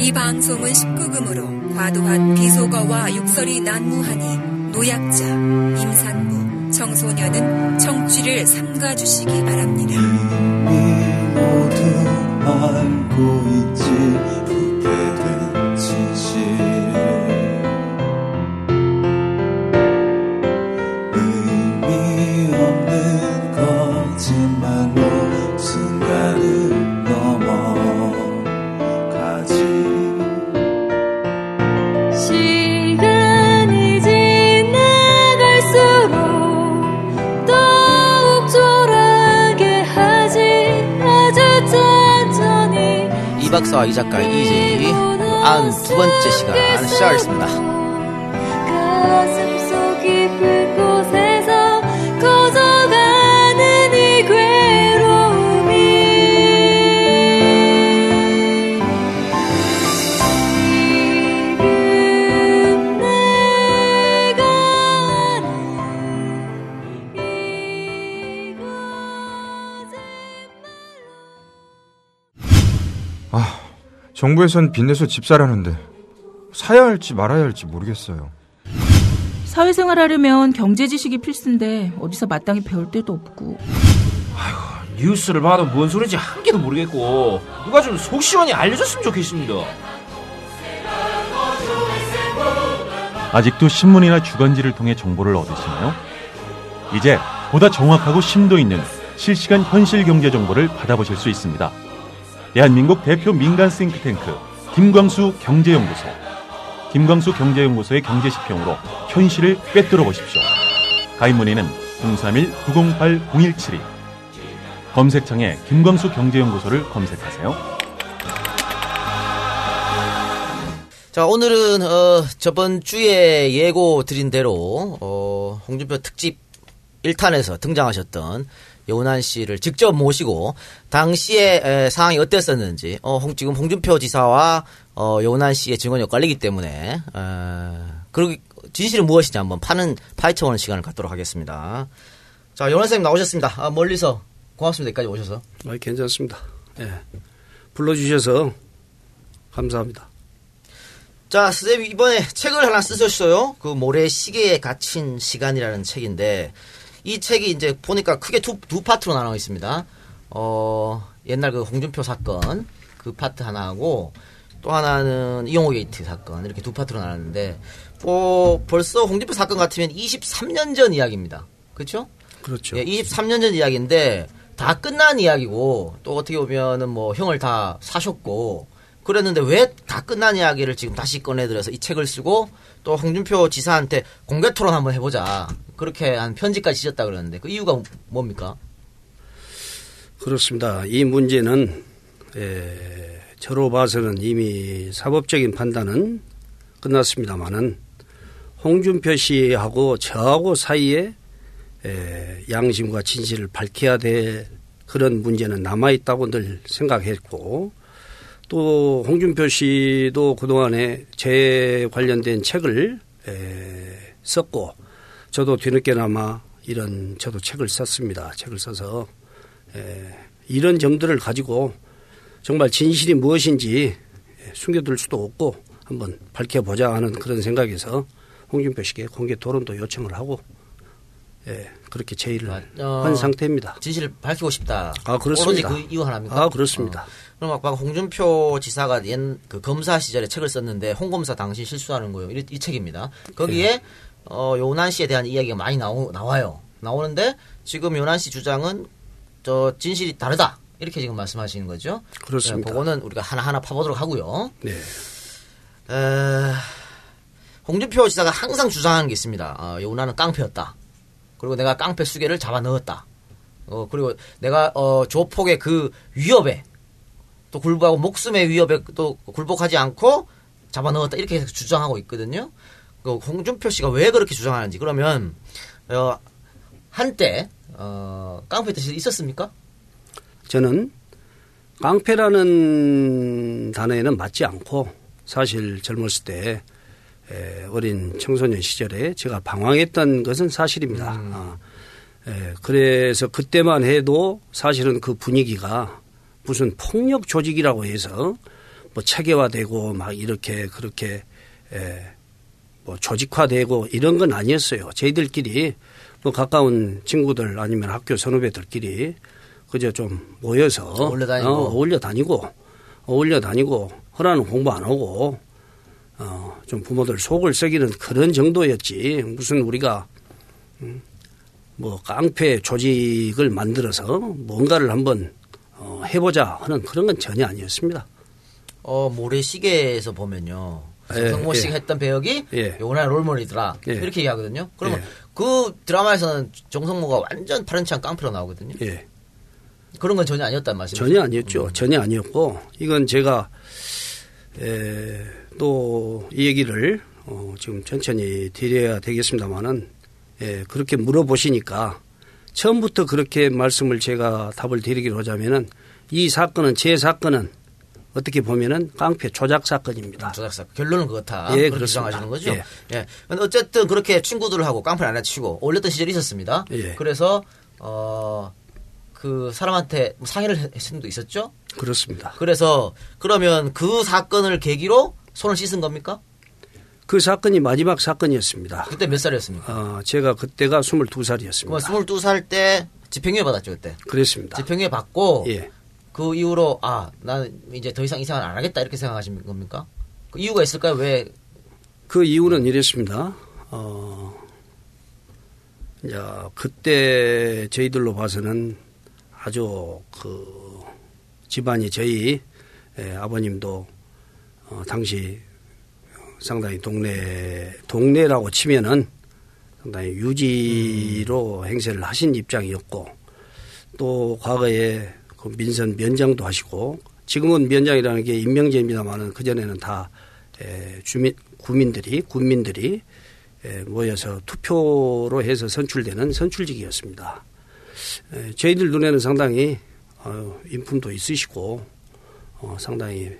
이 방송은 19금으로 과도한 비속어와 육설이 난무하니 노약자, 임산부, 청소년은 청취를 삼가주시기 바랍니다. 이 박사와 이 작가의 이제 아흔 두 번째 시간 시작하겠습니다. 정부에선 빚내서 집 사라는데 사야 할지 말아야 할지 모르겠어요. 사회생활 하려면 경제 지식이 필수인데 어디서 마땅히 배울 데도 없고 뉴스를 봐도 뭔 소리인지 한 개도 모르겠고 누가 좀 속 시원히 알려줬으면 좋겠습니다. 아직도 신문이나 주간지를 통해 정보를 얻으시나요? 이제 보다 정확하고 심도 있는 실시간 현실 경제 정보를 받아보실 수 있습니다. 대한민국 대표 민간 싱크탱크 김광수 경제연구소. 김광수 경제연구소의 경제시평으로 현실을 꿰뚫어 보십시오. 가입 문의는 031-908-0172. 검색창에 김광수 경제연구소를 검색하세요. 자, 오늘은, 어, 저번 주에 예고 드린 대로, 어, 홍준표 특집 1탄에서 등장하셨던 여운한 씨를 직접 모시고, 당시에 에, 상황이 어땠었는지, 어, 홍, 지금 홍준표 지사와, 어, 여운한 씨의 증언이 엇갈리기 때문에, 어, 그, 진실은 무엇인지 한번 파는, 파헤쳐보는 시간을 갖도록 하겠습니다. 자, 여운한 선생님 나오셨습니다. 아, 멀리서. 고맙습니다. 여기까지 오셔서. 아, 괜찮습니다. 예. 불러주셔서 감사합니다. 자, 선생님 이번에 책을 하나 쓰셨어요. 그 모래 시계에 갇힌 시간이라는 책인데 이 책이 이제 보니까 크게 두, 두 파트로 나눠 있습니다. 어, 옛날 그 홍준표 사건 그 파트 하나하고 또 하나는 이용호 게이트 사건 이렇게 두 파트로 나눴는데 뭐 벌써 홍준표 사건 같으면 23년 전 이야기입니다. 그렇죠? 그렇죠. 예, 23년 전 이야기인데 다 끝난 이야기고 또 어떻게 보면은 뭐 형을 다 사셨고 그랬는데 왜 다 끝난 이야기를 지금 다시 꺼내들어서 이 책을 쓰고 또 홍준표 지사한테 공개 토론 한번 해보자 그렇게 한 편지까지 지었다 그러는데 그 이유가 뭡니까? 그렇습니다. 이 문제는 에, 저로 봐서는 이미 사법적인 판단은 끝났습니다만은 홍준표 씨하고 저하고 사이에 에, 양심과 진실을 밝혀야 될 그런 문제는 남아 있다고 늘 생각했고 또 홍준표 씨도 그동안에 제 관련된 책을 에, 썼고 저도 뒤늦게나마 이런 저도 책을 썼습니다. 책을 써서 에, 이런 점들을 가지고 정말 진실이 무엇인지 숨겨둘 수도 없고 한번 밝혀보자 하는 그런 생각에서 홍준표 씨께 공개 토론도 요청을 하고 예, 그렇게 제의를 어, 한 상태입니다. 진실을 밝히고 싶다. 아, 그렇습니다. 오로지 그 이유 하나입니까? 아, 그렇습니다. 어. 그럼 막, 막 홍준표 지사가 옛 그 검사 시절에 책을 썼는데 홍검사 당시 실수하는 거요. 이, 이 책입니다. 거기에 네. 어, 요난 씨에 대한 이야기가 많이 나오, 나와요. 나오는데 지금 요난 씨 주장은 저 진실이 다르다. 이렇게 지금 말씀하시는 거죠. 그렇습니다. 네, 그거는 우리가 하나하나 파보도록 하고요. 네. 에, 홍준표 지사가 항상 주장하는 게 있습니다. 어, 요나는 깡패였다. 그리고 내가 깡패 수개를 잡아 넣었다. 어, 그리고 내가 어, 조폭의 그 위협에 또 굴복하고 목숨의 위협에 또 굴복하지 않고 잡아 넣었다. 이렇게 주장하고 있거든요. 그 홍준표 씨가 왜 그렇게 주장하는지 그러면 어, 한때 어, 깡패 뜻이 있었습니까? 저는 깡패라는 단어에는 맞지 않고 사실 젊었을 때 에, 어린 청소년 시절에 제가 방황했던 것은 사실입니다. 아, 에, 그래서 그때만 해도 사실은 그 분위기가 무슨 폭력 조직이라고 해서 뭐 체계화되고 막 이렇게 그렇게 에, 뭐 조직화되고 이런 건 아니었어요. 저희들끼리 뭐 가까운 친구들 아니면 학교 선후배들끼리 그저 좀 모여서 어울려 다니고. 어, 어울려 다니고 어울려 다니고 허라는 공부 안 하고 어, 좀 부모들 속을 썩이는 그런 정도였지 무슨 우리가 음, 뭐 깡패 조직을 만들어서 뭔가를 한번 어, 해보자 하는 그런 건 전혀 아니었습니다. 어, 모래시계에서 보면요. 예, 정성모 씨가 예. 했던 배역이 예. 요나의 롤모델이더라. 예. 이렇게 얘기하거든요. 그러면 예. 그 드라마에서는 정성모가 완전 파렴치한 깡패로 나오거든요. 예. 그런 건 전혀 아니었단 말씀이죠. 전혀 아니었죠. 전혀 아니었고 이건 제가 또 이 얘기를 어, 지금 천천히 드려야 되겠습니다만은 예, 그렇게 물어보시니까 처음부터 그렇게 말씀을 제가 답을 드리기로 하자면은 이 사건은 제 사건은 어떻게 보면은 깡패 조작 사건입니다. 조작 사건. 결론은 그렇다. 예, 그렇게. 주장하시는 거죠. 예. 예. 어쨌든 그렇게 친구들하고 깡패를 안 치고 올렸던 시절이 있었습니다. 예. 그래서 어. 그 사람한테 뭐 상해를 했을 수도 있었죠. 그렇습니다. 그래서 그러면 그 사건을 계기로 손을 씻은 겁니까? 그 사건이 마지막 사건이었습니다. 그때 몇 살이었습니까? 어, 제가 그때가 22살이었습니다. 그러면 22살 때 집행유예 받았죠, 그때. 그랬습니다. 집행유예 받고 예. 그 이후로 아, 나는 이제 더 이상 이 생활 안 하겠다 이렇게 생각하신 겁니까? 그 이유가 있을까요? 왜 그 이유는 이랬습니다. 어, 이제 그때 저희들로 봐서는 아주 그 집안이 저희 예, 아버님도 어, 당시 상당히 동네 동네라고 치면은 상당히 유지로 행세를 하신 입장이었고 또 과거에 그 민선 면장도 하시고 지금은 면장이라는 게 임명제입니다만은 그 전에는 다 에, 주민 구민들이 군민들이 에, 모여서 투표로 해서 선출되는 선출직이었습니다. 에, 저희들 눈에는 상당히 어, 인품도 있으시고 어, 상당히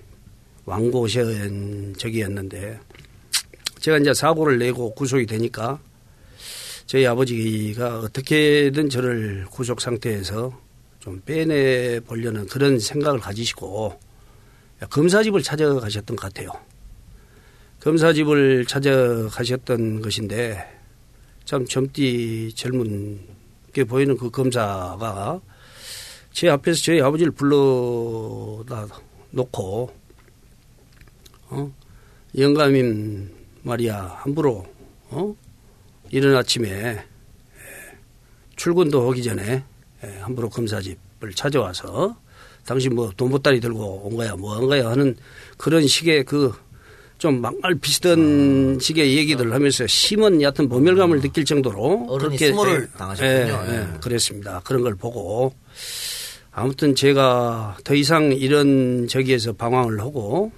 완고시적이었는데 제가 이제 사고를 내고 구속이 되니까 저희 아버지가 어떻게든 저를 구속 상태에서 좀 빼내 보려는 그런 생각을 가지시고 검사집을 찾아가셨던 것 같아요. 검사집을 찾아가셨던 것인데 참 젊디 젊은 게 보이는 그 검사가 제 앞에서 저희 아버지를 불러다 놓고 어 영감님 말이야 함부로 어 이른 아침에 에, 출근도 하기 전에 에, 함부로 검사집을 찾아와서 당신 뭐 돈보따리 들고 온 거야 뭐 한 거야 하는 그런 식의 그 좀 막말 비슷한 식의 얘기들을 하면서 심한 얕은 모멸감을 느낄 정도로 그렇게, 수모를 예, 당하셨군요. 예, 예, 예. 그랬습니다. 그런 걸 보고 아무튼 제가 더 이상 이런 저기에서 방황을 하고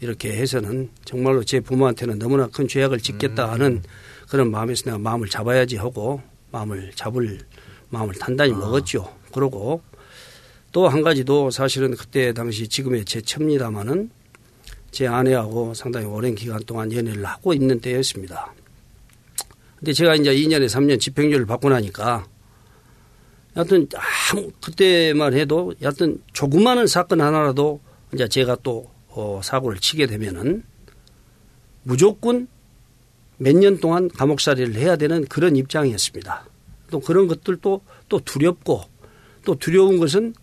이렇게 해서는 정말로 제 부모한테는 너무나 큰 죄악을 짓겠다 음. 하는 그런 마음에서 내가 마음을 잡아야지 하고 마음을 잡을 마음을 단단히 아. 먹었죠. 그러고 또 한 가지도 사실은 그때 당시 지금의 제 처입니다마는 제 아내하고 상당히 오랜 기간 동안 연애를 하고 있는 때였습니다. 근데 제가 이제 2년에 3년 집행유예를 받고 나니까 여하튼 아무 그때만 해도 여하튼 조그마한 사건 하나라도 이제 제가 또 어, 사고를 치게 되면은 무조건 몇 년 동안 감옥살이를 해야 되는 그런 입장이었습니다. 또 그런 것들도 또 두렵고 또 두려운 것은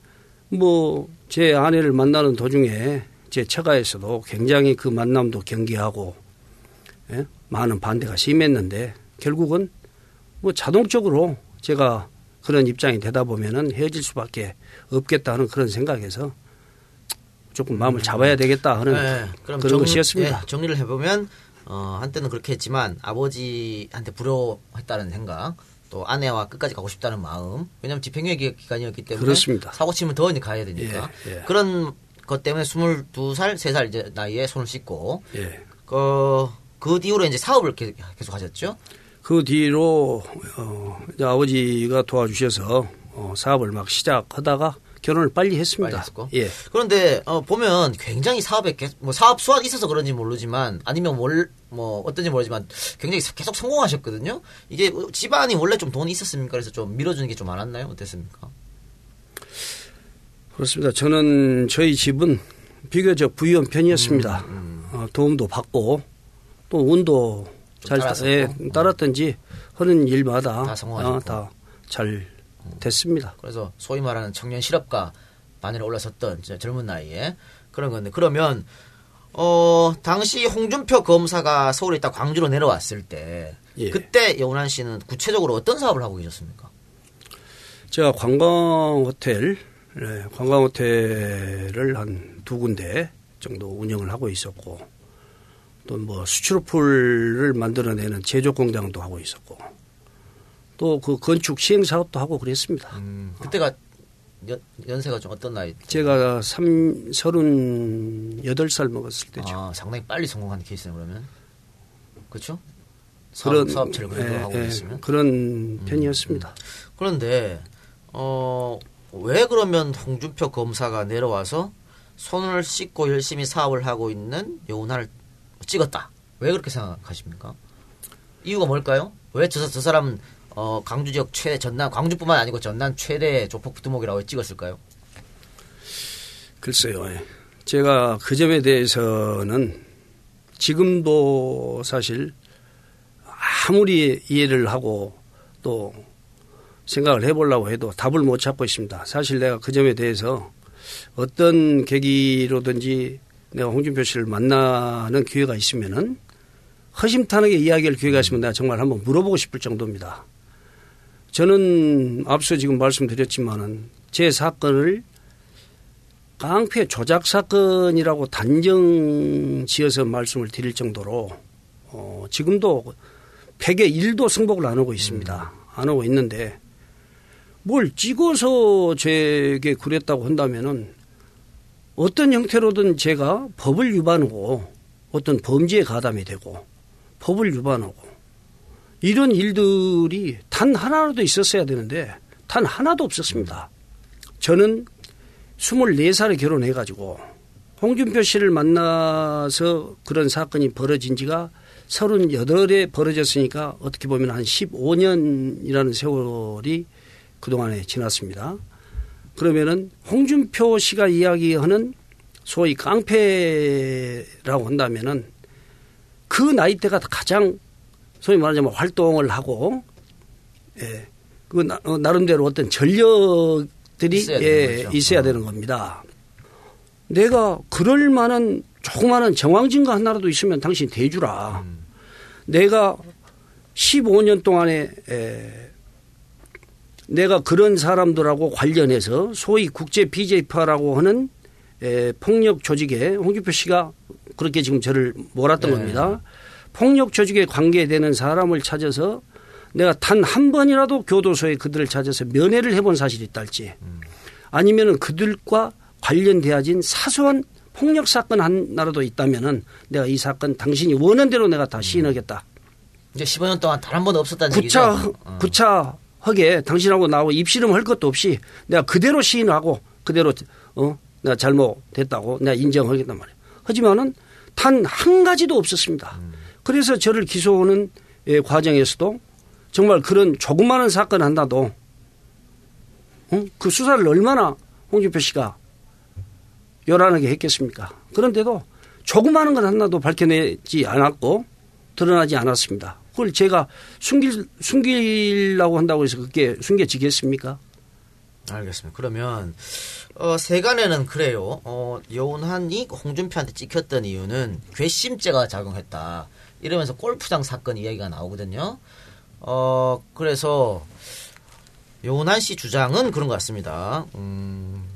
뭐 제 아내를 만나는 도중에 제 처가에서도 굉장히 그 만남도 경계하고 예? 많은 반대가 심했는데 결국은 뭐 자동적으로 제가 그런 입장이 되다 보면은 헤어질 수밖에 없겠다 하는 그런 생각에서 조금 마음을 잡아야 되겠다 하는 네, 그런 정- 것이었습니다. 예, 정리를 해보면 어, 한때는 그렇게 했지만 아버지한테 부러워했다는 생각, 또 아내와 끝까지 가고 싶다는 마음. 왜냐하면 집행유예 기- 기간이었기 때문에 그렇습니다. 사고 치면 더 이제 가야 되니까 예, 예. 그런 것 때문에 22살, 3살 이제 나이에 손을 씻고 예. 그, 그 뒤로 이제 사업을 계- 계속 하셨죠. 그 뒤로 어, 이제 아버지가 도와주셔서 어, 사업을 막 시작하다가 결혼을 빨리 했습니다. 빨리. 예. 그런데 어, 보면 굉장히 사업에 계속, 뭐 사업 수완이 있어서 그런지 모르지만 아니면 월, 뭐 어떤지 모르지만 굉장히 계속 성공하셨거든요. 이게 집안이 원래 좀 돈이 있었습니까? 그래서 좀 밀어주는 게 좀 많았나요? 어땠습니까? 그렇습니다. 저는 저희 집은 비교적 부유한 편이었습니다. 음, 어, 도움도 받고 또 운도 좀잘 따랐었고. 예, 따랐든지 하는 일마다 다 성공하셨고. 다잘 됐습니다. 그래서 소위 말하는 청년 실업가 반열에 올라섰던 진짜 젊은 나이에 그런 건데 그러면 어 당시 홍준표 검사가 서울에 있다 광주로 내려왔을 때 예. 그때 여운한 씨는 구체적으로 어떤 사업을 하고 계셨습니까? 제가 관광 호텔, 예, 관광 호텔을 한 두 군데 정도 운영을 하고 있었고, 또 뭐 수출풀을 만들어내는 제조 공장도 하고 있었고, 또 그 건축 시행 사업도 하고 그랬습니다. 음, 그때가 연, 연세가 좀 어떤 나이? 제가 삼, 서른 여덟 살 먹었을 때죠. 아, 상당히 빨리 성공한 케이스네 그러면. 그렇죠? 그런 사업, 사업체를 그래도 예, 하고 예, 있으면. 음, 그런 편이었습니다. 그런데 어, 왜 그러면 홍준표 검사가 내려와서 손을 씻고 열심히 사업을 하고 있는 여운한을 찍었다. 왜 그렇게 생각하십니까? 이유가 뭘까요? 왜 저 저 사람은 어, 광주 지역 최대 전남 광주뿐만 아니고 전남 최대 조폭 부두목이라고 찍었을까요? 글쎄요. 예. 제가 그 점에 대해서는 지금도 사실 아무리 이해를 하고 또 생각을 해보려고 해도 답을 못 찾고 있습니다. 사실 내가 그 점에 대해서 어떤 계기로든지 내가 홍준표 씨를 만나는 기회가 있으면은 허심탄회하게 이야기할 기회가 있으면 내가 정말 한번 물어보고 싶을 정도입니다. 저는 앞서 지금 말씀드렸지만은 제 사건을 깡패 조작 사건이라고 단정 지어서 말씀을 드릴 정도로 어, 지금도 100의 1도 승복을 안 하고 있습니다. 안 하고 있는데 뭘 찍어서 제게 그랬다고 한다면은 어떤 형태로든 제가 법을 위반하고 어떤 범죄에 가담이 되고 법을 위반하고 이런 일들이 단 하나라도 있었어야 되는데 단 하나도 없었습니다. 저는 24살에 결혼해가지고 홍준표 씨를 만나서 그런 사건이 벌어진 지가 38에 벌어졌으니까 어떻게 보면 한 15년이라는 세월이 그동안에 지났습니다. 그러면은 홍준표 씨가 이야기하는 소위 깡패라고 한다면은 그 나이대가 가장 소위 말하자면 활동을 하고 예. 그 나, 어, 나름대로 어떤 전력들이 있어야 예, 되는. 있어야 어. 되는 겁니다. 내가 그럴 만한 조그마한 정황증거 하나라도 있으면 당신 대주라. 내가 15년 동안에 에, 내가 그런 사람들하고 관련해서 소위 국제 BJ파라고 하는 에, 폭력 조직에 홍준표 씨가 그렇게 지금 저를 몰았던 네. 겁니다. 폭력 조직에 관계되는 사람을 찾아서 내가 단 한 번이라도 교도소에 그들을 찾아서 면회를 해본 사실이 있다 할지 아니면은 그들과 관련되어진 사소한 폭력 사건 하나라도 있다면은 내가 이 사건 당신이 원하는 대로 내가 다 시인하겠다. 이제 15년 동안 단 한 번도 없었다는 구차 얘기죠. 어. 구차하게 당신하고 나하고 입씨름 할 것도 없이 내가 그대로 시인하고 그대로 어 내가 잘못됐다고 내가 인정하겠단 말이에요. 하지만은 단 한 가지도 없었습니다. 그래서 저를 기소하는 예, 과정에서도 정말 그런 조그마한 사건 어? 그 수사를 얼마나 홍준표 씨가 요란하게 했겠습니까? 그런데도 조그마한 것 하나도 밝혀내지 않았고 드러나지 않았습니다. 그걸 제가 숨길, 숨기려고 한다고 해서 그게 숨겨지겠습니까? 알겠습니다. 그러면 어, 세간에는 그래요. 어, 여운한이 홍준표한테 찍혔던 이유는 괘씸죄가 작용했다. 이러면서 골프장 사건 이야기가 나오거든요. 어, 그래서 여운한 씨 주장은 그런 것 같습니다. 음,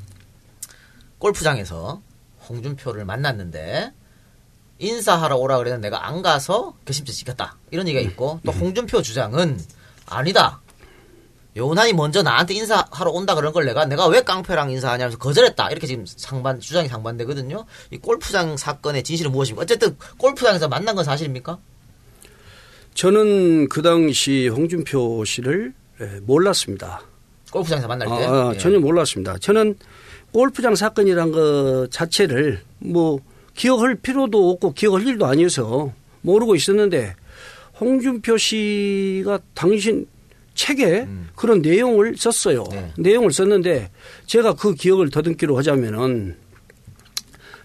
골프장에서 홍준표를 만났는데 인사하러 오라 그랬는데 내가 안 가서 괘씸죄 찍혔다. 이런 얘기가 있고 또 홍준표 주장은 아니다. 요난이 먼저 나한테 인사하러 온다 그런 걸 내가 내가 왜 깡패랑 인사하냐면서 거절했다 이렇게 지금 상반 주장이 상반되거든요. 이 골프장 사건의 진실은 무엇입니까? 어쨌든 골프장에서 만난 건 사실입니까? 저는 그 당시 홍준표 씨를 예, 몰랐습니다. 골프장에서 만날 때 아, 아, 예. 전혀 몰랐습니다. 저는 골프장 사건이란 것 자체를 뭐 기억할 필요도 없고 기억할 일도 아니어서 모르고 있었는데 홍준표 씨가 당신 책에 그런 내용을 썼어요. 네. 내용을 썼는데 제가 그 기억을 더듬기로 하자면은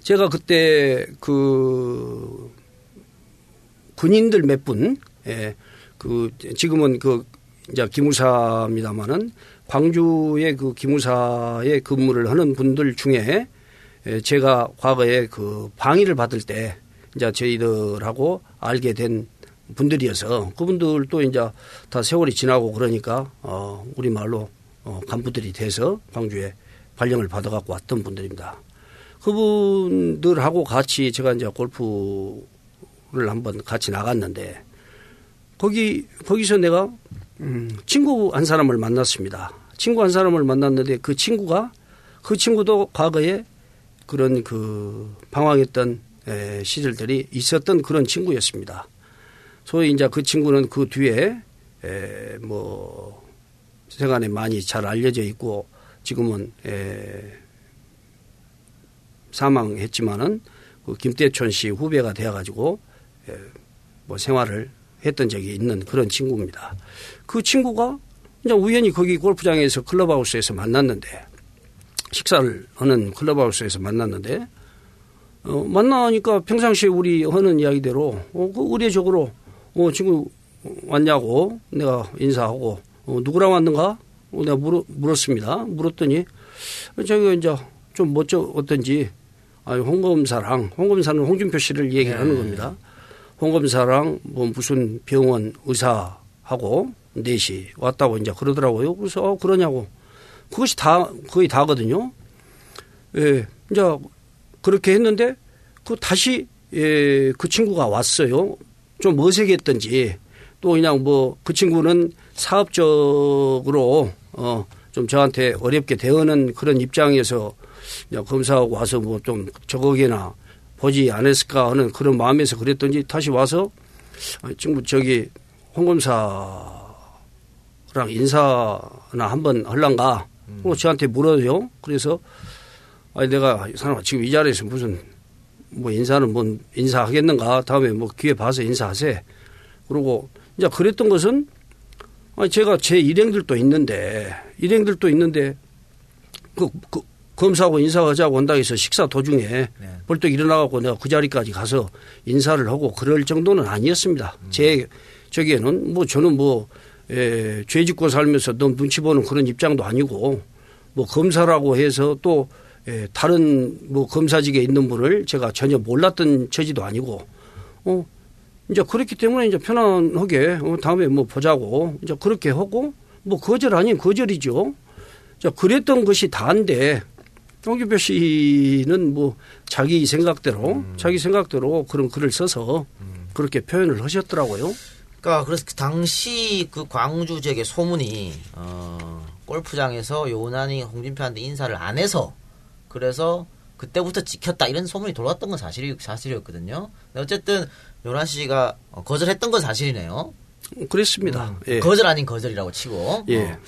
제가 그때 그 군인들 몇 분, 예, 그 지금은 그 이제 기무사입니다마는 광주의 그 기무사에 근무를 하는 분들 중에 예, 제가 과거에 그 방위를 받을 때 이제 저희들하고 알게 된 분들이어서 그분들도 이제 다 세월이 지나고 그러니까 어 우리 말로 어 간부들이 돼서 광주에 발령을 받아갖고 왔던 분들입니다. 그분들하고 같이 제가 이제 골프를 한번 같이 나갔는데 거기 거기서 내가 음, 친구 한 사람을 만났습니다. 친구 한 사람을 만났는데 그 친구가 그 친구도 과거에 그런 그 방황했던 에, 시절들이 있었던 그런 친구였습니다. 소위 이제 그 친구는 그 뒤에 에, 뭐 세간에 많이 잘 알려져 있고 지금은 에, 사망했지만은 그 김대촌 씨 후배가 되어가지고 에, 뭐 생활을 했던 적이 있는 그런 친구입니다. 그 친구가 이제 우연히 거기 골프장에서 클럽하우스에서 만났는데 식사를 하는 클럽하우스에서 만났는데 어, 만나니까 평상시에 우리 하는 이야기대로 어, 그 의례적으로 어, 친구 왔냐고 내가 인사하고 어, 누구랑 왔는가? 어, 내가 물어, 물었습니다. 물었더니 저기가 이제 좀 멋져 어떤지 아니 홍검사랑 홍검사는 홍준표 씨를 얘기를 하는 겁니다. 홍검사랑 뭐 무슨 병원 의사하고 넷이 왔다고 이제 그러더라고요. 그래서 어, 그러냐고 그것이 다 거의 다거든요. 예, 이제 그렇게 했는데 그 다시 예, 그 친구가 왔어요. 좀 어색했던지 또 그냥 뭐 그 친구는 사업적으로 어 좀 저한테 어렵게 대하는 그런 입장에서 검사하고 와서 뭐 좀 저거기나 보지 않았을까 하는 그런 마음에서 그랬던지 다시 와서 아, 친구 저기 홍 검사랑 인사나 한번 할란가 음. 저한테 물어요. 그래서 아니 내가 사람 지금 이 자리에서 무슨 뭐 인사는 뭐 인사하겠는가 다음에 뭐 기회 봐서 인사하세. 그러고 이제 그랬던 것은 아니 제가 제 일행들도 있는데 일행들도 있는데 그, 그 검사하고 인사하자고 온다 해서 식사 도중에 네. 벌떡 일어나갖고 내가 그 자리까지 가서 인사를 하고 그럴 정도는 아니었습니다. 음. 제 저기에는 뭐 저는 뭐 에, 죄 짓고 살면서 너무 눈치 보는 그런 입장도 아니고 뭐 검사라고 해서 또 에, 다른 뭐 검사직에 있는 분을 제가 전혀 몰랐던 처지도 아니고 어 이제 그렇기 때문에 이제 편안하게 어, 다음에 뭐 보자고 이제 그렇게 하고 뭐 거절 아닌 거절이죠. 자 그랬던 것이 다인데 홍준표 씨는 뭐 자기 생각대로 음. 자기 생각대로 그런 글을 써서 음. 그렇게 표현을 하셨더라고요. 그러니까 그래서 그 당시 그 광주 지역의 소문이 어, 골프장에서 요난이 홍준표한테 인사를 안 해서 그래서 그때부터 지켰다 이런 소문이 돌았던 건 사실이 사실이었거든요. 어쨌든 요난 씨가 거절했던 건 사실이네요. 그랬습니다. 음, 예. 거절 아닌 거절이라고 치고. 예. 어.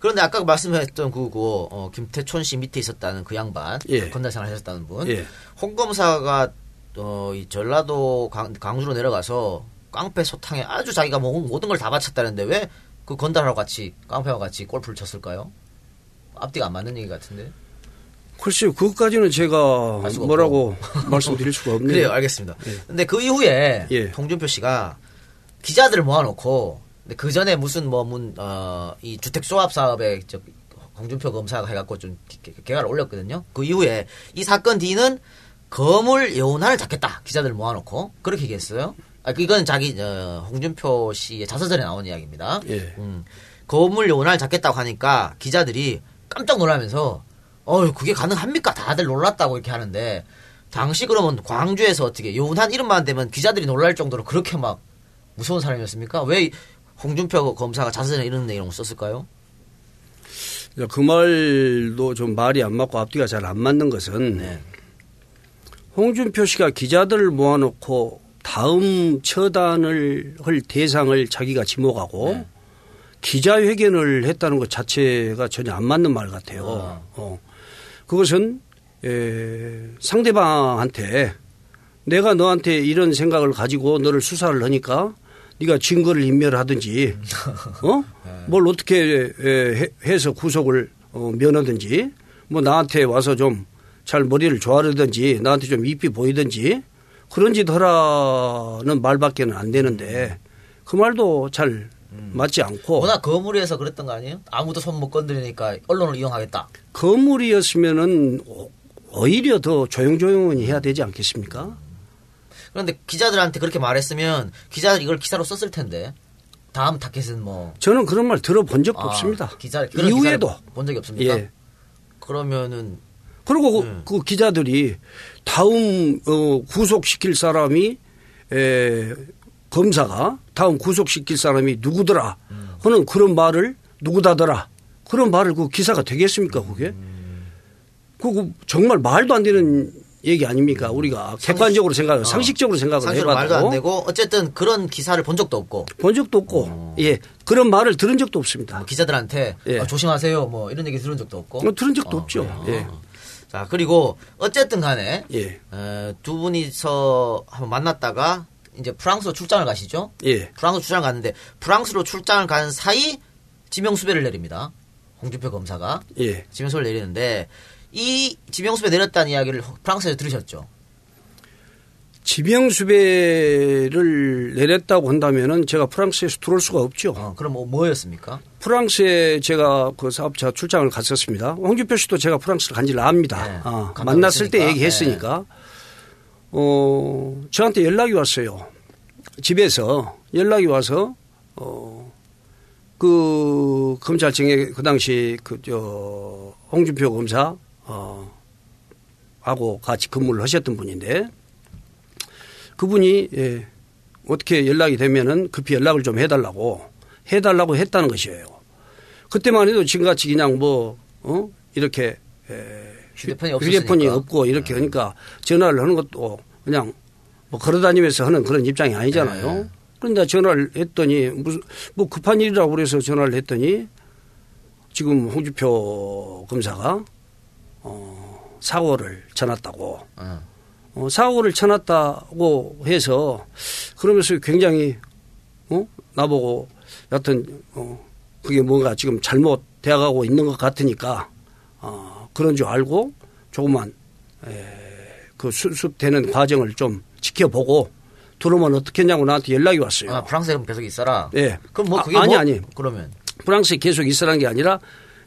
그런데 아까 말씀하셨던 그, 그 어, 김태촌 씨 밑에 있었다는 그 양반, 예. 건달생활 하셨다는 분, 예. 홍 검사가 어, 이 전라도 강, 강주로 내려가서 깡패 소탕에 아주 자기가 모든 걸 다 바쳤다는데 왜 그 건달하고 같이 깡패와 같이 골프를 쳤을까요? 앞뒤가 안 맞는 얘기 같은데. 글쎄요, 그것까지는 제가 뭐라고 말씀드릴 수가 없네요. 그래요, 알겠습니다. 예. 근데 그 이후에 예. 홍준표 씨가 기자들을 모아놓고 그 전에 무슨 뭐문 어, 이 주택 조합 사업에 저 홍준표 검사가 해갖고 좀 개가를 올렸거든요. 그 이후에 이 사건 뒤는 거물 여운한을 잡겠다 기자들 모아놓고 그렇게 얘기했어요. 아, 그 이건 자기 어, 홍준표 씨의 자서전에 나온 이야기입니다. 예. 음, 거물 요원을 잡겠다고 하니까 기자들이 깜짝 놀라면서 어 그게 가능합니까? 다들 놀랐다고 이렇게 하는데 당시 그러면 광주에서 어떻게 요운한 이름만 되면 기자들이 놀랄 정도로 그렇게 막 무서운 사람이었습니까? 왜 홍준표 검사가 자서전에 이런 내용을 썼을까요? 그 말도 좀 말이 안 맞고 앞뒤가 잘 안 맞는 것은 네. 홍준표 씨가 기자들을 모아놓고 다음 처단을 할 대상을 자기가 지목하고 네. 기자회견을 했다는 것 자체가 전혀 안 맞는 말 같아요. 어. 어. 그것은 에, 상대방한테 내가 너한테 이런 생각을 가지고 너를 수사를 하니까 네가 증거를 인멸하든지 어? 네. 뭘 어떻게 에, 해서 구속을 어, 면하든지 뭐 나한테 와서 좀 잘 머리를 조아르든지 나한테 좀 잎이 보이든지 그런 짓 하라는 말밖에는 안 되는데 그 말도 잘 맞지 않고 워낙 거물이어서 그랬던 거 아니에요? 아무도 손 못 건드리니까 언론을 이용하겠다. 거물이었으면은 오- 오히려 더 조용조용히 해야 되지 않겠습니까? 그런데 기자들한테 그렇게 말했으면 기자들이 이걸 기사로 썼을 텐데 다음 타켓은 뭐 저는 그런 말 들어본 적도 아, 없습니다. 기자 이후에도 본 적이 없습니까? 예. 그러면은 그리고 그- 음. 그, 기자들이 다음 어, 구속시킬 사람이 에, 검사가 다음 구속시킬 사람이 누구더라 하는 그런 말을 누구다더라 그런 말을 그 기사가 되겠습니까 그게? 그거 정말 말도 안 되는 얘기 아닙니까 우리가 객관적으로 생각, 어. 상식적으로 생각을 상식으로 말도 안 해봐도 되고 어쨌든 그런 기사를 본 적도 없고 본 적도 없고 예 그런 말을 들은 적도 없습니다. 뭐 기자들한테 예. 어, 조심하세요 뭐 이런 얘기 들은 적도 없고 어, 들은 적도 어, 없죠. 예. 자 그리고 어쨌든 간에 예. 에, 두 분이서 한번 만났다가 이제 프랑스로 출장을 가시죠. 예. 프랑스 출장 갔는데 프랑스로 출장을 간 사이 지명수배를 내립니다. 홍준표 검사가 예. 지명수배를 내리는데 이 지명수배 내렸다는 이야기를 프랑스에서 들으셨죠. 지명수배를 내렸다고 한다면은 제가 프랑스에서 들어올 수가 없죠. 어, 그럼 뭐, 뭐였습니까? 프랑스에 제가 그 사업자 출장을 갔었습니다. 홍준표 씨도 제가 프랑스를 간지를 압니다. 네, 아, 만났을 때. 얘기했으니까. 어, 저한테 연락이 왔어요. 집에서 연락이 와서, 어, 그 검찰청에 그 당시 그, 저, 홍준표 검사, 어, 하고 같이 근무를 하셨던 분인데 그분이 예, 어떻게 연락이 되면은 급히 연락을 좀 해달라고 해달라고 했다는 것이에요. 그때만 해도 지금같이 그냥 뭐, 어? 이렇게, 에, 휴대폰이 휴대폰이. 없고 이렇게 하니까 전화를 하는 것도 그냥 뭐 걸어다니면서 하는 그런 입장이 아니잖아요. 네. 그런데 전화를 했더니 무슨 뭐 급한 일이라고 그래서 전화를 했더니 지금 홍주표 검사가 어, 사고를 쳐놨다고 어. 어, 사고를 쳐놨다고 해서 그러면서 굉장히 어? 나보고 여하튼 어, 그게 뭔가 지금 잘못 되어가고 있는 것 같으니까 어, 그런 줄 알고 조금만 에, 그 수습되는 과정을 좀 지켜보고 들어오면 어떻겠냐고 나한테 연락이 왔어요. 아, 프랑스에 그럼 계속 있어라. 예. 그럼 뭐 아, 그게 아 니, 뭐- 아니. 그러면 프랑스에 계속 있으라는 게 아니라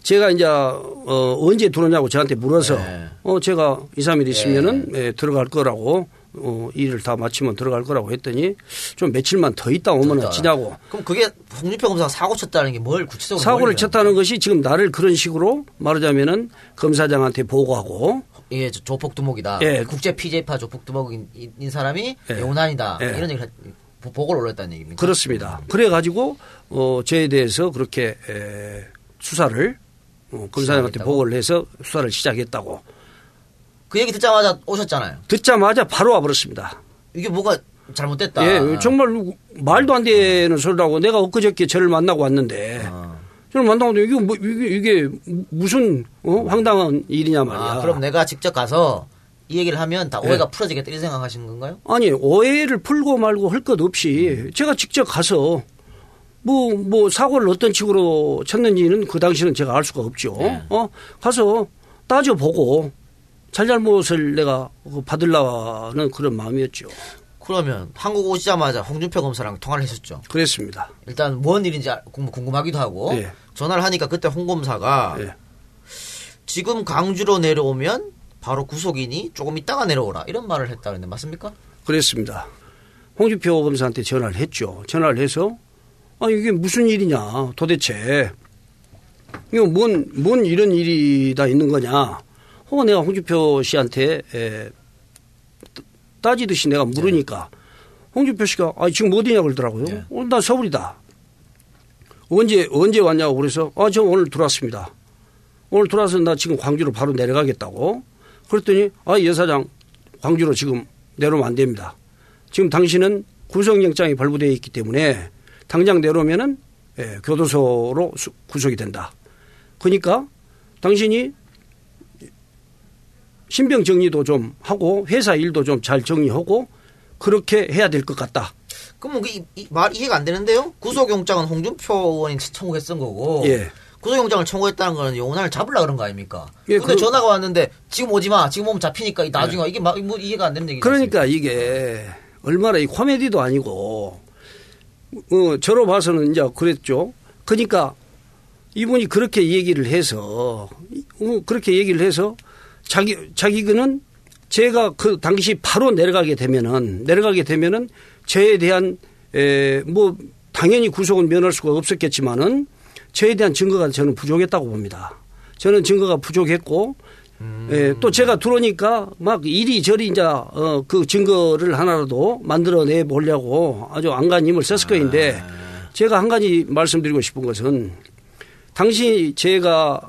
제가 이제 어, 언제 들어오냐고 저한테 물어서 네. 어 제가 2, 3일 있으면은 예, 들어갈 거라고 어, 일을 다 마치면 들어갈 거라고 했더니 좀 며칠만 더 있다 오면 있다. 어찌냐고 그럼 그게 홍준표 검사가 사고 쳤다는 게 뭘 구체적으로 사고를 뭘 쳤다는 것이 지금 나를 그런 식으로 말하자면은 검사장한테 보고하고 이게 조- 조폭 두목이다. 예. 국제 피제파 조폭 두목인 인 사람이 예. 용난이다. 예. 이런 얘기를 보- 보고를 올렸다는 얘기입니까? 그렇습니다. 그래 가지고 어 저에 대해서 그렇게 에, 수사를 어, 검사장한테? 보고를 해서 수사를 시작했다고 그 얘기 듣자마자 오셨잖아요. 듣자마자 바로 와버렸습니다. 이게 뭐가 잘못됐다. 예, 정말 말도 안 되는 소리라고 내가 엊그저께 저를 만나고 왔는데 어. 저를 만나고 왔는데 이게 뭐 이게, 이게 무슨 어? 황당한 일이냐 말이야. 아, 그럼 내가 직접 가서 이 얘기를 하면 다 오해가 예. 풀어지겠다 이렇게 생각하시는 건가요? 아니 오해를 풀고 말고 할 것 없이 제가 직접 가서 뭐뭐 사고를 어떤 식으로 쳤는지는 그 당시는 제가 알 수가 없죠. 네. 어 가서 따져 보고 잘잘못을 내가 받으려는 그런 마음이었죠. 그러면 한국 오시자마자 홍준표 검사랑 통화를 했었죠. 그랬습니다. 일단 뭔 일인지 알- 궁- 궁금하기도 하고 예. 전화를 하니까 그때 홍 검사가 예. 지금 강주로 내려오면 바로 구속이니 조금 있다가 내려오라 이런 말을 했다는데 맞습니까? 그랬습니다. 홍준표 검사한테 전화를 했죠. 전화를 해서 아 이게 무슨 일이냐 도대체 이거 뭔, 뭔 이런 일이 다 있는 거냐 혹은 내가 홍준표 씨한테 에, 따지듯이 내가 물으니까 홍준표 씨가 아 지금 어디냐 그러더라고요. 네. 어, 나 서울이다. 언제 언제 왔냐고 그래서 아 저 오늘 들어왔습니다. 오늘 들어와서 나 지금 광주로 바로 내려가겠다고 그랬더니 아 여사장 광주로 지금 내려오면 안 됩니다. 지금 당신은 구속영장이 발부되어 있기 때문에 당장 내려오면은 예, 교도소로 수- 구속이 된다. 그러니까 당신이 신병 정리도 좀 하고 회사 일도 좀 잘 정리하고 그렇게 해야 될 것 같다. 그럼 뭐 이, 이- 말 이해가 안 되는데요? 구속영장은 홍준표 의원이 청구했던 거고 예. 구속영장을 청구했다는 거는 용난을 잡으려 그런 거 아닙니까? 예, 근데 그- 전화가 왔는데 지금 오지 마. 지금 오면 잡히니까 나중에 이게 막 뭐 이해가 안 되는 얘기죠. 그러니까 이게 얼마나 이 코미디도 아니고 어, 저로 봐서는 이제 그랬죠. 그러니까 이분이 그렇게 얘기를 해서 어, 그렇게 얘기를 해서 자기 자기 그는 제가 그 당시 바로 내려가게 되면은 내려가게 되면은 저에 대한 에, 뭐 당연히 구속은 면할 수가 없었겠지만은 저에 대한 증거가 저는 부족했다고 봅니다. 저는 증거가 부족했고 예, 또 제가 들어오니까 막 이리저리 이제 어, 그 증거를 하나라도 만들어내 보려고 아주 안간 힘을 썼을 거인데 제가 한 가지 말씀드리고 싶은 것은 당시 제가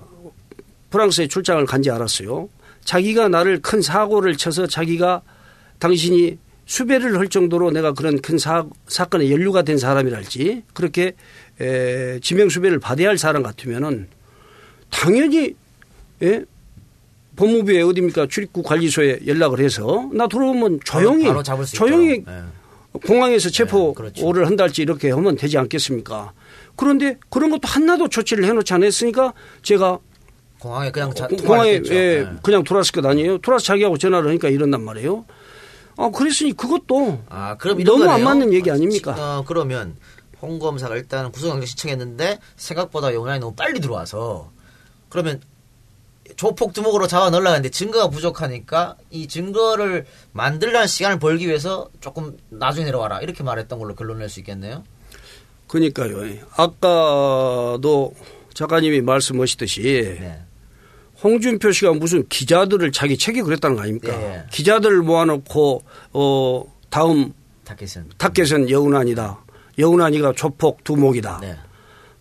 프랑스에 출장을 간 지 알았어요. 자기가 나를 큰 사고를 쳐서 자기가 당신이 수배를 할 정도로 내가 그런 큰 사, 사건에 연루가 된 사람이랄지 그렇게 에, 지명수배를 받아야 할 사람 같으면은 당연히 예? 법무부에 어디입니까 출입국 관리소에 연락을 해서 나 들어오면 조용히 수 조용히 있도록. 예. 공항에서 체포를 그렇죠. 한달지 이렇게 하면 되지 않겠습니까? 그런데 그런 것도 하나도 조치를 해놓지 않았으니까 제가 공항에 그냥 자, 공항에 통화했겠죠. 예, 예. 그냥 돌아왔을 것 아니에요? 돌아서 자기하고 전화를 하니까 이런단 말이에요. 아 그랬으니 그것도 아, 그럼 이런 너무 안 거네요. 맞는 얘기 아닙니까? 어, 그러면 홍 검사가 일단 구속영장 신청했는데 생각보다 용난이 너무 빨리 들어와서 그러면 조폭 두목으로 잡아 넣으려고 했는데 증거가 부족하니까 이 증거를 만들려는 시간을 벌기 위해서 조금 나중에 내려와라 이렇게 말했던 걸로 결론 낼 수 있겠네요. 그러니까요. 아까도 작가님이 말씀하시듯이 네. 홍준표 씨가 무슨 기자들을 자기 책에 그랬다는 거 아닙니까? 예. 기자들을 모아놓고 어 다음 타켓은. 타켓은 여운안이다. 여운안이가 조폭 두목이다. 네.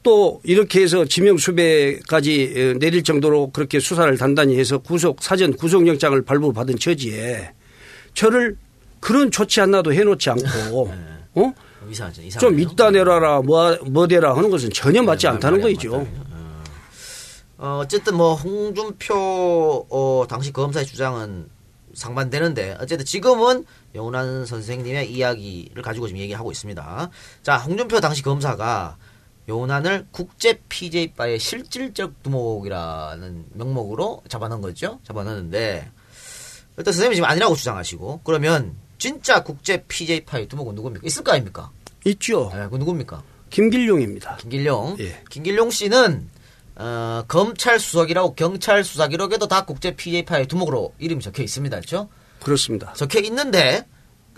또 이렇게 해서 지명수배까지 어, 내릴 정도로 그렇게 수사를 단단히 해서 구속 사전 구속영장을 발부받은 처지에 저를 그런 조치 하나도 해놓지 않고 어? 이상하죠. 좀 이따 내놔라 뭐, 뭐 대라 하는 것은 전혀 맞지 않다는 말이 안 거죠. 어, 어쨌든 뭐 홍준표 어, 당시 검사의 주장은 상반되는데 어쨌든 지금은 영훈한 선생님의 이야기를 가지고 지금 얘기하고 있습니다. 자, 홍준표 당시 검사가 영훈한을 국제 PJ바의 실질적 두목이라는 명목으로 잡아놓은 거죠. 잡아놨는데 일단 선생님이 지금 아니라고 주장하시고 그러면 진짜 국제 PJ파의 두목은 누굽니까? 있을 거 아닙니까? 있죠. 네, 그 누굽니까? 김길용입니다. 김길용. 예. 김길용 씨는 어, 검찰 수석이라고 경찰 수사 기록에도 다 국제 PJ파의 두목으로 이름이 적혀 있습니다. 그렇죠? 그렇습니다. 적혀 있는데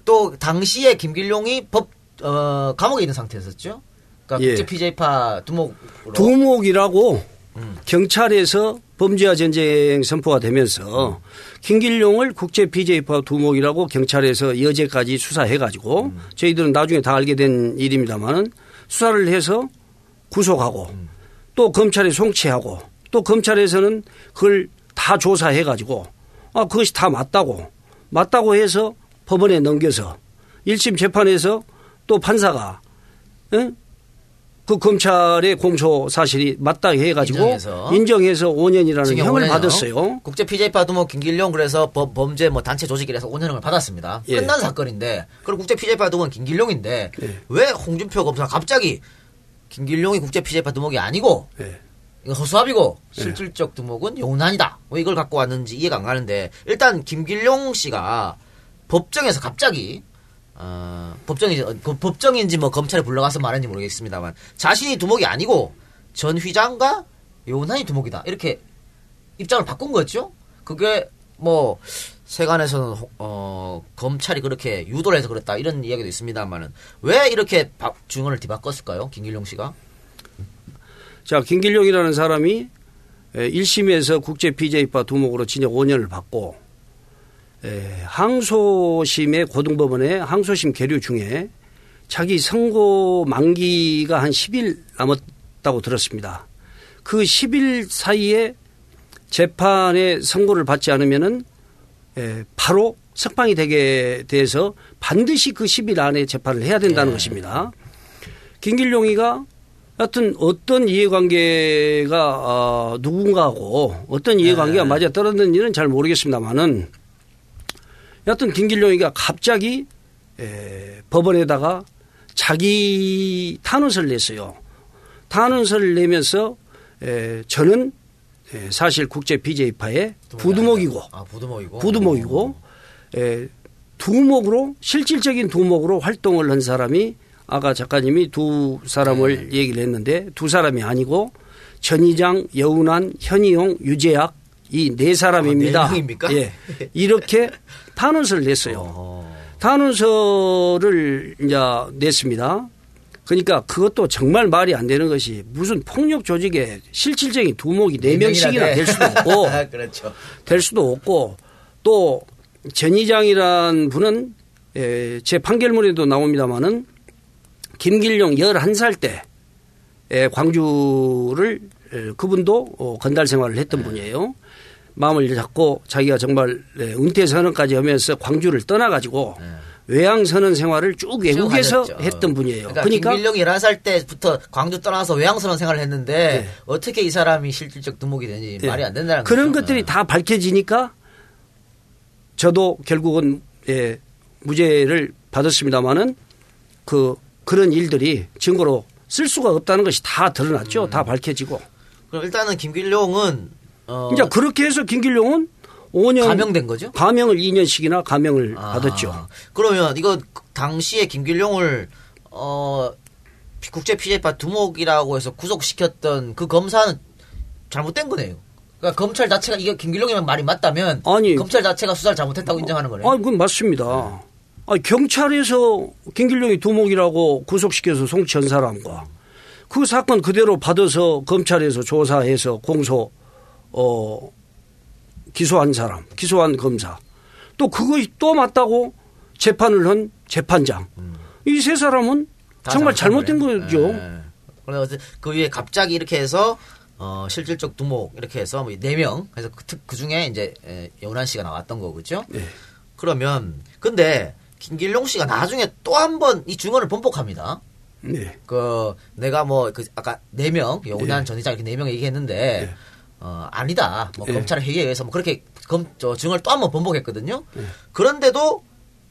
또 당시에 김길용이 법 어, 감옥에 있는 상태였었죠. 그러니까 예. 국제 PJ파 두목으로 두목이라고 음. 경찰에서 범죄와 전쟁 선포가 되면서 김길용을 국제 PJ파 두목이라고 경찰에서 여제까지 수사해 가지고 음. 저희들은 나중에 다 알게 된 일입니다만은 수사를 해서 구속하고 음. 또 검찰에 송치하고 또 검찰에서는 그걸 다 조사해 가지고 아 그것이 다 맞다고 맞다고 해서 법원에 넘겨서 1심 재판에서 또 판사가 예? 그 검찰의 공소 사실이 맞다 해가지고 인정해서. 인정해서 5년이라는 징역 형을 5년이요. 받았어요. 국제 PJ파 두목 김길용 그래서 범, 범죄 뭐 단체 조직이라서 5년형을 받았습니다. 예. 끝난 사건인데 그리고 국제 PJ파 두목은 김길용인데 예. 왜 홍준표 검사가 갑자기 김길용이 국제 PJ파 두목이 아니고 예. 이거 허수아비고 실질적 두목은 용난이다. 왜 이걸 갖고 왔는지 이해가 안 가는데 일단 김길용 씨가 법정에서 갑자기 어, 법정이 그 법정인지 뭐 검찰에 불러가서 말했는지 모르겠습니다만 자신이 두목이 아니고 전 회장과 용난이 두목이다 이렇게 입장을 바꾼 거죠. 그게 뭐 세간에서는 호- 어, 검찰이 그렇게 유도를 해서 그랬다 이런 이야기도 있습니다만은 왜 이렇게 바- 증언을 뒤바꿨을까요, 김길용 씨가? 자, 김길용이라는 사람이 1심에서 국제 PJ파 두목으로 징역 5년을 받고 에, 항소심의 고등법원의 항소심 계류 중에 자기 선고 만기가 한 10일 남았다고 들었습니다. 그 10일 사이에 재판에 선고를 받지 않으면은 에, 바로 석방이 되게 돼서 반드시 그 10일 안에 재판을 해야 된다는 것입니다. 김길용이가 하여튼 어떤 이해관계가 어, 누군가하고 어떤 이해관계가 맞아 떨어졌는지는 잘 모르겠습니다만은 여하튼 김길용이가 갑자기 에, 법원에다가 자기 탄원서를 냈어요. 탄원서를 내면서 에, 저는 에, 사실 국제 BJ파의 부두목이고 아, 부두목이고. 부두목이고 에, 두목으로 실질적인 두목으로 활동을 한 사람이 아까 작가님이 두 사람을 네. 얘기를 했는데 두 사람이 아니고 전희장, 여운한, 현희용, 유재학 이 네 사람입니다. 아, 네? 예. 이렇게 탄원서를 냈어요. 어. 탄원서를 이제 냈습니다. 그러니까 그것도 정말 말이 안 되는 것이 무슨 폭력 조직의 실질적인 두목이 네 명씩이나 될 수도 없고 아, 그렇죠. 될 수도 없고 또 전의장이란 분은 에, 제 판결문에도 나옵니다마는 김길용 11살 때 에, 광주를 에, 그분도 어, 건달 생활을 했던 네. 분이에요. 마음을 잡고 자기가 정말 에, 은퇴 선언까지 하면서 광주를 떠나가지고 외양 선언 생활을 쭉 외국에서 네. 쭉. 했던 분이에요. 그러니까, 그러니까, 김길령이 11살 때부터 광주 떠나서 외양선언 생활을 했는데 네. 어떻게 이 사람이 실질적 두목이 되는지 예. 말이 안 된다는 그런 거죠. 것들이 다 밝혀지니까 저도 결국은 예, 무죄를 받았습니다마는 그 그런 일들이 증거로 쓸 수가 없다는 것이 다 음. 드러났죠. 다 밝혀지고. 그럼 일단은 김길용은 어, 이제 그렇게 해서 김길용은 5년 감형된 거죠? 감형을 2년씩이나 감형을 아, 받았죠. 그러면 이거 당시에 김길용을 어 국제 피제파 두목이라고 해서 구속시켰던 그 검사는 잘못된 거네요. 그러니까 검찰 자체가 이게 김길용이면 말이 맞다면 아니. 검찰 자체가 수사를 잘못했다고 인정하는 거네요. 아, 그건 맞습니다. 아, 경찰에서 김길용이 두목이라고 구속시켜서 송치한 사람과 그 사건 그대로 받아서 검찰에서 조사해서 공소 어 기소한 사람, 기소한 검사 또 그것이 또 맞다고 재판을 한 재판장 이세 사람은 다 정말 잘못된 거예요. 거죠. 예. 그래서 그 위에 갑자기 이렇게 해서 어, 실질적 두목 이렇게 해서 네명 그래서 그, 특- 그 중에 이제 에, 여운한 씨가 나왔던 거겠죠. 네. 그러면 근데 김길용 씨가 나중에 또 한 번 이 증언을 번복합니다. 네. 그 내가 뭐 그 아까 네명 여운한 전 회장 이렇게 네 명 얘기했는데 어 아니다 뭐 예. 검찰 회의에 의해서 뭐 그렇게 검 저 증언을 또 한 번 번복했거든요. 예. 그런데도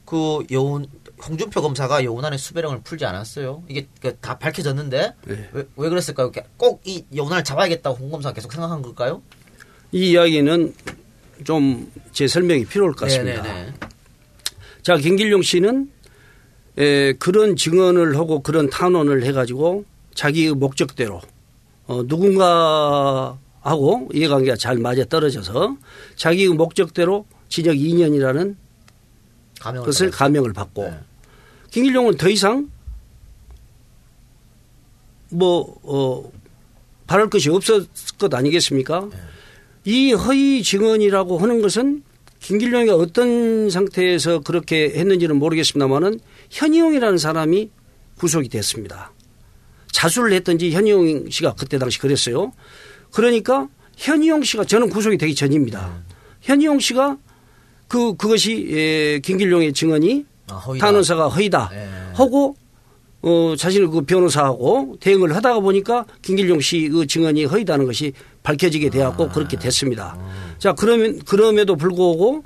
그 여운 홍준표 검사가 여운한의 수배령을 풀지 않았어요. 이게 그다 밝혀졌는데 예. 왜, 왜 그랬을까요? 꼭 이 여운한을 잡아야겠다고 홍 검사가 계속 생각한 걸까요? 이 이야기는 좀 제 설명이 필요할 것 같습니다. 네네네. 자, 김길용 씨는 에, 그런 증언을 하고 그런 탄원을 해가지고 자기의 목적대로 어, 누군가 하고 이해관계가 잘 맞아 떨어져서 자기의 목적대로 징역 2년이라는 감형을 것을 받았어요. 감형을 받고 네. 김길용은 더 이상 뭐 어, 바랄 것이 없었을 것 아니겠습니까? 네. 이 허위 증언이라고 하는 것은 김길용이 어떤 상태에서 그렇게 했는지는 모르겠습니다만은 현희용이라는 사람이 구속이 됐습니다. 자수를 했던지 현희용 씨가 그때 당시 그랬어요. 그러니까 현희용 씨가 저는 구속이 되기 전입니다. 현희용 씨가 그 그것이 에, 김길용의 증언이 아, 허위다. 탄원서가 허위다 예. 하고 어, 자신의 그 변호사하고 대응을 하다가 보니까 김길용 씨의 증언이 허위다는 것이 밝혀지게 되었고 그렇게 됐습니다. 자, 그러면, 그럼에도 불구하고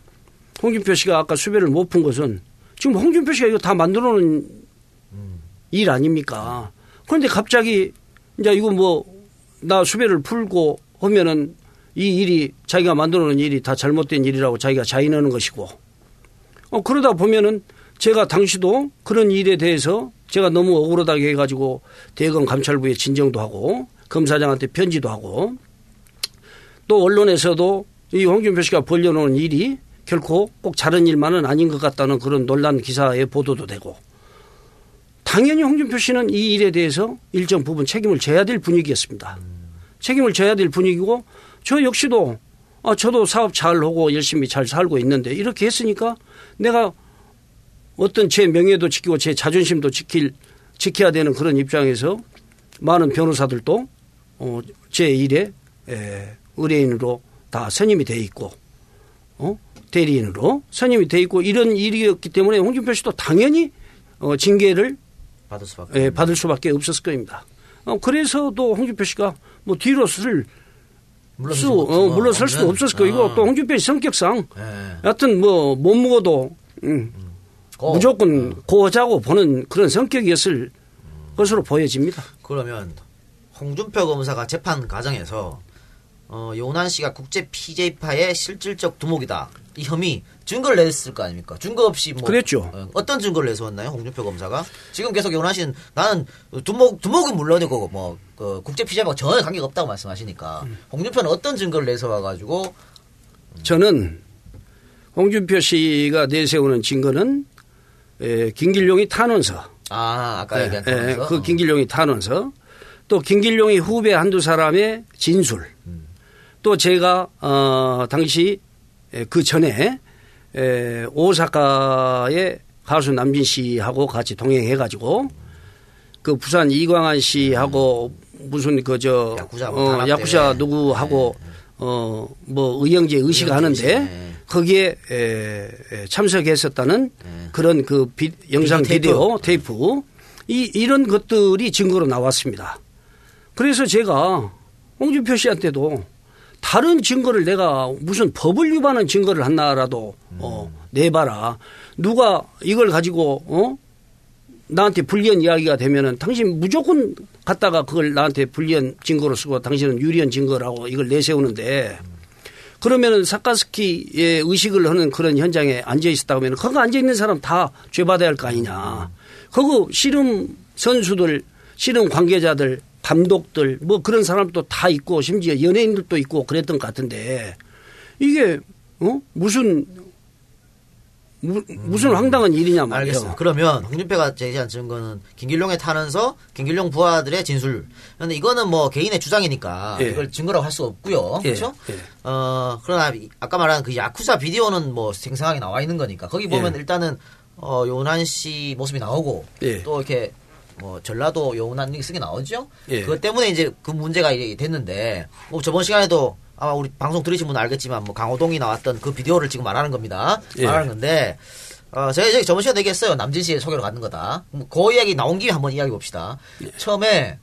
홍준표 씨가 아까 수배를 못 푼 것은 지금 홍준표 씨가 이거 다 만들어 놓은 일 아닙니까? 그런데 갑자기 이제 이거 뭐 나 수배를 풀고 하면은 이 일이 자기가 만들어 놓은 일이 다 잘못된 일이라고 자기가 자인하는 것이고. 어, 그러다 보면은 제가 당시도 그런 일에 대해서 제가 너무 억울하다고 해가지고 대검 감찰부에 진정도 하고 검사장한테 편지도 하고. 또 언론에서도 이 홍준표 씨가 벌려놓은 일이 결코 꼭 잘한 일만은 아닌 것 같다는 그런 논란 기사에 보도도 되고 당연히 홍준표 씨는 이 일에 대해서 일정 부분 책임을 져야 될 분위기였습니다. 책임을 져야 될 분위기고 저 역시도 아, 저도 사업 잘 하고 열심히 잘 살고 있는데 이렇게 했으니까 내가 어떤 제 명예도 지키고 제 자존심도 지킬 지켜야 되는 그런 입장에서 많은 변호사들도 어, 제 일에 에, 의뢰인으로 다 선임이 돼 있고 어? 대리인으로 선임이 돼 있고 이런 일이었기 때문에 홍준표 씨도 당연히 어, 징계를 받을 수밖에. 예, 받을 수밖에 없었을 겁니다. 어, 그래서도 홍준표 씨가 뭐 뒤로 쓸 수, 어, 물러설 수도 없었을 거이고 또 홍준표 씨 성격상 예. 여하튼 뭐 못 먹어도 음, 고. 무조건 고자고 보는 그런 성격이었을 것으로 보여집니다. 그러면 홍준표 검사가 재판 과정에서 어, 요난 씨가 국제 PJ파의 실질적 두목이다. 이 혐의 증거를 냈을 거 아닙니까? 증거 없이 뭐 그랬죠. 어, 떤 증거를 내세웠나요, 홍준표 검사가? 지금 계속 씨는 나는 두목 두목은 물론이고 뭐 그 국제 PJ파 전혀 관계가 없다고 말씀하시니까 음. 홍준표는 어떤 증거를 내세워 가지고 저는 홍준표 씨가 내세우는 증거는 에, 김길용이 탄원서. 아 아까 얘기한 예, 거에서 그 김길용이 탄원서. 또 김길용이 후배 한두 사람의 진술. 또 제가 어 당시 에, 그 전에 에, 오사카의 가수 남진 씨하고 같이 동행해 가지고 그 부산 이광환 씨하고 무슨 그저 야쿠자 어, 탄압 야쿠자. 누구하고 어뭐 의형제 의식 의형제 하는데 의식, 네. 거기에 에, 에, 참석했었다는 그런 그 비- 영상 비디오 비디오 테이프 이 이런 것들이 증거로 나왔습니다. 그래서 제가 홍준표 씨한테도 다른 증거를 내가 무슨 법을 위반한 증거를 하나라도 어, 내봐라. 누가 이걸 가지고 어 나한테 불리한 이야기가 되면은 당신 무조건 갖다가 그걸 나한테 불리한 증거로 쓰고 당신은 유리한 증거라고 이걸 내세우는데 그러면은 사카스키의 의식을 하는 그런 현장에 앉아 있었다고 하면 거기 앉아 있는 사람 다 죄받아야 할 거 아니냐. 거기 씨름 선수들, 씨름 관계자들, 감독들 뭐 그런 사람도 다 있고 심지어 연예인들도 있고 그랬던 것 같은데 이게 어 무슨 무, 무슨 황당한 일이냐 말이에요. 알겠어요. 그러면 홍준표가 제시한 증거는 김길용의 탄원서, 김길용 부하들의 진술. 그런데 이거는 뭐 개인의 주장이니까 예. 이걸 증거라고 할 수 없고요. 예, 그렇죠? 예. 어, 그러나 이- 아까 말한 그 야쿠자 비디오는 뭐 생생하게 나와 있는 거니까 거기 보면 예. 일단은 어, 요난 씨 모습이 나오고 예. 또 이렇게 뭐 전라도 이 쓰게 나오죠. 예. 그것 때문에 이제 그 문제가 됐는데 뭐 저번 시간에도 아마 우리 방송 들으신 분은 알겠지만 뭐 강호동이 나왔던 그 비디오를 지금 말하는 겁니다. 예. 말하는 건데 어, 제가 이제 저번 시간에 얘기했어요. 남진 씨의 소개로 갖는 거다. 뭐그 이야기 나온 김에 한번 이야기 봅시다. 예. 처음에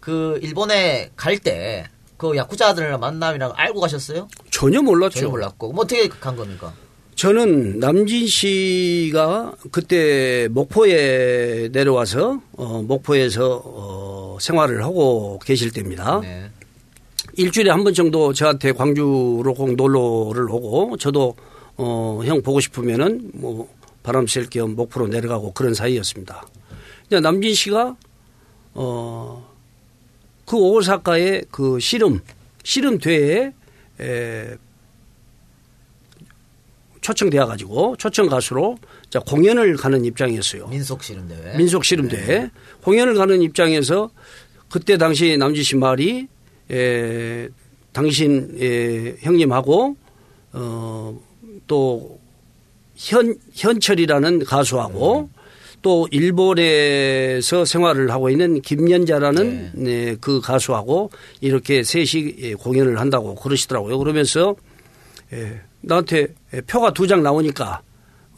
그 일본에 갈 때 그 야쿠자들 만남이라고 알고 가셨어요? 전혀 몰랐죠. 전혀 몰랐고. 뭐 어떻게 간 겁니까? 저는 남진 씨가 그때 목포에 내려와서 어, 목포에서 어, 생활을 하고 계실 때입니다. 네. 일주일에 한 번 정도 저한테 광주로 꼭 놀러를 오고 저도 어, 형 보고 싶으면은 뭐 바람 쐴 겸 목포로 내려가고 그런 사이였습니다. 이제 남진 씨가 어, 그 오사카의 그 씨름 씨름 대회에 에, 초청되어 가지고 초청 가수로 자 공연을 가는 입장이었어요. 민속 씨름 대회. 민속 씨름 대회 공연을 가는 입장에서 그때 당시 남지 씨 말이 에, 당신 에, 형님하고 어, 또 현, 현철이라는 가수하고 또 일본에서 생활을 하고 있는 김연자라는 네, 그 가수하고 이렇게 셋이 예, 공연을 한다고 그러시더라고요. 그러면서 예, 나한테 예, 표가 두 장 나오니까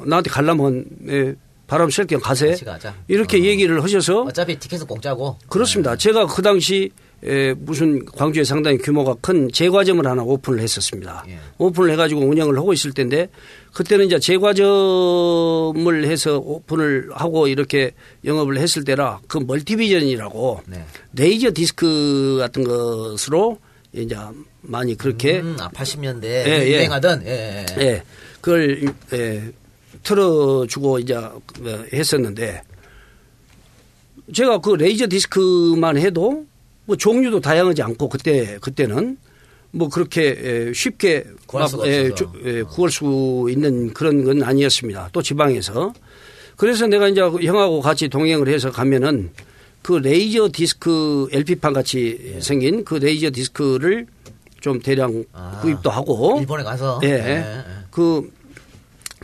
나한테 가려면 예, 바람 쐴 겸 가세. 이렇게 어. 얘기를 하셔서 어차피 티켓은 공짜고. 그렇습니다. 제가 그 당시 에, 무슨 광주에 상당히 규모가 큰 제과점을 하나 오픈을 했었습니다. 예. 오픈을 해가지고 운영을 하고 있을 텐데 그때는 이제 제과점을 해서 오픈을 하고 이렇게 영업을 했을 때라 그 멀티비전이라고 네. 레이저 디스크 같은 것으로 이제 많이 그렇게 음, 아, 80년대 예, 예. 유행하던 예, 예. 예, 그걸 예, 틀어주고 이제 했었는데 제가 그 레이저 디스크만 해도 뭐 종류도 다양하지 않고 그때 그때는 뭐 그렇게 예, 쉽게 구할 예. 조- 예, 구할 수 있는 그런 건 아니었습니다. 또 지방에서 그래서 내가 이제 형하고 같이 동행을 해서 가면은 그 레이저 디스크 LP판 같이 생긴 그 레이저 디스크를 좀 대량 아, 구입도 하고 일본에 가서 예. 예, 예. 그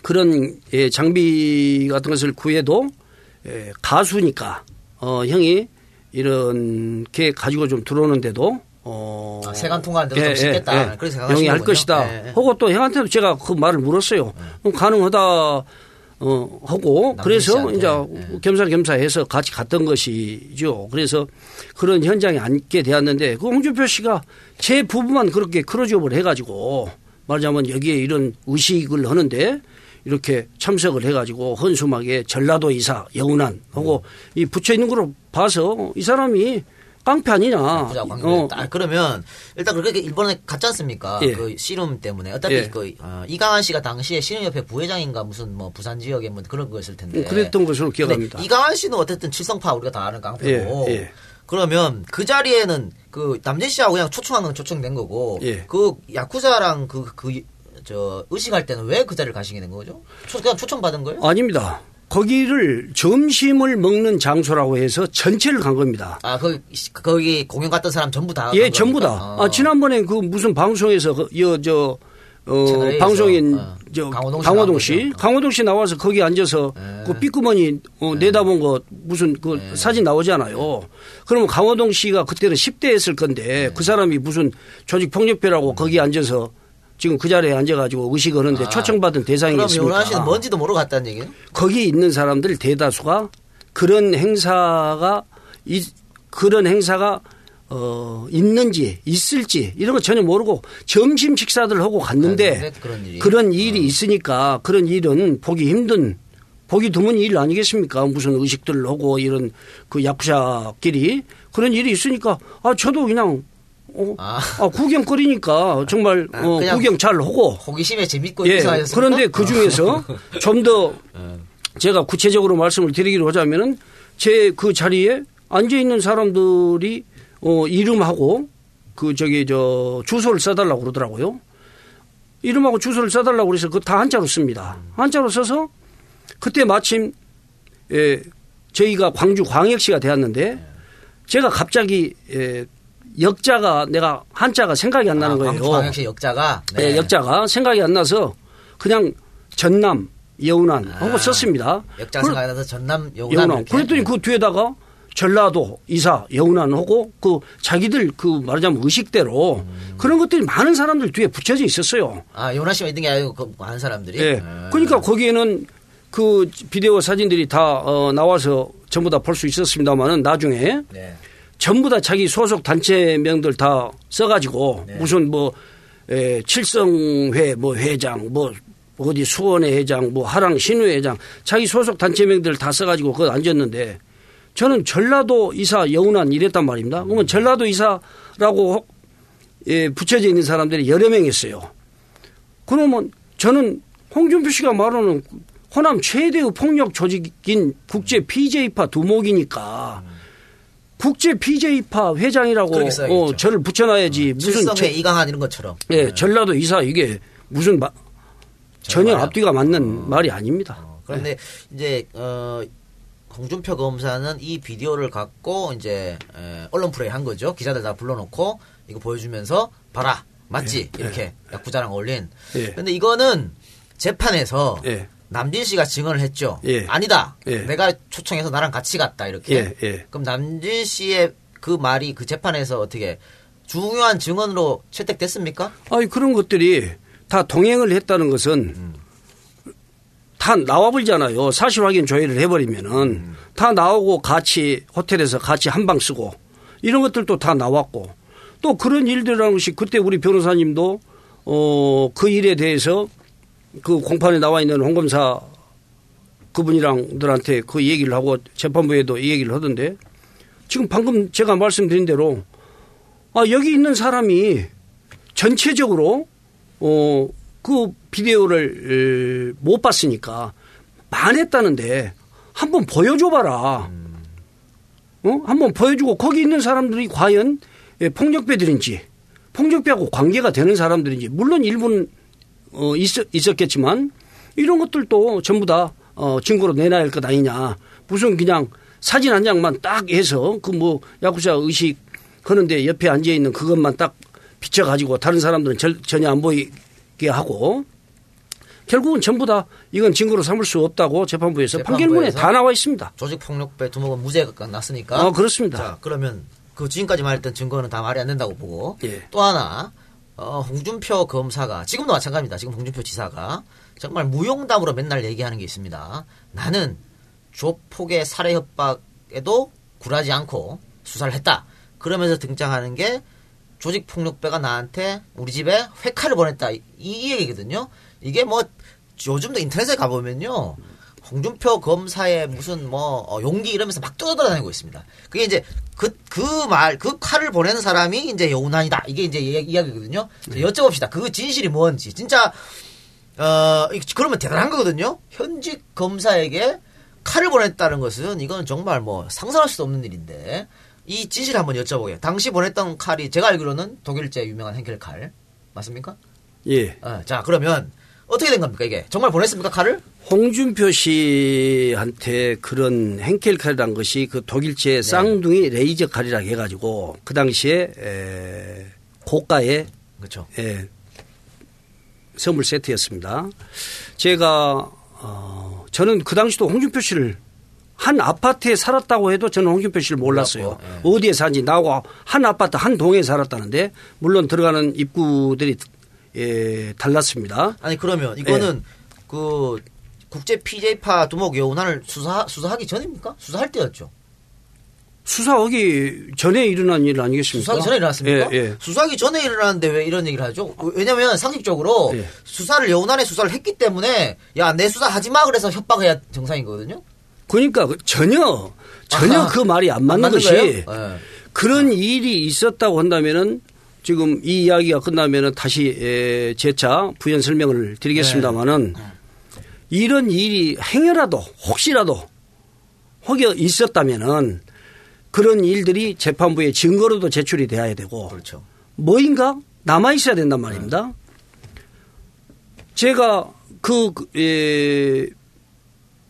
그런 예, 장비 같은 것을 구해도 예, 가수니까 어 형이 이렇게 가지고 좀 들어오는데도 어 아, 세관 통과하는데도 좀 쉽겠다. 그렇게 생각하시는 형이 할 거군요. 것이다. 예, 예. 하고 또 형한테도 제가 그 말을 물었어요. 그럼 가능하다. 어, 하고, 그래서. 이제 예. 겸사겸사해서 같이 갔던 것이죠. 그래서 그런 현장에 앉게 되었는데, 그 홍준표 씨가 제 부부만 그렇게 크로즈업을 해가지고, 말하자면 여기에 이런 의식을 하는데, 이렇게 참석을 해가지고 헌수막에 전라도 이사 영운한 하고 이 붙여 있는 거로 봐서 이 사람이 깡패 아니냐. 야쿠자 관계. 어, 딱 그러면 일단 그렇게 일본에 갔지 않습니까? 예. 그 씨름 때문에 어차피 예. 그 어, 이강한 씨가 당시에 씨름협회 부회장인가 무슨 뭐 부산 지역에 뭐 그런 거였을 텐데. 음, 그랬던 것으로 기억합니다. 이강한 씨는 어쨌든 칠성파 우리가 다 아는 깡패고. 예, 예. 그러면 그 자리에는 그 남진 씨하고 그냥 초청한 건 초청된 거고. 예. 그 야쿠자랑 그 그 저 의식할 때는 왜 그 자리를 가시게 된 거죠? 초, 그냥 초청 받은 거예요? 아닙니다. 거기를 점심을 먹는 장소라고 해서 전체를 간 겁니다. 아, 거기 거기 공연 갔던 사람 전부 다. 예, 간 전부 다. 겁니까? 아, 지난번에 그 무슨 방송에서 그, 여, 저, 어, 방송인, 어, 저, 강호동 씨 강호동 씨. 어. 강호동 씨 나와서 거기 앉아서 예. 그 삐꾸머니 어, 내다본 거 무슨 그 예. 사진 나오잖아요. 그러면 강호동 씨가 그때는 10대 했을 건데 예. 그 사람이 무슨 조직 폭력배라고 거기 앉아서 지금 그 자리에 앉아가지고 의식하는데 아. 초청받은 대상이 그럼 있습니까? 요나 씨는 뭔지도 모르고 갔다는 얘기예요? 거기 있는 사람들 대다수가 그런 행사가 이 그런 행사가 어 있는지 있을지 이런 거 전혀 모르고 점심 식사들 하고 갔는데 아, 그런 일이? 그런 일이 있으니까 그런 일은 보기 힘든 보기 드문 일 아니겠습니까? 무슨 의식들을 하고 이런 그 약사끼리 그런 일이 있으니까 아 저도 그냥 어, 아. 아, 구경거리니까 정말 아, 어, 구경 잘 하고 호기심에 재밌고 예. 그런데 그 중에서 좀더 제가 구체적으로 말씀을 드리기로 하자면은 제 그 자리에 앉아 있는 사람들이 어 이름하고 그 저기 저 주소를 써달라고 그러더라고요. 이름하고 주소를 써달라고 그래서 그 다 한자로 씁니다. 한자로 써서 그때 마침 예 저희가 광주 광역시가 되었는데 제가 갑자기 예 역자가 내가 한자가 생각이 안 나는 아, 거예요. 광역시 역자가 네. 예, 역자가 생각이 안 나서 그냥 전남 여운안 하고 아, 썼습니다. 역자가 그- 생각이 나서 전남 여운안. 그랬더니 그 뒤에다가 전라도 이사 여운안 하고 그 자기들 그 말하자면 의식대로 음. 그런 것들이 많은 사람들 뒤에 붙여져 있었어요. 아 요나 씨만 있는 게 아니고 그 많은 사람들이. 예. 아. 그러니까 거기에는 그 비디오 사진들이 다 어, 나와서 전부 다 볼 수 있었습니다만은 나중에 네. 전부 다 자기 소속 단체명들 다 써가지고 네. 무슨 뭐 에, 칠성회 뭐 회장 뭐 어디 수원회 회장 뭐 하랑 신우회 회장 자기 소속 단체명들 다 써가지고 그거 앉았는데 저는 전라도 이사 여운안 이랬단 말입니다. 그러면 전라도 이사라고 예, 붙여져 있는 사람들이 여러 명 있어요. 그러면 저는 홍준표 씨가 말하는 호남 최대의 폭력 조직인 국제 PJ파 두목이니까 국제 PJ파 회장이라고. 어, 저를 붙여놔야지 무슨 저- 이강한 이런 것처럼. 예, 네. 전라도 이사 이게 무슨 마- 전혀. 앞뒤가 맞는 말이 아닙니다. 어, 그런데 이제 어 홍준표 검사는 이 비디오를 갖고 이제 에, 언론 프레이 한 거죠. 기자들 다 불러놓고 이거 보여주면서 봐라 맞지 이렇게 야쿠자랑 어울린. 예. 근데 이거는 재판에서 예. 남진 씨가 증언을 했죠. 예. 아니다. 예. 내가 초청해서 나랑 같이 갔다 이렇게. 예, 예. 그럼 남진 씨의 그 말이 그 재판에서 어떻게 중요한 증언으로 채택됐습니까? 아니 그런 것들이 다 동행을 했다는 것은 다 나와버리잖아요. 사실 확인 조회를 해버리면은 다 나오고 같이 호텔에서 같이 한 방 쓰고 이런 것들도 다 나왔고 또 그런 일들이라는 것이 그때 우리 변호사님도 어 그 일에 대해서 그 공판에 나와 있는 홍 검사 그분이랑 들한테 그 얘기를 하고 재판부에도 이 얘기를 하던데 지금 방금 제가 말씀드린 대로 아 여기 있는 사람이 전체적으로 어 그 비디오를 에, 못 봤으니까 만했다는데 한번 보여줘봐라. 어? 한번 보여주고 거기 있는 사람들이 과연 예, 폭력배들인지 폭력배하고 관계가 되는 사람들인지 물론 일부는 어, 있었, 있었겠지만 이런 것들도 전부 다 어, 증거로 내놔야 할 것 아니냐. 무슨 그냥 사진 한 장만 딱 해서 그 뭐 야구자 의식 하는데 옆에 앉아 있는 그것만 딱 비춰가지고 다른 사람들은 절- 전혀 안 보이게 하고 결국은 전부 다 이건 증거로 삼을 수 없다고 재판부에서 판결문에 재판부에서? 다 나와 있습니다. 조직폭력배 두목은 무죄가 났으니까. 어, 그렇습니다. 자, 그러면 그 지금까지 말했던 증거는 다 말이 안 된다고 보고 예. 또 하나 어, 홍준표 검사가 지금도 마찬가지입니다. 지금 홍준표 지사가 정말 무용담으로 맨날 얘기하는 게 있습니다. 나는 조폭의 살해 협박에도 굴하지 않고 수사를 했다. 그러면서 등장하는 게 조직 폭력배가 나한테 우리 집에 회칼을 보냈다. 이, 이 얘기거든요. 이게 뭐 요즘도 인터넷에 가보면요. 홍준표 검사의 무슨 뭐 어, 용기 이러면서 막 떠돌아다니고 있습니다. 그게 이제 그 그 말 그 칼을 보낸 사람이 이제 여운한이다. 이게 이제 이야- 이야기거든요. 자, 여쭤봅시다. 그 진실이 뭔지 진짜 어 이- 그러면 대단한 거거든요. 현직 검사에게 칼을 보냈다는 것은 이건 정말 뭐 상상할 수도 없는 일인데 이 진실 한번 여쭤보게요. 당시 보냈던 칼이 제가 알기로는 독일제 유명한 henkel 칼 맞습니까? 예. 어, 자 그러면 어떻게 된 겁니까 이게 정말 보냈습니까 칼을? 홍준표 씨한테 그런 henkel칼이란 것이 그 독일제 쌍둥이 레이저 칼이라 해가지고 그 당시에 에, 고가의 그렇죠. 예, 선물 세트였습니다. 제가 어, 저는 그 당시도 홍준표 씨를 한 아파트에 살았다고 해도 저는 홍준표 씨를 몰랐어요. 몰랐고, 어디에 사는지 나하고 한 아파트 한 동에 살았다는데 물론 들어가는 입구들이 예, 달랐습니다. 아니 그러면 이거는 그 국제 PJ파 두목 여운한을 수사 수사하기 전입니까? 수사할 때였죠. 수사하기 전에 일어난 일 아니겠습니까? 수사하기 전에 일어났습니까? 예, 예. 수사하기 전에 일어났는데 왜 이런 얘기를 하죠? 왜냐면 상식적으로 예. 수사를 여운한에 수사를 했기 때문에 야 내 수사 하지 마 그래서 협박해야 정상이거든요. 그러니까 그 전혀 전혀 아하. 그 말이 안 맞는 것이 거예요? 예. 그런 일이 있었다고 한다면은 지금 이 이야기가 끝나면은 다시 에, 재차 부연 설명을 드리겠습니다만은 네. 이런 일이 행여라도 혹시라도 혹여 있었다면은 그런 일들이 재판부에 증거로도 제출이 돼야 되고 그렇죠. 뭐인가 남아 있어야 된단 말입니다. 제가 그 그, 에,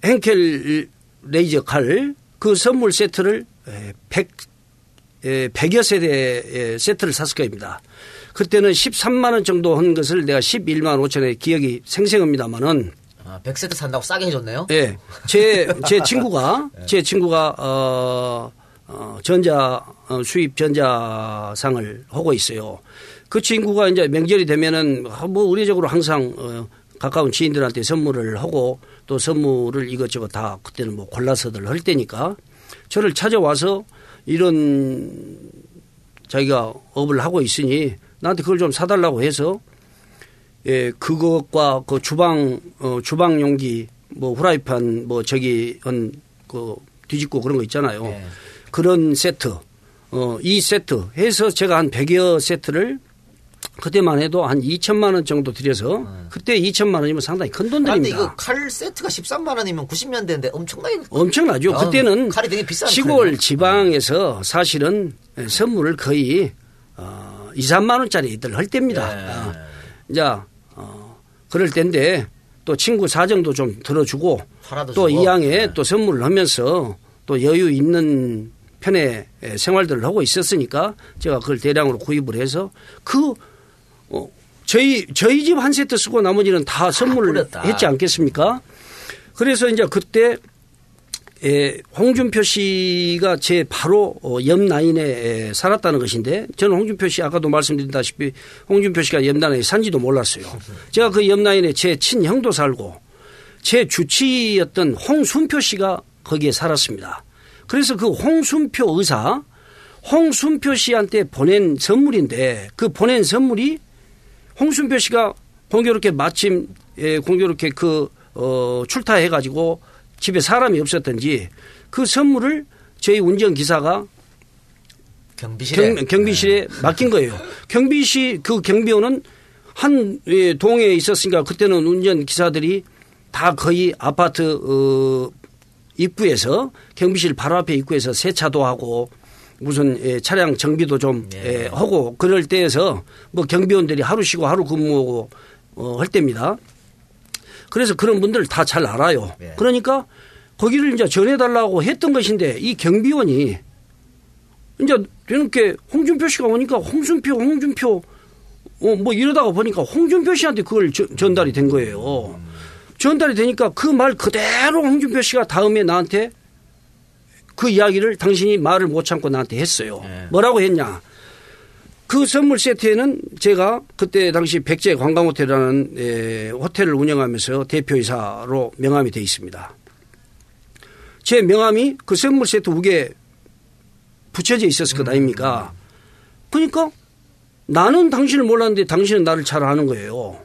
henkel 레이저 칼 그 선물 세트를 에, 100 에, 100여 세대 세트를 샀을 겁니다. 그때는 13만 원 정도 한 것을 내가 11만 5천에 기억이 생생합니다만은 아, 100세트 산다고 싸게 해줬네요. 예. 제, 제 친구가, 제 친구가, 어, 어, 전자, 어, 수입 전자상을 하고 있어요. 그 친구가 이제 명절이 되면은 뭐 의례적으로 항상, 어, 가까운 지인들한테 선물을 하고 또 선물을 이것저것 다 그때는 뭐 골라서들 할 때니까 저를 찾아와서 이런 자기가 업을 하고 있으니 나한테 그걸 좀 사달라고 해서 예, 그것과 그 주방, 어, 주방 용기, 뭐 후라이팬, 뭐 저기, 한, 그, 뒤집고 그런 거 있잖아요. 네. 그런 세트, 어, 이 세트 해서 제가 한 100여 세트를 그때만 해도 한 2천만 원 정도 들여서 그때 2천만 원이면 상당히 큰 그런데 돈들입니다. 이거 칼 세트가 13만 원이면 90년대인데 엄청나게 엄청나죠. 야, 그때는 칼이 되게 비싼 시골 칼이네요. 지방에서 사실은 선물을 거의 어, 2, 3만 원짜리들 할 때입니다. 네. 어, 이제 어, 그럴 때인데 또 친구 사정도 좀 들어주고 또. 이 양에 네. 또 선물을 하면서 또 여유 있는 편의 생활들을 하고 있었으니까 제가 그걸 대량으로 구입을 해서 그 어, 저희 저희 집 한 세트 쓰고 나머지는 다 선물을 뿌렸다. 했지 않겠습니까? 그래서 이제 그때 에, 홍준표 씨가 제 바로 어, 옆 라인에 에, 살았다는 것인데 저는 홍준표 씨 아까도 말씀드린다시피 홍준표 씨가 옆 라인에 산지도 몰랐어요. 제가 그 옆 라인에 제 친형도 살고 제 주치였던 홍순표 씨가 거기에 살았습니다. 그래서 그 홍순표 의사 홍순표 씨한테 보낸 선물인데 그 보낸 선물이 홍순표 씨가 공교롭게 마침 예, 공교롭게 그 어, 출타해 가지고 집에 사람이 없었던지 그 선물을 저희 운전 기사가 경비실에 경, 경비실에 맡긴 거예요. 경비실 그 경비원은 한 예, 동에 있었으니까 그때는 운전 기사들이 다 거의 아파트 어, 입구에서 경비실 바로 앞에 입구에서 세차도 하고 무슨 예, 차량 정비도 좀 예. 예, 하고 그럴 때에서 뭐 경비원들이 하루 쉬고 하루 근무하고 어, 할 때입니다. 그래서 그런 분들 다 잘 알아요. 예. 그러니까 거기를 이제 전해달라고 했던 것인데 이 경비원이 이제 뒤늦게 홍준표 씨가 오니까 홍준표, 홍준표, 어, 뭐 이러다가 보니까 홍준표 씨한테 그걸 저- 전달이 된 거예요. 전달이 되니까 그 말 그대로 홍준표 씨가 다음에 나한테 그 이야기를 당신이 말을 못 참고 나한테 했어요. 네. 뭐라고 했냐. 그 선물 세트에는 제가 그때 당시 백제 관광호텔이라는 에, 호텔을 운영하면서 대표이사로 명함이 돼 있습니다. 제 명함이 그 선물 세트 우에 붙여져 있었을 것 아닙니까? 그러니까 나는 당신을 몰랐는데 당신은 나를 잘 아는 거예요.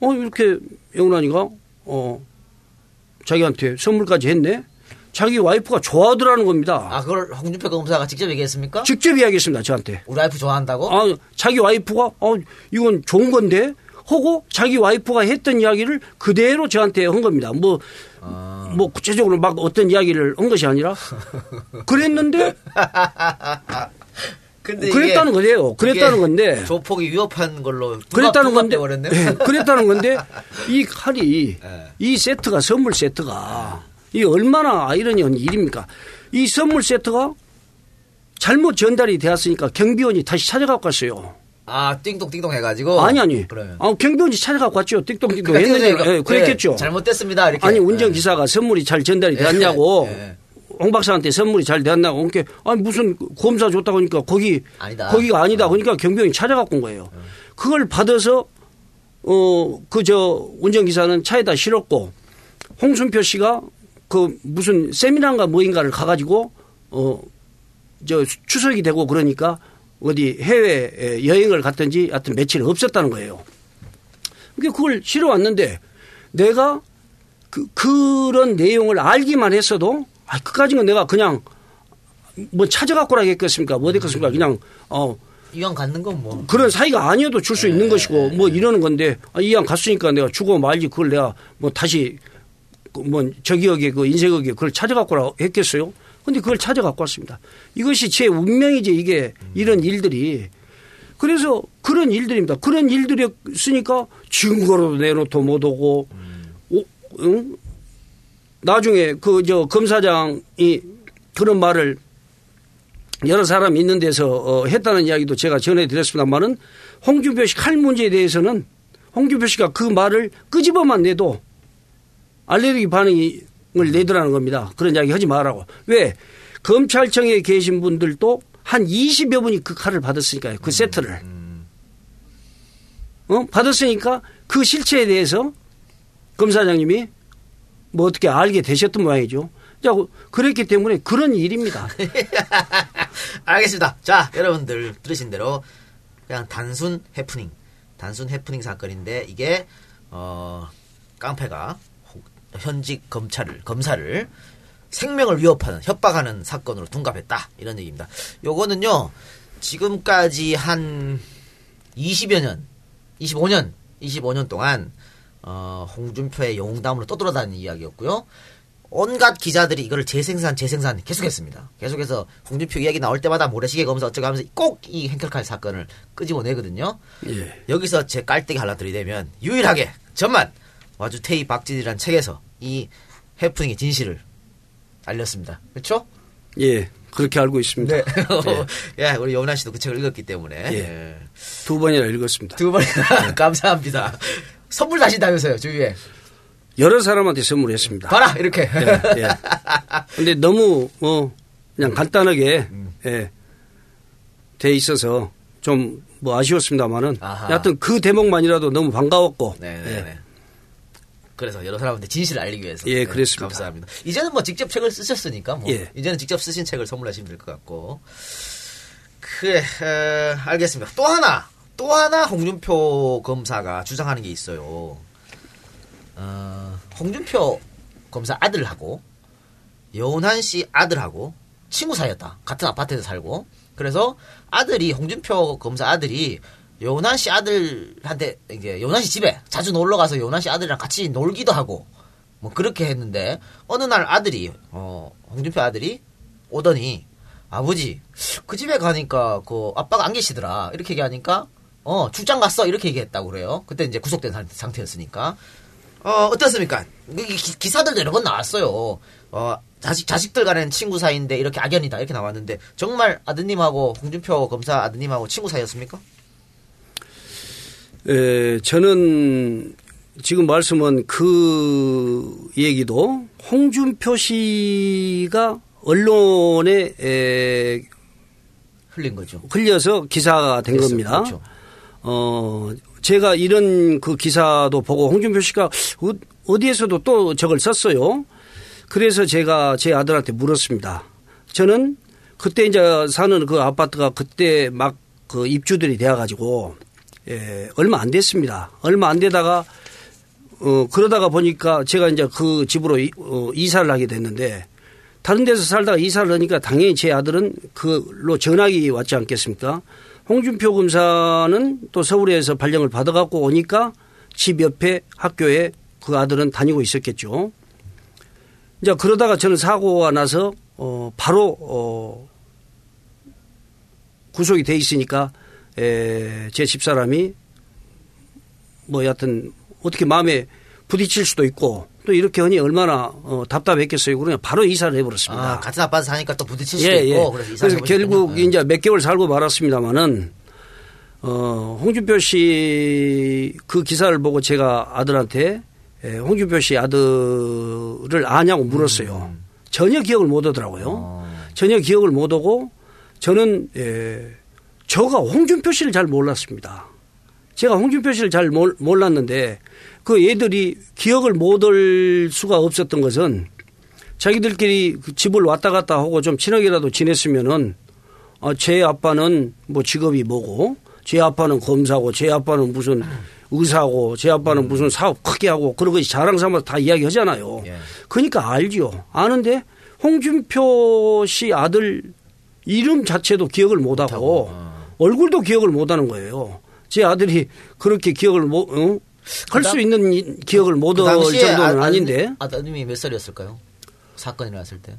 어, 이렇게 영란이가, 어, 자기한테 선물까지 했네. 자기 와이프가 좋아하더라는 겁니다. 아, 그걸 홍준표 검사가 직접 얘기했습니까? 직접 이야기했습니다. 저한테. 우리 와이프 좋아한다고? 아, 자기 와이프가 어 이건 좋은 건데 하고 자기 와이프가 했던 이야기를 그대로 저한테 한 겁니다. 뭐, 뭐 구체적으로 막 어떤 이야기를 한 것이 아니라 그랬는데 근데 그랬다는 거예요. 그랬다는 건데 조폭이 위협한 걸로 그랬다는 건데. 예, 그랬다는 건데 이 칼이 예. 이 세트가 선물 세트가 이 얼마나 아이러니한 일입니까? 이 선물 세트가 잘못 전달이 되었으니까 경비원이 다시 찾아갖고 왔어요. 아, 띵동띵동 해가지고. 아니 아니. 그러면. 아, 경비원이 찾아갖고 왔죠. 띡동띡동 그러니까 했는데 예, 그랬겠죠. 네, 잘못됐습니다. 이렇게. 아니 운전기사가 선물이 잘 전달이 예, 되었냐고 예, 예. 홍 박사한테 선물이 잘 되었냐고 그러니까 아니 무슨 검사 줬다고 하니까 거기 아니다. 거기가 아니다 그러니까 경비원이 찾아갖고 온 거예요. 그걸 받아서 어 그 저 운전기사는 차에다 실었고 홍순표 씨가 그 무슨 세미나인가 뭐인가를 가가지고 어 저 추석이 되고 그러니까 어디 해외 여행을 갔든지 하여튼 며칠 없었다는 거예요. 그게 그걸 실어 왔는데 내가 그, 그런 내용을 알기만 했어도 아, 그까지는 내가 그냥 뭐 찾아갖고라 했겠습니까? 뭐 어디겠습니까? 그냥 어 이왕 갖는 건 뭐. 그런 사이가 아니어도 줄 수 있는 것이고 뭐 이러는 건데 아, 이왕 갔으니까 내가 주고 말지 그걸 내가 뭐 다시 그 뭐 저기역에 그 인쇄역에 그걸 찾아갖고 라 했겠어요? 근데 그걸 찾아갖고 왔습니다. 이것이 제 운명이지 이게 이런 일들이 그래서 그런 일들입니다. 그런 일들이 있으니까 증거로 내놓도 못 오고 오, 응? 나중에 그 저 검사장이 그런 말을 여러 사람이 있는 데서 어, 했다는 이야기도 제가 전해드렸습니다만은 홍준표 씨 칼 문제에 대해서는 홍준표 씨가 그 말을 끄집어만 내도 알레르기 반응을 내더라는 겁니다. 그런 이야기 하지 말라고. 왜? 검찰청에 계신 분들도 한 20여 분이 그 칼을 받았으니까요. 그 세트를. 어? 받았으니까 그 실체에 대해서 검사장님이 뭐 어떻게 알게 되셨던 모양이죠. 자, 그랬기 때문에 그런 일입니다. 알겠습니다. 자, 여러분들 들으신 대로 그냥 단순 해프닝, 단순 해프닝 사건인데 이게 어 깡패가 혹- 현직 검찰을 검사를 생명을 위협하는 협박하는 사건으로 둔갑했다 이런 얘기입니다. 요거는요 지금까지 한 20여 년, 25년, 25년 동안 어, 홍준표의 영웅담으로 떠돌아다니는 이야기였고요. 온갖 기자들이 이거를 재생산, 재생산 계속했습니다. 계속해서 홍준표 이야기 나올 때마다 모래시계 검사 어쩌고 하면서 꼭 이 행클칼 사건을 끄집어내거든요. 예. 여기서 제 깔때기 하나 들이대면 유일하게 전만 와주테이 박진이라는 책에서 이 해프닝의 진실을 알렸습니다. 그렇죠? 예. 그렇게 알고 있습니다. 네. 예. 예, 우리 여운아 씨도 그 책을 읽었기 때문에 예. 예. 두 번이나 읽었습니다. 두 번이나 감사합니다. 선물 다신다면서요 주위에 여러 사람한테 선물했습니다. 봐라 이렇게. 예, 예. 근데 너무 뭐 그냥 간단하게 예, 돼 있어서 좀 뭐 아쉬웠습니다만은 아하. 여하튼 그 대목만이라도 너무 반가웠고 네네네. 예. 그래서 여러 사람한테 진실을 알리기 위해서. 네, 예, 그랬습니다. 감사합니다. 이제는 뭐 직접 책을 쓰셨으니까 뭐 예. 이제는 직접 쓰신 책을 선물하시면 될 것 같고. 그래, 에, 알겠습니다. 또 하나, 또 하나 홍준표 검사가 주장하는 게 있어요. 어, 홍준표 검사 아들하고 여운한 씨 아들하고 친구 사이였다. 같은 아파트에서 살고. 그래서 아들이 홍준표 검사 아들이 여운한 씨 아들한테 이제 여운한 씨 집에 자주 놀러 가서 여운한 씨 아들이랑 같이 놀기도 하고 뭐 그렇게 했는데 어느 날 아들이 어 홍준표 아들이 오더니 아버지 그 집에 가니까 그 아빠가 안 계시더라 이렇게 얘기하니까 어 출장 갔어 이렇게 얘기했다고 그래요. 그때 이제 구속된 상- 상태였으니까 어, 어떻습니까? 이 기- 기사들도 여러 번 나왔어요. 어, 자식, 자식들 간에는 친구 사이인데 이렇게 악연이다. 이렇게 나왔는데, 정말 아드님하고, 홍준표 검사 아드님하고 친구 사이였습니까? 에, 저는 지금 말씀은 그 얘기도 홍준표 씨가 언론에 에, 흘린 거죠. 흘려서 기사가 된 됐어요. 겁니다. 그렇죠. 어, 제가 이런 그 기사도 보고 홍준표 씨가 어- 어디에서도 또 저걸 썼어요. 그래서 제가 제 아들한테 물었습니다. 저는 그때 이제 사는 그 아파트가 그때 막 그 입주들이 되어가지고 예, 얼마 안 됐습니다. 얼마 안 되다가 어, 그러다가 보니까 제가 이제 그 집으로 이, 어, 이사를 하게 됐는데 다른 데서 살다가 이사를 하니까 당연히 제 아들은 그로 전학이 왔지 않겠습니까? 홍준표 검사는 또 서울에서 발령을 받아갖고 오니까 집 옆에 학교에 그 아들은 다니고 있었겠죠. 이제 그러다가 저는 사고가 나서 어 바로 어 구속이 돼 있으니까 에, 제 집사람이 뭐 여하튼 어떻게 마음에 부딪힐 수도 있고 또 이렇게 하니 얼마나 어, 답답했겠어요. 그러냐 바로 이사를 해버렸습니다. 아, 같은 아파트 사니까 또 부딪힐 수도 예, 있고 예. 그래서 이사를 그래서 결국. 예. 이제 몇 개월 살고 말았습니다마는 어, 홍준표 씨 그 기사를 보고 제가 아들한테 에, 홍준표 씨 아들을 아냐고 물었어요. 음. 전혀 기억을 못 하더라고요. 어. 전혀 기억을 못 하고 저는 에, 저가 홍준표 씨를 잘 몰랐습니다. 제가 홍준표 씨를 잘 몰, 몰랐는데 그 애들이 기억을 못 할 수가 없었던 것은 자기들끼리 그 집을 왔다 갔다 하고 좀 친하게라도 지냈으면은 아, 제 아빠는 뭐 직업이 뭐고 제 아빠는 검사고 제 아빠는 무슨 의사고 제 아빠는 무슨 사업 크게 하고 그런 거 자랑 삼아서 다 이야기 하잖아요. 예. 그러니까 알죠. 아는데 홍준표 씨 아들 이름 자체도 기억을 못 하고 얼굴도 기억을 못 하는 거예요. 제 아들이 그렇게 기억을 못, 어? 할수 그다- 있는 이- 기억을 못그할 당시에 정도는 아- 아닌데 아드님이 몇 살이었을까요? 사건이 났을 때.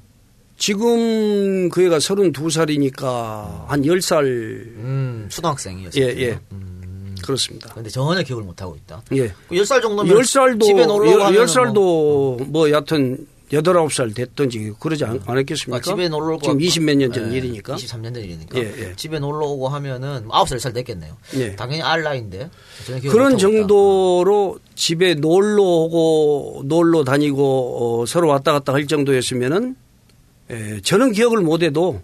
지금 그 애가 32살이니까 한 10살 음, 초등학생이었어요. 예, 예. 그렇습니다. 근데 전혀 기억을 못 하고 있다. 예. 10살 정도면 10살도 집에 놀러 가면 10살도 뭐 여하튼 8, 9살 됐든지 그러지 않, 않았겠습니까? 아, 집에 놀러 오고 지금 20 몇 년전 예, 일이니까. 23년 전 일이니까. 예, 예. 집에 놀러 오고 하면은 9살 10살 됐겠네요. 예. 당연히 알 나이인데. 그런 못 하고 있다. 정도로 집에 놀러 오고 놀러 다니고 어, 서로 왔다 갔다 할 정도였으면은 에, 저는 기억을 못 해도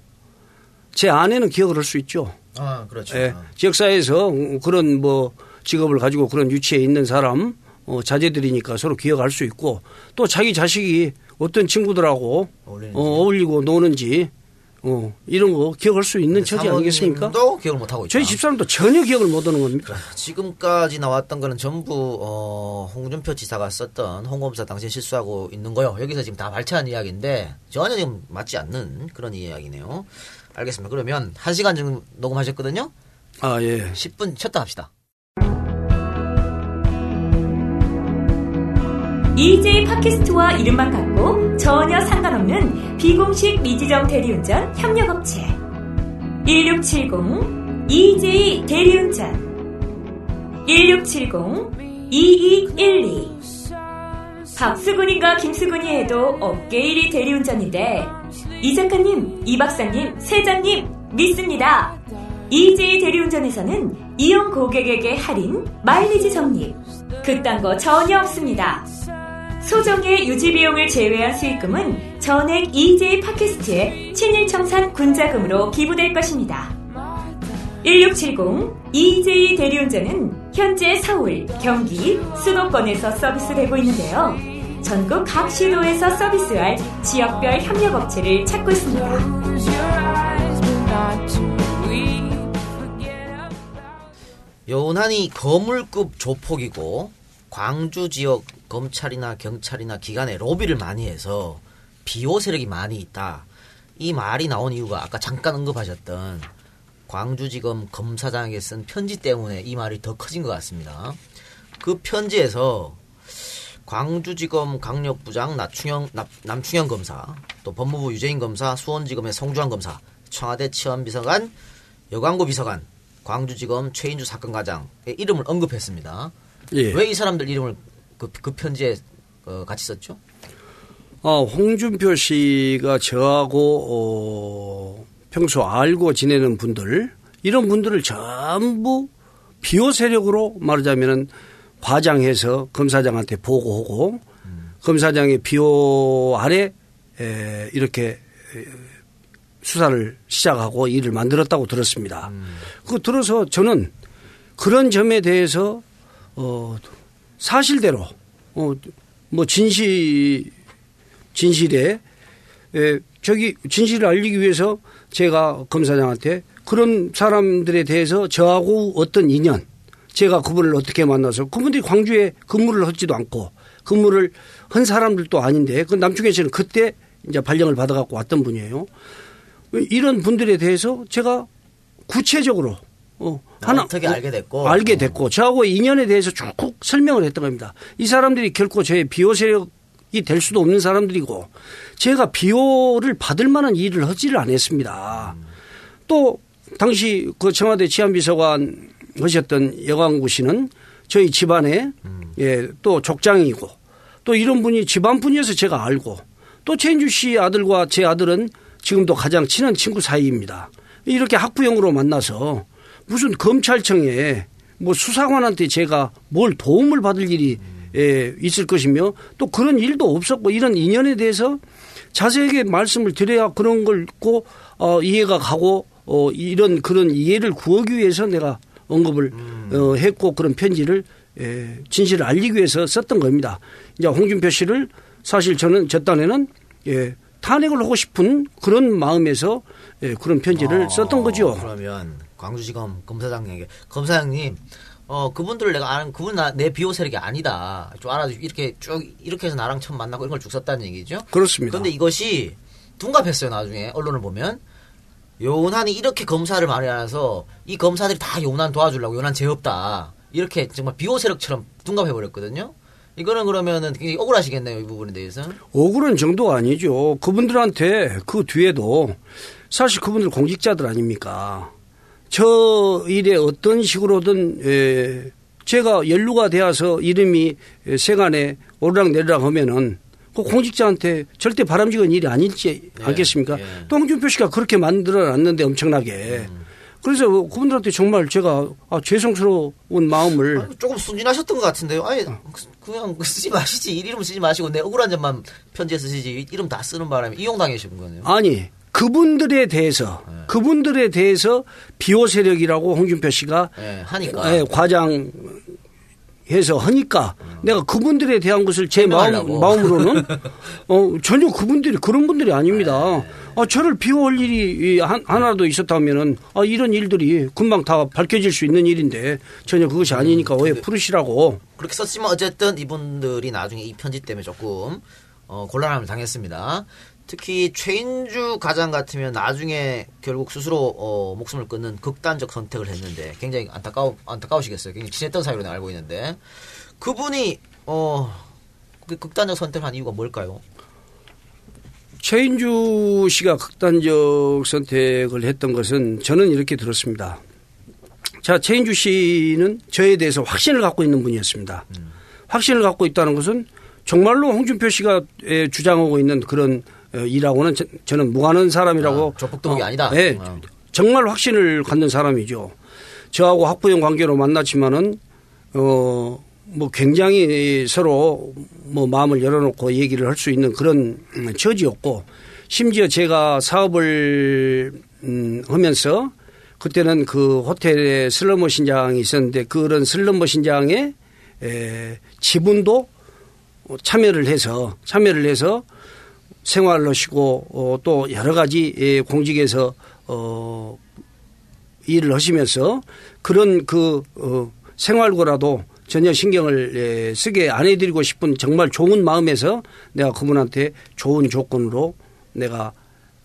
제 아내는 기억을 할 수 있죠. 아, 그렇죠. 예, 지역사회에서 그런 뭐 직업을 가지고 그런 유치에 있는 사람 어, 자제들이니까 서로 기억할 수 있고 또 자기 자식이 어떤 친구들하고 어울리는지. 어, 어울리고 노는지 어, 이런 거 기억할 수 있는 처지 아니겠습니까? 도 기억을 못 하고 있다. 저희 집사람도 전혀 기억을 못 하는 겁니다. 지금까지 나왔던 거는 전부 어, 홍준표 지사가 썼던 홍검사 당시 실수하고 있는 거요. 여기서 지금 다 발췌한 이야기인데 전혀 지금 맞지 않는 그런 이야기네요. 알겠습니다. 그러면 한 시간 정도 녹음하셨거든요. 아 예. 10분 쉬었다 합시다. EJ 팟캐스트와 이름만 같고 전혀 상관없는 비공식 미지정 대리운전 협력업체 1670 EJ 대리운전 1670-2212 박수근이가 김수근이 해도 업계 1위 대리운전인데 이 작가님, 이 박사님, 세장님 믿습니다. EJ 대리운전에서는 이용 고객에게 할인, 마일리지 적립 그딴 거 전혀 없습니다. 소정의 유지 비용을 제외한 수익금은 전액 EJ 팟캐스트에 친일청산 군자금으로 기부될 것입니다. 1670 EJ 대리운전은 현재 서울, 경기, 수도권에서 서비스되고 있는데요. 전국 각 시도에서 서비스할 지역별 협력업체를 찾고 있습니다. 여운한이 거물급 조폭이고 광주 지역 검찰이나 경찰이나 기관에 로비를 많이 해서 비호 세력이 많이 있다. 이 말이 나온 이유가 아까 잠깐 언급하셨던 광주지검 검사장에게 쓴 편지 때문에 이 말이 더 커진 것 같습니다. 그 편지에서 광주지검 강력부장 나충영, 남, 남충영 검사, 또 법무부 유재인 검사, 수원지검의 성주환 검사, 청와대 치안비서관, 여광구 비서관, 광주지검 최인주 사건과장의 이름을 언급했습니다. 예. 왜이 사람들 이름을 그, 그 편지에 어, 같이 썼죠? 아, 홍준표 씨가 저하고 어, 평소 알고 지내는 분들 이런 분들을 전부 비호 세력으로 말하자면은 과장해서 검사장한테 보고하고 검사장의 비호 아래 에, 이렇게 에, 수사를 시작하고 일을 만들었다고 들었습니다. 그 들어서 저는 그런 점에 대해서 어 사실대로 어뭐 진실 진실에 에, 저기 진실을 알리기 위해서 제가 검사장한테 그런 사람들에 대해서 저하고 어떤 인연 제가 그분을 어떻게 만나서 그분들이 광주에 근무를 하지도 않고 근무를 한 사람들도 아닌데 그 남중에서는 그때 이제 발령을 받아갖고 왔던 분이에요. 이런 분들에 대해서 제가 구체적으로 어, 하나 어떻게 알게 됐고 알게 됐고 저하고 인연에 대해서 쭉 설명을 했던 겁니다. 이 사람들이 결코 제 비호 세력이 될 수도 없는 사람들이고 제가 비호를 받을 만한 일을 하지를 않았습니다. 또 당시 그 청와대 치안비서관 하셨던 여광구 씨는 저희 집안에 예, 또 족장이고 또 이런 분이 집안 분이어서 제가 알고 또 최인주 씨 아들과 제 아들은 지금도 가장 친한 친구 사이입니다. 이렇게 학부형으로 만나서 무슨 검찰청에 뭐 수사관한테 제가 뭘 도움을 받을 일이 예, 있을 것이며 또 그런 일도 없었고 이런 인연에 대해서 자세하게 말씀을 드려야 그런 걸 꼭 어, 이해가 가고 어, 이런 그런 이해를 구하기 위해서 내가 언급을 어, 했고 그런 편지를 예, 진실을 알리기 위해서 썼던 겁니다. 이제 홍준표 씨를 사실 저는 저 딴에는 예, 탄핵을 하고 싶은 그런 마음에서 예, 그런 편지를 어, 썼던 거죠. 그러면 광주지검 검사장에게 검사장님 어 그분들을 내가 아는 그분 나, 내 비호 세력이 아니다. 좀 알아 이렇게 쭉 이렇게 해서 나랑 처음 만나고 이런 걸 쭉 썼다는 얘기죠. 그렇습니다. 그런데 이것이 둔갑했어요 나중에 언론을 보면 요난이 이렇게 검사를 많이 알아서 이 검사들이 다 요난 도와주려고 요난 죄 없다 이렇게 정말 비호 세력처럼 둔갑해 버렸거든요. 이거는 그러면은 굉장히 억울하시겠네요 이 부분에 대해서. 억울한 정도가 아니죠. 그분들한테 그 뒤에도 사실 그분들 공직자들 아닙니까? 저 일에 어떤 식으로든 에, 제가 연루가 되어서 이름이 세간에 오르락 내리락 하면은 그 공직자한테 절대 바람직한 일이 아닐지 예, 않겠습니까? 예. 또 홍준표 씨가 그렇게 만들어 놨는데 엄청나게. 그래서 그분들한테 정말 제가 아, 죄송스러운 마음을 아니, 조금 순진하셨던 것 같은데요. 아예 그냥 쓰지 마시지 이름 쓰지 마시고 내 억울한 점만 편지에 쓰시지 이름 다 쓰는 바람에 이용당하신 거네요. 아니 그분들에 대해서 그분들에 대해서 비호 세력이라고 홍준표 씨가 예, 하니까. 예, 과장 해서 하니까 내가 그분들에 대한 것을 제 마음, 설명하려고. 마음으로는 어, 전혀 그분들이 그런 분들이 아닙니다. 네. 아, 저를 비호할 일이 이 한- 하나라도 있었다면은 아, 이런 일들이 금방 다 밝혀질 수 있는 일인데 전혀 그것이 아니니까 왜 풀으시라고 그렇게 썼지만 어쨌든 이분들이 나중에 이 편지 때문에 조금 어, 곤란함을 당했습니다. 특히 최인주 가장 같으면 나중에 결국 스스로 어, 목숨을 끊는 극단적 선택을 했는데 굉장히 안타까우 안타까우시겠어요. 굉장히 친했던 사이로 알고 있는데 그분이 어, 그 극단적 선택을 한 이유가 뭘까요? 최인주 씨가 극단적 선택을 했던 것은 저는 이렇게 들었습니다. 자, 최인주 씨는 저에 대해서 확신을 갖고 있는 분이었습니다. 확신을 갖고 있다는 것은 정말로 홍준표 씨가 에, 주장하고 있는 그런 어, 일하고는 저- 저는 무관한 사람이라고. 아, 조폭동이 아니다? 네. 어. 정말 확신을 갖는 사람이죠. 저하고 학부형 관계로 만났지만은, 어, 뭐 굉장히 서로 뭐 마음을 열어놓고 얘기를 할 수 있는 그런 음, 처지였고 심지어 제가 사업을 음, 하면서 그때는 그 호텔에 슬럼머 신장이 있었는데 그런 슬럼머 신장에 에, 지분도 참여를 해서 참여를 해서 생활을 하시고 어, 또 여러 가지 예, 공직에서 어, 일을 하시면서 그런 그 어, 생활고라도 전혀 신경을 예, 쓰게 안 해드리고 싶은 정말 좋은 마음에서 내가 그분한테 좋은 조건으로 내가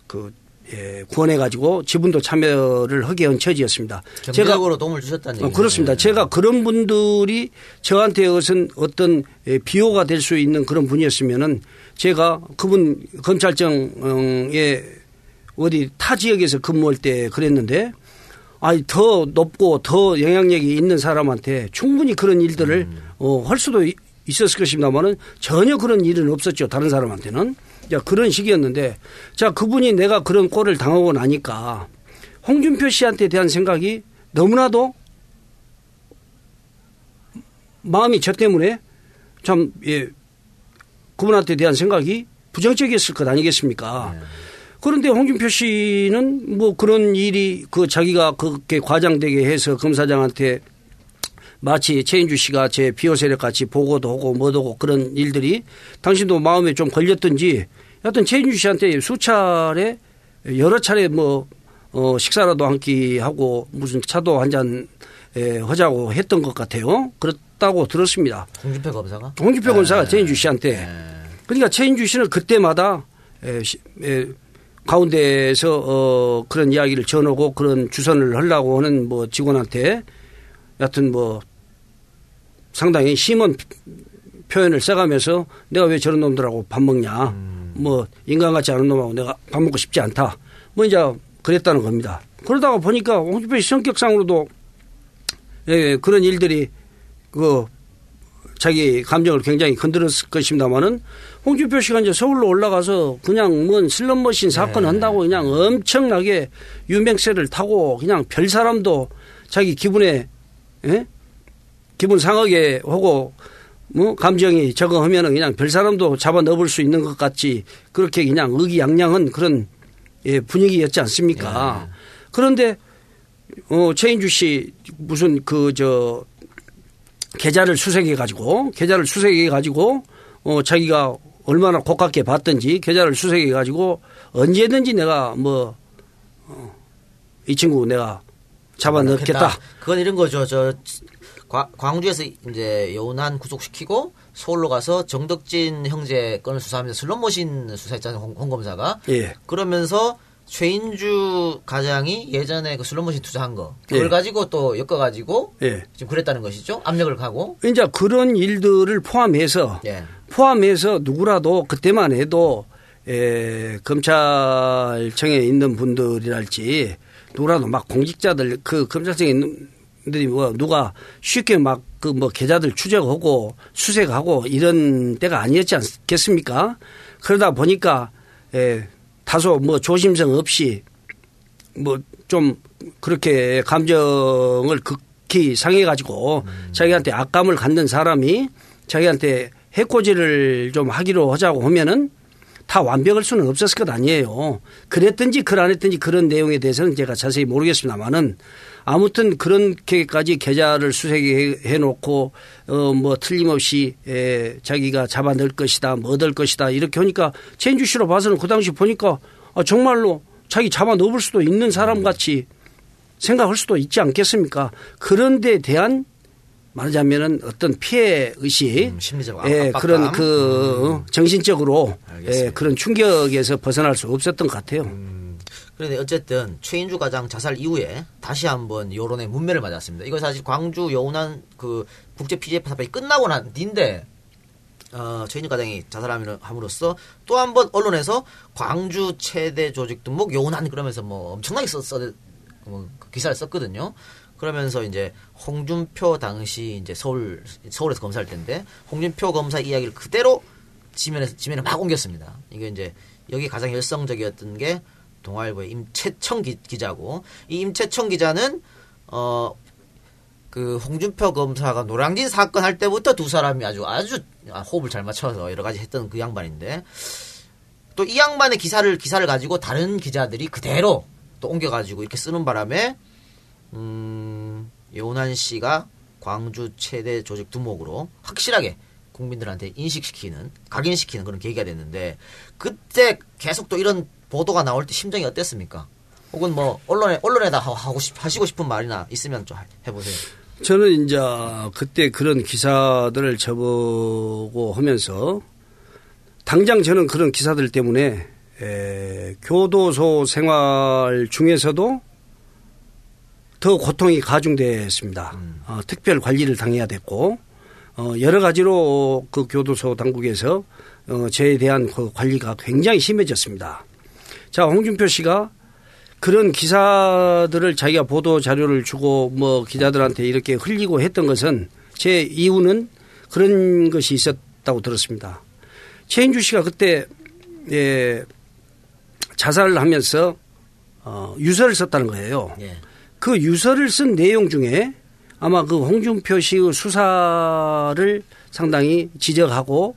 그 예, 구원해가지고 지분도 참여를 하게 한 처지였습니다. 경제적으로 도움을 주셨다는 어, 얘기죠. 그렇습니다. 네. 제가 그런 분들이 저한테 어떤 어떤 예, 비호가 될 수 있는 그런 분이었으면은 제가 그분 검찰청에 어디 타 지역에서 근무할 때 그랬는데 아니 더 높고 더 영향력이 있는 사람한테 충분히 그런 일들을 어, 할 수도 이- 있었을 것입니다만은 전혀 그런 일은 없었죠. 다른 사람한테는. 자, 그런 식이었는데 자, 그분이 내가 그런 꼴을 당하고 나니까 홍준표 씨한테 대한 생각이 너무나도 마음이 저 때문에 참, 예, 그분한테 대한 생각이 부정적이었을 것 아니겠습니까? 그런데 홍준표 씨는 뭐 그런 일이 그 자기가 그렇게 과장되게 해서 검사장한테 마치 최인주 씨가 제 비호 세력 같이 보고도 하고 뭐도 하고 그런 일들이 당신도 마음에 좀 걸렸던지 여하튼 최인주 씨한테 수차례 여러 차례 뭐 어, 식사라도 한 끼 하고 무슨 차도 한잔 에, 하자고 했던 것 같아요. 그렇 다고 들었습니다. 홍준표 검사가? 홍준표 네. 검사가 최인주 씨한테. 그러니까 최인주 씨는 그때마다 에, 시- 에, 가운데에서 어, 그런 이야기를 전하고 그런 주선을 하려고 하는 뭐 직원한테 여하튼 뭐 상당히 심한 표현을 써가면서 내가 왜 저런 놈들하고 밥 먹냐. 뭐 인간 같지 않은 놈하고 내가 밥 먹고 싶지 않다. 뭐 이제 그랬다는 겁니다. 그러다가 보니까 홍준표 씨 성격상으로도 예, 그런 일들이 그 자기 감정을 굉장히 건드렸을 것입니다만은 홍준표 씨가 이제 서울로 올라가서 그냥 뭔 슬럼머신 사건 한다고 그냥 엄청나게 유명세를 타고 그냥 별 사람도 자기 기분에 예? 기분 상하게 하고 뭐 감정이 적응하면은 그냥 별 사람도 잡아 넣을 수 있는 것 같지 그렇게 그냥 의기양양한 그런 예, 분위기였지 않습니까? 그런데 어 최인주 씨 무슨 그 저 계좌를 수색해 가지고 계좌를 수색해 가지고 어 자기가 얼마나 고깝게 봤던지 계좌를 수색해 가지고 언제든지 내가 뭐 이 친구 내가 잡아 넣겠다. 그건 이런 거죠. 저 과- 광주에서 이제 여운한 구속시키고 서울로 가서 정덕진 형제 건을 수사하면서 슬롯머신 수사했잖아요. 홍, 홍 검사가. 예. 그러면서 최인주 가장이 예전에 그 슬롯머신 투자한 거 그걸 예. 가지고 또 엮어가지고 예. 지금 그랬다는 것이죠. 압력을 가고. 이제 그런 일들을 포함해서 예. 포함해서 누구라도 그때만 해도 에, 검찰청에 있는 분들이랄지 누구라도 막 공직자들 그 검찰청에 있는 분들이 뭐 누가 쉽게 막 그 뭐 계좌들 추적하고 수색하고 이런 때가 아니었지 않겠습니까? 그러다 보니까 에, 다소 뭐 조심성 없이 뭐 좀 그렇게 감정을 극히 상해 가지고 자기한테 악감을 갖는 사람이 자기한테 해코지를 좀 하기로 하자고 하면은 다 완벽할 수는 없었을 것 아니에요. 그랬든지 그안 했든지 그런 내용에 대해서는 제가 자세히 모르겠습니다만은 아무튼 그렇게까지 계좌를 수색해 놓고 어 뭐 틀림없이 에 자기가 잡아 넣을 것이다 뭐 얻을 것이다 이렇게 하니까 최인주 씨로 봐서는 그 당시 보니까 아 정말로 자기 잡아 넣을 수도 있는 사람 같이 생각할 수도 있지 않겠습니까? 그런 데 대한 말하자면은 어떤 피해 의식, 음, 심리적 예. 그런 그 정신적으로 예, 알겠습니다. 그런 충격에서 벗어날 수 없었던 것 같아요. 그런데 어쨌든 최인주 가장 자살 이후에 다시 한번 여론의 문매를 맞았습니다. 이거 사실 광주 여운한 그 국제 피해 사건이 끝나고 난 뒤인데 어, 최인주 가장이 자살함으로써 또 한 번 언론에서 광주 최대 조직 등목 여운한 그러면서 뭐 엄청나게 써, 써, 뭐 기사를 썼거든요. 그러면서 이제 홍준표 당시 이제 서울 서울에서 검사할 때인데 홍준표 검사 이야기를 그대로 지면에 지면에 막 옮겼습니다. 이게 이제 여기 가장 열성적이었던 게 동아일보의 임채청 기, 기자고. 이 임채청 기자는 어 그 홍준표 검사가 노량진 사건 할 때부터 두 사람이 아주 아주 호흡을 잘 맞춰서 여러 가지 했던 그 양반인데 또 이 양반의 기사를 기사를 가지고 다른 기자들이 그대로 또 옮겨가지고 이렇게 쓰는 바람에 음 여운한 씨가 광주 최대 조직 두목으로 확실하게 국민들한테 인식시키는 각인시키는 그런 계기가 됐는데 그때 계속 또 이런 보도가 나올 때 심정이 어땠습니까? 혹은 뭐 언론에 언론에다 하- 하고 싶 하시고 싶은 말이나 있으면 좀 해보세요. 저는 이제 그때 그런 기사들을 접하고 하면서 당장 저는 그런 기사들 때문에 에, 교도소 생활 중에서도 더 고통이 가중됐습니다. 어, 특별 관리를 당해야 됐고 어, 여러 가지로 그 교도소 당국에서 어, 저에 대한 그 관리가 굉장히 심해졌습니다. 자, 홍준표 씨가 그런 기사들을 자기가 보도 자료를 주고 뭐 기자들한테 이렇게 흘리고 했던 것은 제 이유는 그런 것이 있었다고 들었습니다. 최인주 씨가 그때 예, 자살을 하면서 어, 유서를 썼다는 거예요. 예. 그 유서를 쓴 내용 중에 아마 그 홍준표 씨의 수사를 상당히 지적하고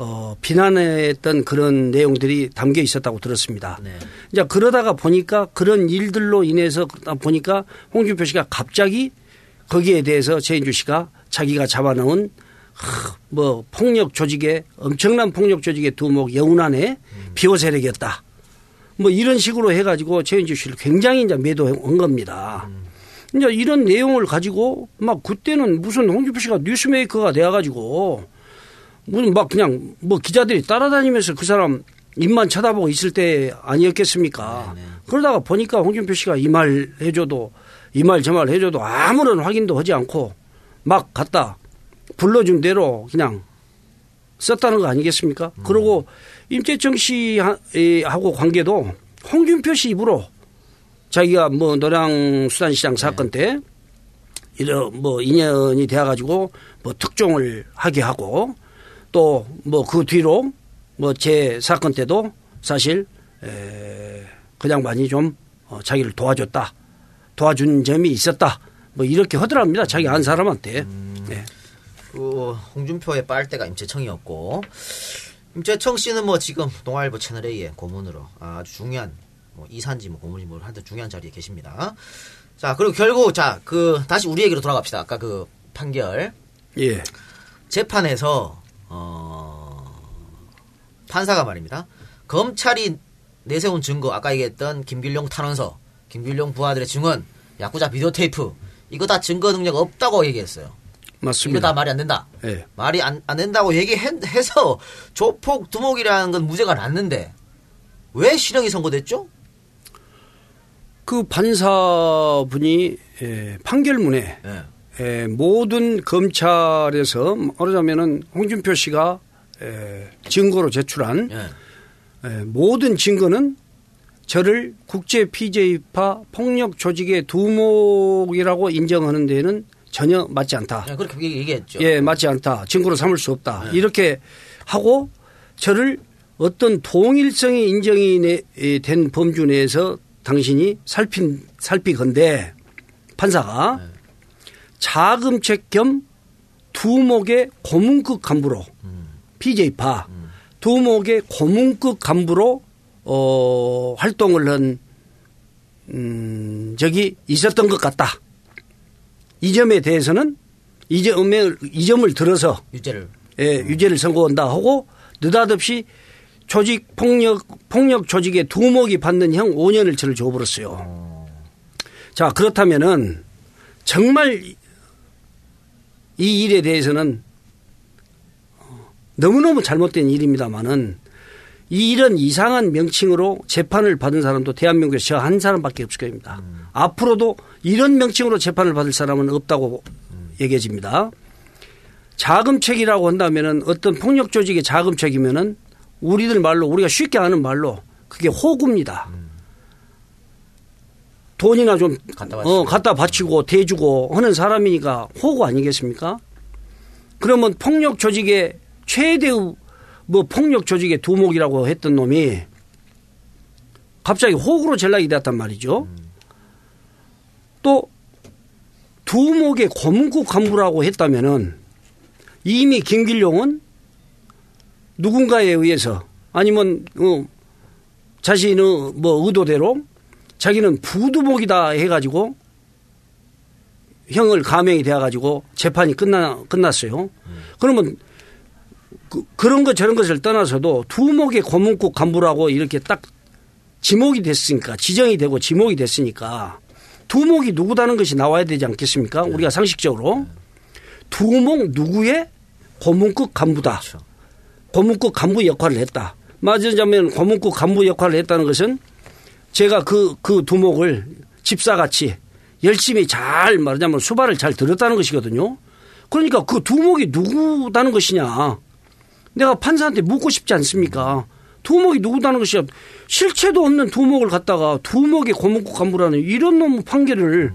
어, 비난했던 그런 내용들이 담겨 있었다고 들었습니다. 네. 이제 그러다가 보니까 그런 일들로 인해서 보니까 홍준표 씨가 갑자기 거기에 대해서 최인주 씨가 자기가 잡아놓은 하, 뭐 폭력 조직의 엄청난 폭력 조직의 두목 여운안에 비호 세력이었다. 뭐 이런 식으로 해가지고 최인주 씨를 굉장히 이제 매도한 겁니다. 이제 이런 내용을 가지고 막 그때는 무슨 홍준표 씨가 뉴스메이커가 돼가지고 무슨 막 그냥 뭐 기자들이 따라다니면서 그 사람 입만 쳐다보고 있을 때 아니었겠습니까? 그러다가 보니까 홍준표 씨가 이 말 해줘도 이 말 저 말 해줘도 아무런 확인도 하지 않고 막 갔다 불러준 대로 그냥 썼다는 거 아니겠습니까? 그리고 임재정 씨하고 관계도 홍준표 씨 입으로 자기가 뭐 노량 수산시장 사건 때 이런 뭐 인연이 되어가지고 뭐 특종을 하게 하고 또 뭐 그 뒤로 뭐 제 사건 때도 사실 에 그냥 많이 좀 어, 자기를 도와줬다 도와준 점이 있었다 뭐 이렇게 하더랍니다 자기 안 사람한테 네. 그 홍준표의 빨대가 임재청이었고 임재청 씨는 뭐 지금 동아일보 채널 A의 고문으로 아주 중요한 뭐 이산지 뭐 고문이 뭐 하여튼 중요한 자리에 계십니다. 자 그리고 결국 자 그 다시 우리 얘기로 돌아갑시다. 아까 그 판결 예. 재판에서 어 판사가 말입니다. 검찰이 내세운 증거 아까 얘기했던 김길용 탄원서, 김길용 부하들의 증언, 야구자 비디오 테이프 이거 다 증거 능력 없다고 얘기했어요. 맞습니다. 이거 다 말이 안 된다. 예. 말이 안, 안 된다고 얘기해서 조폭 두목이라는 건 무죄가 났는데 왜 실형이 선고됐죠? 그 판사분이 에, 판결문에 예. 에, 모든 검찰에서 말하자면은 홍준표 씨가 에, 증거로 제출한 예. 에, 모든 증거는 저를 국제 피제이파 폭력 조직의 두목이라고 인정하는 데에는 전혀 맞지 않다. 예, 그렇게 얘기- 얘기했죠. 예, 맞지 않다. 증거로 삼을 수 없다. 네. 이렇게 하고 저를 어떤 통일성이 인정이 내- 에, 된 범주 내에서 당신이 살핀 살피건데 판사가 네. 자금책 겸 두목의 고문급 간부로 음. PJ파 두목의 고문급 간부로 어, 활동을 한 음, 적이 있었던 것 같다. 이 점에 대해서는 이 점을, 이 점을 들어서 유죄를 예, 유죄를 선고한다 하고 느닷없이 조직 폭력 폭력 조직의 두목이 받는 형 5년을 저를 줘버렸어요. 자 그렇다면은 정말 이 일에 대해서는 어, 너무너무 잘못된 일입니다만은 이 이런 이상한 명칭으로 재판을 받은 사람도 대한민국에 저한 사람밖에 없을 겁니다. 앞으로도 이런 명칭으로 재판을 받을 사람은 없다고 얘기해집니다. 자금책이라고 한다면은 어떤 폭력 조직의 자금책이면은 우리들 말로 우리가 쉽게 아는 말로 그게 호구입니다. 돈이나 좀 갖다 어, 바치고. 갖다 바치고 대주고 하는 사람이니까 호구 아니겠습니까? 그러면 폭력 조직의 최대의 뭐 폭력 조직의 두목이라고 했던 놈이 갑자기 호구로 전락이 되었단 말이죠. 또 두목의 고문국 간부라고 했다면은 이미 김길용은 누군가에 의해서 아니면 어, 자신의 뭐 의도대로 자기는 부두목이다 해가지고 형을 감형이 되어가지고 재판이 끝나 끝났어요. 그러면 그, 그런 것 저런 것을 떠나서도 두목의 고문국 간부라고 이렇게 딱 지목이 됐으니까 지정이 되고 지목이 됐으니까 두목이 누구다는 것이 나와야 되지 않겠습니까? 우리가 상식적으로 두목 누구의 고문급 간부다. 그렇죠. 고문급 간부 역할을 했다. 맞으자면 고문급 간부 역할을 했다는 것은 제가 그, 그 두목을 집사같이 열심히 잘 말하자면 수발을 잘 들었다는 것이거든요. 그러니까 그 두목이 누구다는 것이냐. 내가 판사한테 묻고 싶지 않습니까? 두목이 누구다는 것이야. 실체도 없는 두목을 갖다가 두목의 고문급 간부라는 이런 놈 판결을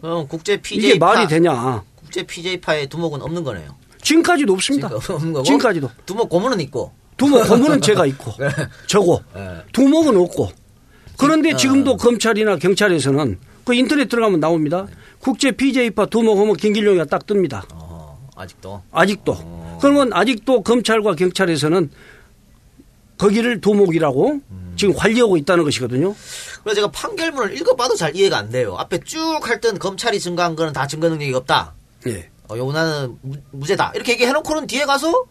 그럼 국제 PJ 이게 말이 되냐. 국제 PJ파의 두목은 없는 거네요. 지금까지도 없습니다. 지금 지금까지도. 두목 고문은 있고. 두목 고문은 제가 있고 저고 네. 두목은 없고 그런데 어. 지금도 검찰이나 경찰에서는 그 인터넷 들어가면 나옵니다. 국제 PJ파 두목 하면 김길용이가 딱 뜹니다. 어, 아직도. 아직도. 그러면 아직도 검찰과 경찰에서는 거기를 두목이라고 지금 관리하고 있다는 것이거든요. 그래서 제가 판결문을 읽어봐도 잘 이해가 안 돼요. 앞에 쭉 할 땐 검찰이 증거한 거는 다 증거 능력이 없다. 예. 어, 요나는 무- 무죄다. 이렇게 얘기해놓고는 뒤에 가서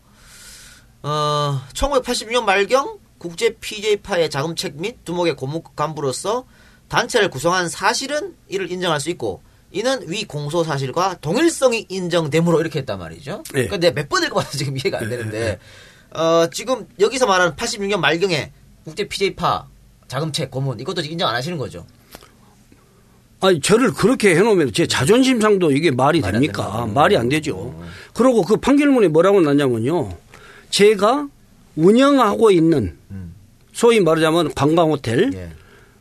어, 1986년 말경 국제 PJ파의 자금책 및 두목의 고문 간부로서 단체를 구성한 사실은 이를 인정할 수 있고 이는 위 공소 사실과 동일성이 인정되므로 이렇게 했단 말이죠. 네. 그러니까 내가 몇 번 읽어봐도 지금 이해가 안 되는데 어, 지금 여기서 말하는 86년 말경에 국제 PJ파 자금책 고문 이것도 인정 안 하시는 거죠. 아니 저를 그렇게 해놓으면 제 자존심 상도 이게 말이 됩니까? 말이 안 되죠. 그리고 그 판결문에 뭐라고 났냐면요. 제가 운영하고 있는 소위 말하자면 관광호텔, 예.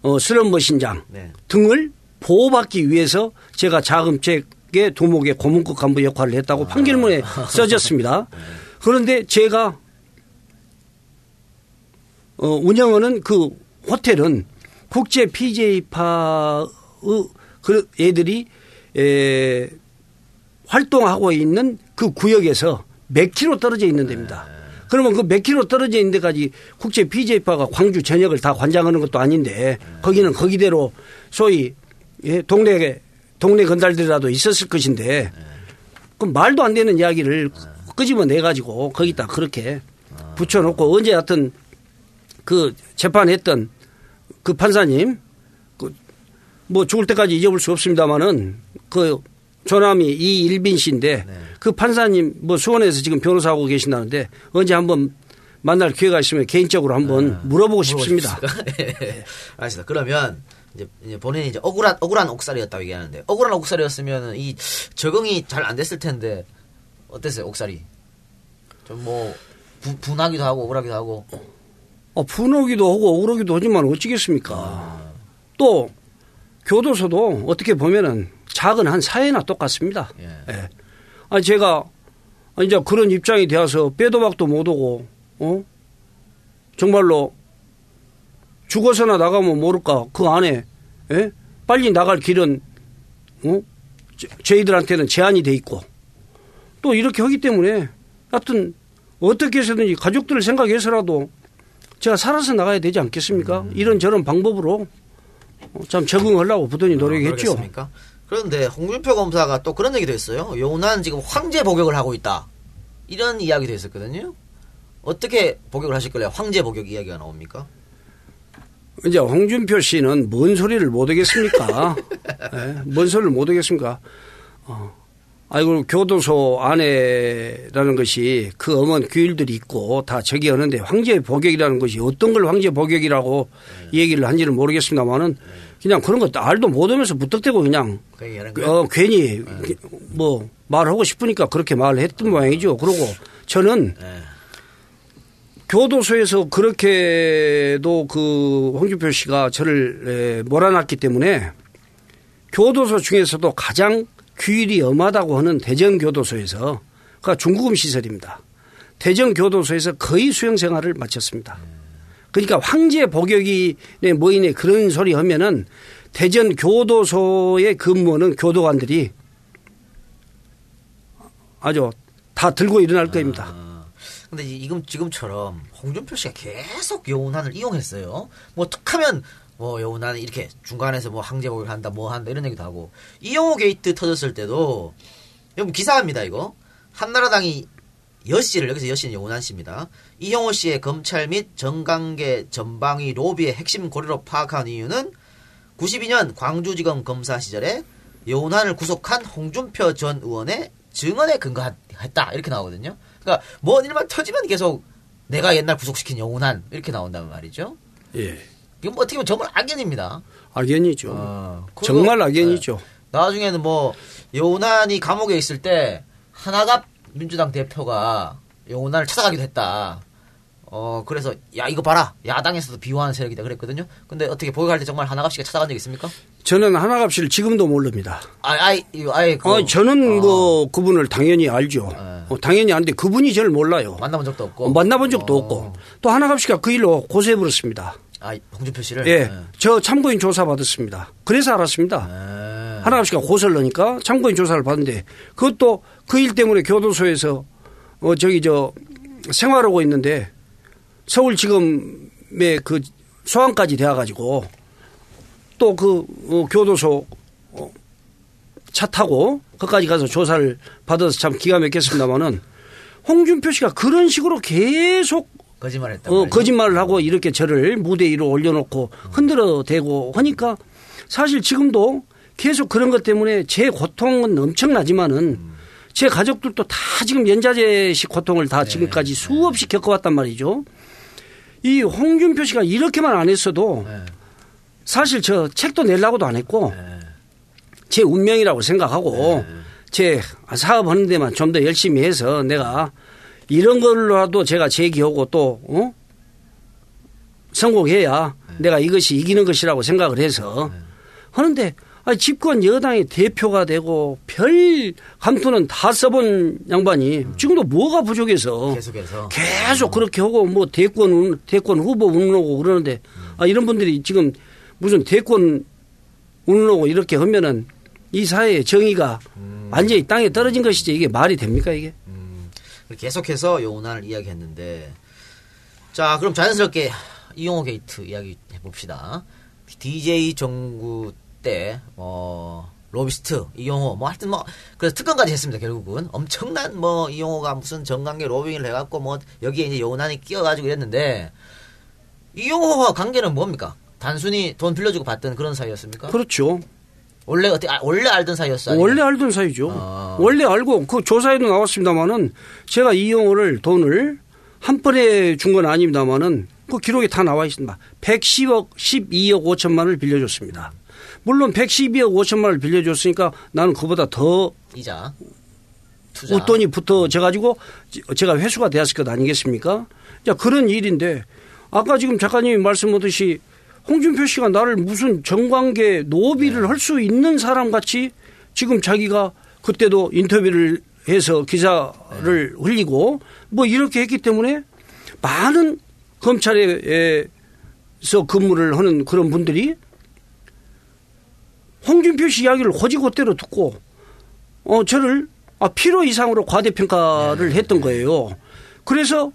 어, 슬럼버 신장 네. 등을 보호받기 위해서 제가 자금책의 도목의 고문급 간부 역할을 했다고 판결문에 써졌습니다. 그런데 제가 어, 운영하는 그 호텔은 국제 PJ파의 그 애들이 에, 활동하고 있는 그 구역에서 몇 킬로 떨어져 있는 데입니다. 그러면 그 몇 킬로 떨어져 있는 데까지 국제 PJ파가 광주 전역을 다 관장하는 것도 아닌데 거기는 거기대로 소위 예, 동네 동네 건달들이라도 있었을 것인데 그 말도 안 되는 이야기를 끄집어내 가지고 거기다 그렇게 붙여놓고 언제 하여튼 그 재판했던 그 판사님 그 뭐 죽을 때까지 잊어볼 수 없습니다만은 그 조남이 이일빈 씨인데 그 판사님 뭐 수원에서 지금 변호사하고 계신다는데 언제 한번 만날 기회가 있으면 개인적으로 한번 물어보고 싶습니다. 예. 알겠습니다. 그러면 이제, 이제 본인이 이제 억울한 억울한 옥살이였다고 얘기하는데 억울한 옥살이였으면 이 적응이 잘 안 됐을 텐데 어땠어요 옥살이? 좀 뭐 분하기도 하고 억울하기도 하고 어, 분하기도 하고 억울하기도 하지만 어찌겠습니까. 또 교도소도 어떻게 보면은 작은 한 사회나 똑같습니다. 예. 아 제가 이제 그런 입장이 되어서 빼도 박도 못 오고 어 정말로 죽어서나 나가면 모를까 그 안에 예? 빨리 나갈 길은 어 저- 저희들한테는 제한이 돼 있고 또 이렇게 하기 때문에 하여튼 어떻게 해서든지 가족들을 생각해서라도 제가 살아서 나가야 되지 않겠습니까? 이런 저런 방법으로 어, 참 적응하려고 부단히 노력했죠. 그러겠습니까? 그런데 홍준표 검사가 또 그런 얘기도 했어요. 요난 지금 황제 복역을 하고 있다. 이런 이야기도 했었거든요. 어떻게 복역을 하실 거예요? 황제 복역 이야기가 나옵니까? 이제 홍준표 씨는 뭔 소리를 못 하겠습니까? 예, 뭔 소리를 못 하겠습니까? 어, 아이고 교도소 안에라는 것이 그 엄한 규율들이 있고 다 저기 하는데 황제 복역이라는 것이 어떤 걸 황제 복역이라고 얘기를 한지는 모르겠습니다만은 그냥 그런 것도 알도 못하면서 무턱대고 그냥 그? 어, 괜히 뭐 말하고 싶으니까 그렇게 말을 했던 모양이죠. 그리고 저는 교도소에서 그렇게도 그 홍준표 씨가 저를 에, 몰아놨기 때문에 교도소 중에서도 가장 규율이 엄하다고 하는 대전교도소에서 그러니까 중구금 시설입니다. 대전교도소에서 거의 수용 생활을 마쳤습니다. 그러니까 황제 복역이네 뭐이네 그런 소리 하면은 대전 교도소에 근무하는 교도관들이 아주 다 들고 일어날 겁니다. 근데 이- 지금 지금처럼 홍준표 씨가 계속 여운환을 이용했어요. 뭐 툭하면 뭐 여운환은 이렇게 중간에서 뭐 항제복을 한다, 뭐 한다 이런 얘기도 하고 이용호 게이트 터졌을 때도 여러분 기사입니다 이거 한나라당이 여 씨를 여기서 여 씨는 여운환 씨입니다. 이용호 씨의 검찰 및 정관계 전방위 로비의 핵심 고리로 파악한 이유는 92년 광주지검 검사 시절에 여운한을 구속한 홍준표 전 의원의 증언에 근거했다 이렇게 나오거든요. 그러니까 뭔 일만 터지면 계속 내가 옛날 구속시킨 여운한 이렇게 나온단 말이죠. 예. 이건 뭐 어떻게 보면 정말 악연입니다. 악연이죠. 어, 정말 악연이죠. 네. 나중에는 뭐 여운한이 감옥에 있을 때 하나갑 민주당 대표가 여운한을 찾아가기도 했다. 어 그래서 야 이거 봐라 야당에서도 비호하는 세력이다 그랬거든요. 근데 어떻게 보육할 때 정말 하나갑 씨가 찾아간 적 있습니까? 저는 하나갑씨를 지금도 모릅니다. 아, 아이 아예 그 아, 저는 뭐 그분을 당연히 알죠. 어, 당연히 아는데 그분이 저를 몰라요. 만나본 적도 없고 어, 만나본 적도 없고 또 하나갑씨가 그 일로 고소해 버렸습니다. 아 홍준표 씨를 예, 네. 저 참고인 조사 받았습니다. 그래서 알았습니다. 네. 하나갑씨가 고소를 하니까 참고인 조사를 받는데 그것도 그 일 때문에 교도소에서 어 저기 저 생활하고 있는데 서울지검의 그 소환까지 돼가지고 또 그 교도소 어, 차 타고 거기까지 가서 조사를 받아서 참 기가 막혔습니다마는 홍준표 씨가 그런 식으로 계속 거짓말했다. 어, 거짓말을 하고 이렇게 저를 무대 위로 올려놓고 흔들어 대고 하니까 사실 지금도 계속 그런 것 때문에 제 고통은 엄청나지만은 제 가족들도 다 지금 연자제식 고통을 다 지금까지 수없이 겪어왔단 말이죠. 이 홍준표 씨가 이렇게만 안 했어도 사실 저 책도 내려고도 안 했고 제 운명이라고 생각하고 제 사업하는 데만 좀 더 열심히 해서 내가 이런 걸로라도 제가 제기하고 또 어? 성공해야 내가 이것이 이기는 것이라고 생각을 해서 하는데 아니, 집권 여당의 대표가 되고 별 감투는 다 써본 양반이 지금도 뭐가 부족해서 계속해서 계속 그렇게 하고 뭐 대권 운- 대권 후보 운운하고 그러는데 아 이런 분들이 지금 무슨 대권 운운하고 이렇게 하면은 이 사회의 정의가 완전히 땅에 떨어진 것이지 이게 말이 됩니까 이게? 계속해서 여운환을 이야기했는데 자 그럼 자연스럽게 이용호 게이트 이야기 해봅시다. DJ 정부 때 어, 로비스트 이용호 뭐 하여튼 뭐 그래서 특검까지 했습니다 결국은 엄청난 뭐 이용호가 무슨 정관계 로비를 해갖고 뭐 여기에 이제 여운환이 끼어가지고 이랬는데 이용호와 관계는 뭡니까? 단순히 돈 빌려주고 받던 그런 사이였습니까? 그렇죠. 원래 어떻게 아, 원래 알던 사이였어요? 원래 알던 사이죠. 아. 원래 알고 그 조사에도 나왔습니다마는 제가 이용호를 돈을 한 번에 준 건 아닙니다마는 그 기록에 다 나와 있습니다. 110억 12억 5천만 원을 빌려줬습니다. 물론 112억 5천만 원을 빌려줬으니까 나는 그보다 더 이자 투자. 웃돈이 붙어져 가지고 제가 회수가 되었을 것 아니겠습니까? 자 그런 일인데 아까 지금 작가님이 말씀하듯이 홍준표 씨가 나를 무슨 정관계 노비를 할수 있는 사람 같이 지금 자기가 그때도 인터뷰를 해서 기사를 흘리고 뭐 이렇게 했기 때문에 많은 검찰에서 근무를 하는 그런 분들이 홍준표 씨 이야기를 호지곳대로 듣고 어 저를 아, 필요 이상으로 과대평가를 했던 거예요. 그래서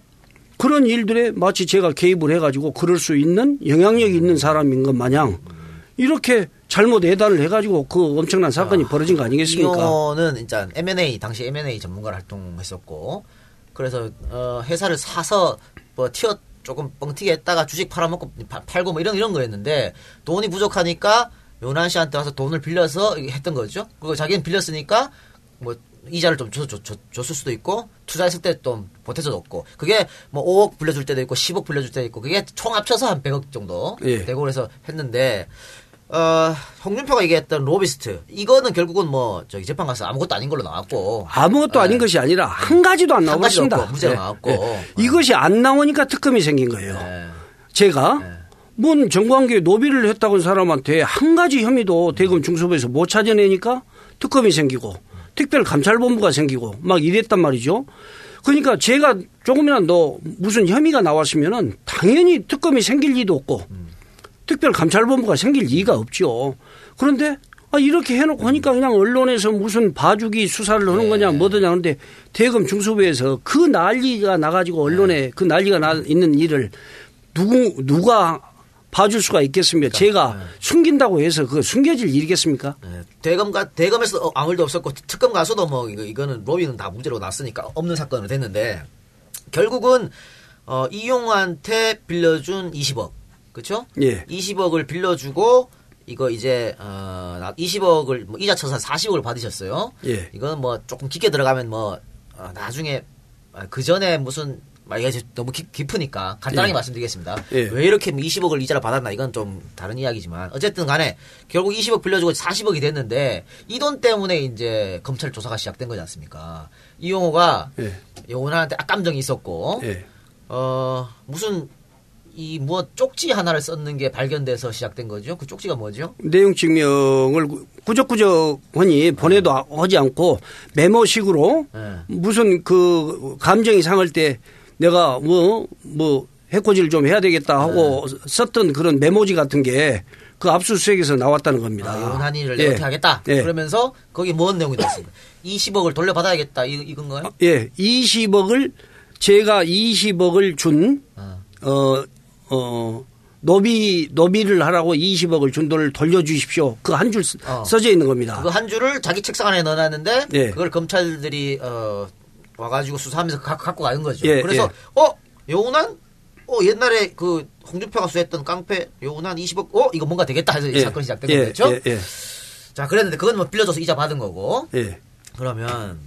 그런 일들에 마치 제가 개입을 해가지고 그럴 수 있는 영향력이 있는 사람인 것 마냥 이렇게 잘못 예단을 해가지고 그 엄청난 사건이 벌어진 거 아니겠습니까? 이용호는 일단 M&A 당시 M&A 전문가로 활동했었고 그래서 어, 회사를 사서 뭐 튀어 조금 뻥튀기 했다가 주식 팔아먹고 파- 팔고 뭐 이런 이런 거였는데 돈이 부족하니까 요난 씨한테 와서 돈을 빌려서 했던 거죠. 그리고 자기는 빌렸으니까 뭐 이자를 좀 줬, 줬, 줬, 줬을 수도 있고 투자했을 때 좀 보태서 줬고 그게 뭐 5억 빌려줄 때도 있고 10억 빌려줄 때도 있고 그게 총 합쳐서 한 100억 정도 예. 되고 그래서 했는데 어, 홍준표가 얘기했던 로비스트 이거는 결국은 뭐 저기 재판 가서 아무것도 아닌 걸로 나왔고 아무것도 아닌 것이 아니라 한 가지도 안 나왔습니다. 문제가 예, 나왔고. 예. 이것이 안 나오니까 특검이 생긴 거예요. 네. 제가 뭔 정관계 노비를 했다고 한 사람한테 한 가지 혐의도 대검 중수부에서 못 찾아내니까 특검이 생기고 특별감찰본부가 생기고 막 이랬단 말이죠. 그러니까 제가 조금이라도 무슨 혐의가 나왔으면은 당연히 특검이 생길 리도 없고 특별감찰본부가 생길 리가 없죠. 그런데 아, 이렇게 해놓고 하니까 그냥 언론에서 무슨 봐주기 수사를 하는 거냐 뭐더냐 하는데 대검 중수부에서 그 난리가 나가지고 언론에 그 난리가 나 있는 일을 누구 누가 봐줄 수가 있겠습니까? 제가 숨긴다고 해서 그 숨겨질 일이겠습니까? 네. 대검가 대검에서 어, 아무 일도 없었고 특검 가서도 뭐 이거 이거는 로비는 다 문제로 났으니까 없는 사건으로 됐는데 결국은 어 이용한테 빌려준 20억 그렇죠? 예. 20억을 빌려주고 이거 이제 어 20억을 뭐 이자 쳐서 40억을 받으셨어요. 예. 이거는 뭐 조금 깊게 들어가면 뭐 어, 나중에 그 전에 무슨 막 이게 너무 깊, 깊으니까 간단하게 예. 말씀드리겠습니다. 예. 왜 이렇게 20억을 이자를 받았나 이건 좀 다른 이야기지만 어쨌든 간에 결국 20억 빌려주고 40억이 됐는데 이 돈 때문에 이제 검찰 조사가 시작된 거지 않습니까? 이용호가 예. 요원한테 악감정이 있었고 예. 어 무슨 이뭐 쪽지 하나를 썼는 게 발견돼서 시작된 거죠. 그 쪽지가 뭐죠? 내용 증명을 구적구적하니 보내도 하지 않고 메모식으로 예. 무슨 그 감정이 상할 때 내가 뭐, 뭐, 해코지를 좀 해야 되겠다 하고 썼던 그런 메모지 같은 게 그 압수수색에서 나왔다는 겁니다. 아, 요런 일을 예. 어떻게 하겠다. 예. 그러면서 거기 뭔 내용이 됐습니까? 20억을 돌려받아야겠다. 이, 이건가요? 예, 20억을 제가 20억을 준, 아. 어, 어, 노비, 노비를 하라고 20억을 준 돈을 돌려주십시오. 그 한줄 어. 써져 있는 겁니다. 그거 한 줄을 자기 책상 안에 넣어놨는데 예. 그걸 검찰들이 어, 와가지고 수사하면서 가- 갖고 가는 거죠. 예, 그래서 어 요난 어 옛날에 그 홍준표가 수했던 깡패 요난 20억 어 이거 뭔가 되겠다 해서 이 예. 사건이 시작된 예, 거겠죠? 예, 예. 자 그랬는데 그건 뭐 빌려줘서 이자 받은 거고 예. 그러면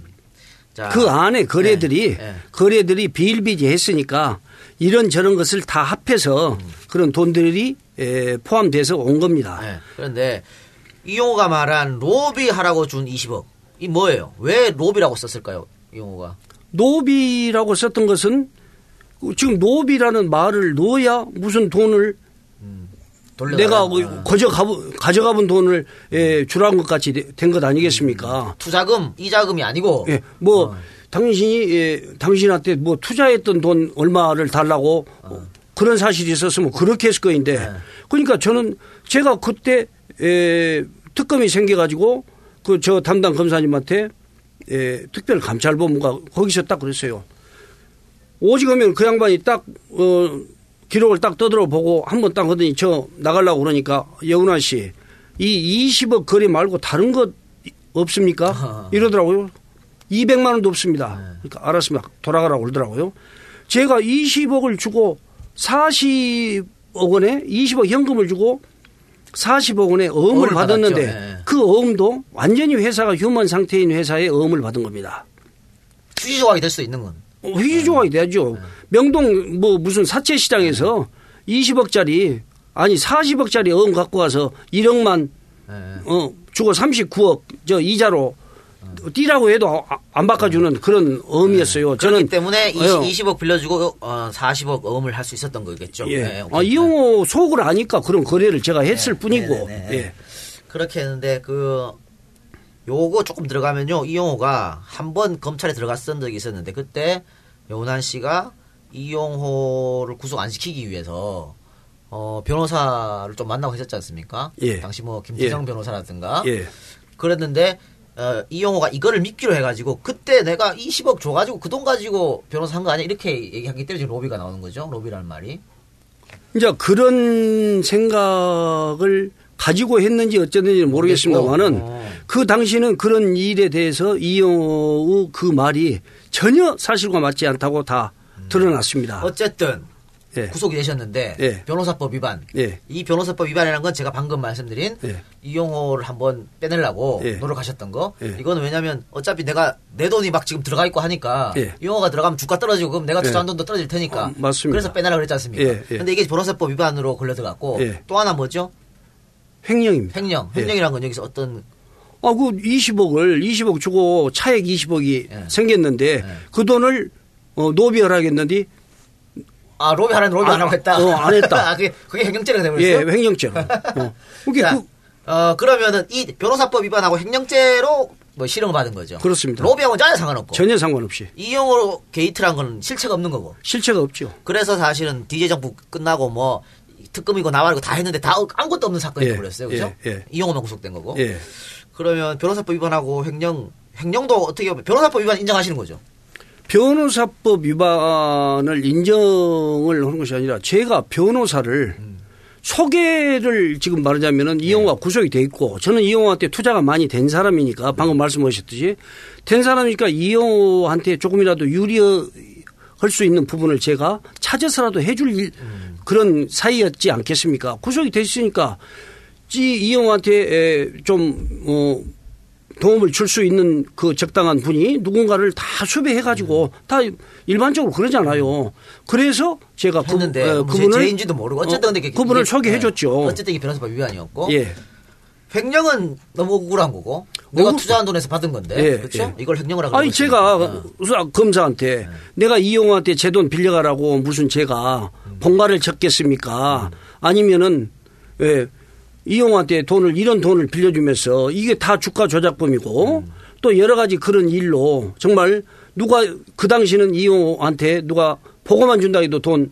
자 그 안에 거래들이 예, 예. 거래들이 비일비재했으니까 이런 저런 것을 다 합해서 음. 그런 돈들이 에, 포함돼서 온 겁니다. 예, 그런데 이용호가 말한 로비하라고 준 20억 이 뭐예요? 왜 로비라고 썼을까요? 이용호가 노비라고 썼던 것은 지금 노비라는 말을 넣어야 무슨 돈을 돌려 내가 뭐 가져가 가져가 본 돈을 예, 주라는 것 같이 된 것 아니겠습니까? 투자금 이자금이 아니고 예, 뭐 어. 당신이 예, 당신한테 뭐 투자했던 돈 얼마를 달라고 어. 그런 사실이 있었으면 그렇게 했을 거인데 네. 그러니까 저는 제가 그때 에, 특검이 생겨가지고 그 저 담당 검사님한테 에, 특별 감찰본부가 거기서 딱 그랬어요. 오직하면 그 양반이 딱 어, 기록을 딱 떠들어 보고 한 번 딱 하더니 저 나가려고 그러니까 여운아 씨 이 20억 거래 말고 다른 것 없습니까? 이러더라고요. 200만 원도 없습니다. 그러니까 알았습니다. 돌아가라고 그러더라고요. 제가 20억을 주고 40억 원에 20억 현금을 주고 40억 원의 어음을 받았는데. 예. 그 어음도 완전히 회사가 휴먼 상태인 회사에 어음을 받은 겁니다. 휴지 조각이 될 수 있는 건 어, 회의 조각이 되죠. 명동 뭐 무슨 사채 시장에서 20억짜리 아니 40억짜리 어음 갖고 와서 1억만 예. 어 주고 39억 저 이자로 띠라고 해도 아- 안 바꿔주는 그런 어음이었어요. 그렇기 저는 때문에 어, 20, 억 빌려주고 어, 40억 어음을 할 수 있었던 거겠죠. 예. 네, 아. 이용호 속을 아니까 그런 거래를 제가 했을 네, 뿐이고. 네, 네, 네. 예. 그렇게 했는데 그 요거 조금 들어가면요 이용호가 한 번 검찰에 들어갔던 적이 있었는데 그때 여운한 씨가 이용호를 구속 안 시키기 위해서 어 변호사를 좀 만나고 했었지 않습니까? 예. 당시 뭐 김태정 예. 변호사라든가 예. 그랬는데 어, 이용호가 이거를 믿기로 해가지고 그때 내가 20억 줘가지고 그 돈 가지고 변호사 한 거 아니야 이렇게 얘기하기 때문에 지금 로비가 나오는 거죠 로비라는 말이 이제 그런 생각을 가지고 했는지 어쨌는지는 모르겠습니다만은 어. 그 당시는 그런 일에 대해서 이용호 그 말이 전혀 사실과 맞지 않다고 다 드러났습니다. 어쨌든 예. 구속이 되셨는데 예. 변호사법 위반. 예. 이 변호사법 위반이라는 건 제가 방금 말씀드린 예. 이용호를 한번 빼내려고 예. 노력하셨던 거. 예. 이거는 왜냐하면 어차피 내가 내 돈이 막 지금 들어가 있고 하니까 예. 이용호가 들어가면 주가 떨어지고 그럼 내가 투자한 예. 돈도 떨어질 테니까. 어, 맞습니다. 그래서 빼내려고 그랬지 않습니까? 예, 예. 근데 이게 변호사법 위반으로 걸려 들어갔고 예. 또 하나 뭐죠? 횡령입니다. 횡령. 예. 횡령이라는 건 여기서 어떤 아, 그 20억을 20억 주고 차액 20억이 예. 생겼는데 그 돈을 어, 로비를 하겠는데 아 로비 하라는 로비 아, 안 하고 했다. 어, 안 했다. 아, 그게 그게 횡령죄가 예, 되버렸어요. 횡령죄. 어. 그게 자, 그, 어, 그러면은 이 변호사법 위반하고 횡령죄로 뭐 실형을 받은 거죠. 그렇습니다. 로비하고는 전혀 상관없고. 전혀 상관없이 이용호 게이트란 건 실체가 없는 거고. 실체가 없죠. 그래서 사실은 DJ 정부 끝나고 뭐 특검이고 나발이고 다 했는데 다 아무것도 없는 사건이 예, 돼버렸어요. 그죠? 예, 예. 이용호만 구속된 거고. 예. 그러면 변호사법 위반하고 횡령, 횡령도 어떻게 보면 변호사법 위반 인정하시는 거죠? 변호사법 위반을 인정을 하는 것이 아니라 제가 변호사를 소개를 지금 말하자면은 이용호가 구속이 돼 있고 저는 이용호한테 투자가 많이 된 사람이니까 방금 말씀하셨듯이 된 사람이니까 이용호한테 조금이라도 유리할 수 있는 부분을 제가 찾아서라도 해줄 일, 그런 사이였지 않겠습니까? 구속이 됐으니까 이 에, 좀 어, 도움을 줄 수 있는 그 적당한 분이 누군가를 다 수배해 가지고 다 일반적으로 그러잖아요. 그래서 제가 그, 했는데 어, 뭐 제- 그분을 제인지도 모르고 어쨌든 어, 그분을 소개해 줬죠. 예. 어쨌든 이게 변호사법 위반이었고. 예. 횡령은 너무 억울한 거고. 내가 투자한 돈에서 받은 건데. 예, 그렇죠? 예. 이걸 횡령이라고. 아니 그러고 제가 있으니까. 우선 검사한테 내가 이용호한테 제 돈 빌려가라고 무슨 제가 본가를 쳤겠습니까? 아니면은 예, 이용호한테 돈을 이런 돈을 빌려주면서 이게 다 주가 조작범이고 또 여러 가지 그런 일로 정말 누가 그 당시는 이용호한테 누가 보고만 준다 해도 돈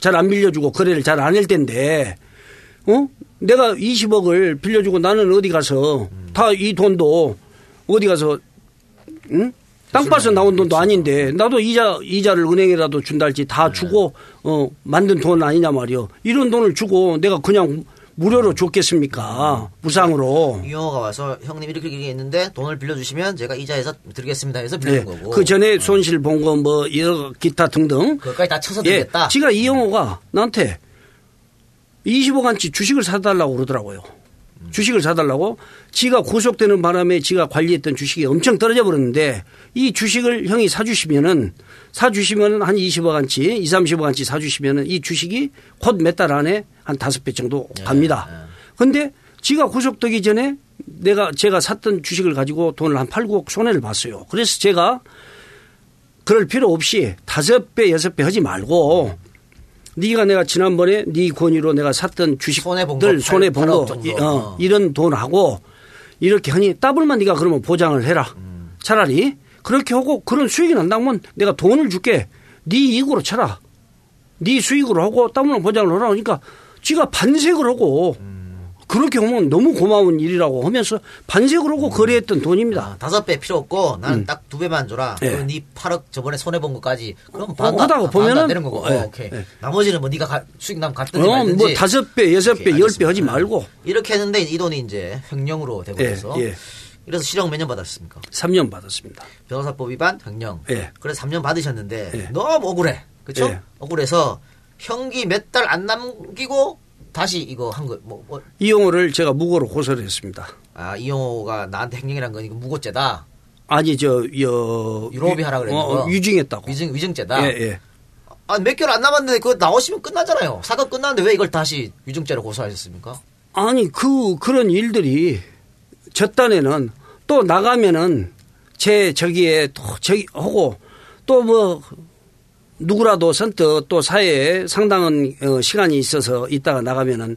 잘 안 빌려주고 거래를 잘 안 할 텐데 어? 내가 20억을 빌려주고 나는 어디 가서 다이 돈도 어디 가서 응? 땅 파서 나온 돈도 아닌데 나도 이자 이자를 은행에라도 준다 할지 다 주고 어 만든 돈 아니냐 말이요. 이런 돈을 주고 내가 그냥 무료로 줬겠습니까? 무상으로. 이용호가 와서 형님 이렇게 있는데 돈을 빌려주시면 제가 이자해서 드리겠습니다 해서 빌린 예. 거고. 그 전에 손실 본 거 뭐 여러 기타 등등. 그것까지 다 쳐서 예. 드리겠다. 지가 이영호가 나한테 20억안치 주식을 사달라고 그러더라고요. 주식을 사달라고 지가 구속되는 바람에 지가 관리했던 주식이 엄청 떨어져 버렸는데 이 주식을 형이 사주시면은 사주시면은 한 20억안치, 2, 30억안치 사주시면은 이 주식이 곧 몇 달 안에 한 다섯 배 정도 갑니다. 근데 지가 구속되기 전에 내가 제가 샀던 주식을 가지고 돈을 한 8, 9억 손해를 봤어요. 그래서 제가 그럴 필요 없이 다섯 배, 여섯 배 하지 말고 네가 내가 지난번에 네 권유로 내가 샀던 주식들 손해 본거 정도. 어, 이런 돈하고 이렇게 하니 더블만 네가 그러면 보장을 해라. 차라리 그렇게 하고 그런 수익이 난다면 내가 돈을 줄게. 네 이익으로 쳐라. 네 수익으로 하고 더블만 보장을 하라 그러니까 지가 반색을 하고 그렇게 하면 너무 고마운 일이라고 하면서 반색을 하고 거래했던 돈입니다. 다섯 배 필요 없고 나는 음. 딱두 배만 줘라. 예. 그럼 네 8억 저번에 손해 본 것까지 그럼 어, 반다 하다가 보면은- 안 되는 거고. 예, 어, 오케이. 예. 나머지는 뭐 네가 가- 수익 나면 갖든지 어, 말든지. 뭐 다섯 배, 여섯 배, 열 배 하지. 말고 이렇게 했는데 이 돈이 이제 횡령으로 돼버려서 예, 예. 이래서 실형 몇 년 받았습니까? 3년 받았습니다. 변호사법 위반 횡령. 예. 그래서 3년 받으셨는데 예. 너무 억울해. 그렇죠? 예. 억울해서 형기 몇 달 안 남기고 다시 이거 한 거. 뭐, 뭐. 이용호를 제가 무고로 고소를 했습니다. 아 이용호가 나한테 건 이거 무고죄다. 아니 저 여, 유로비 하라 그랬는 어, 거. 유증했다고. 위증 위증죄다. 예, 예. 아, 몇 개월 안 남았는데 그거 나오시면 끝나잖아요. 사건 끝났는데 왜 이걸 다시 위증죄로 고소하셨습니까? 아니 그 그런 일들이 저 딴에는 또 나가면은 제 저기에 또 저기 하고 또 뭐 누구라도 선뜻 또 사회에 상당한 어, 시간이 있어서 있다가 나가면은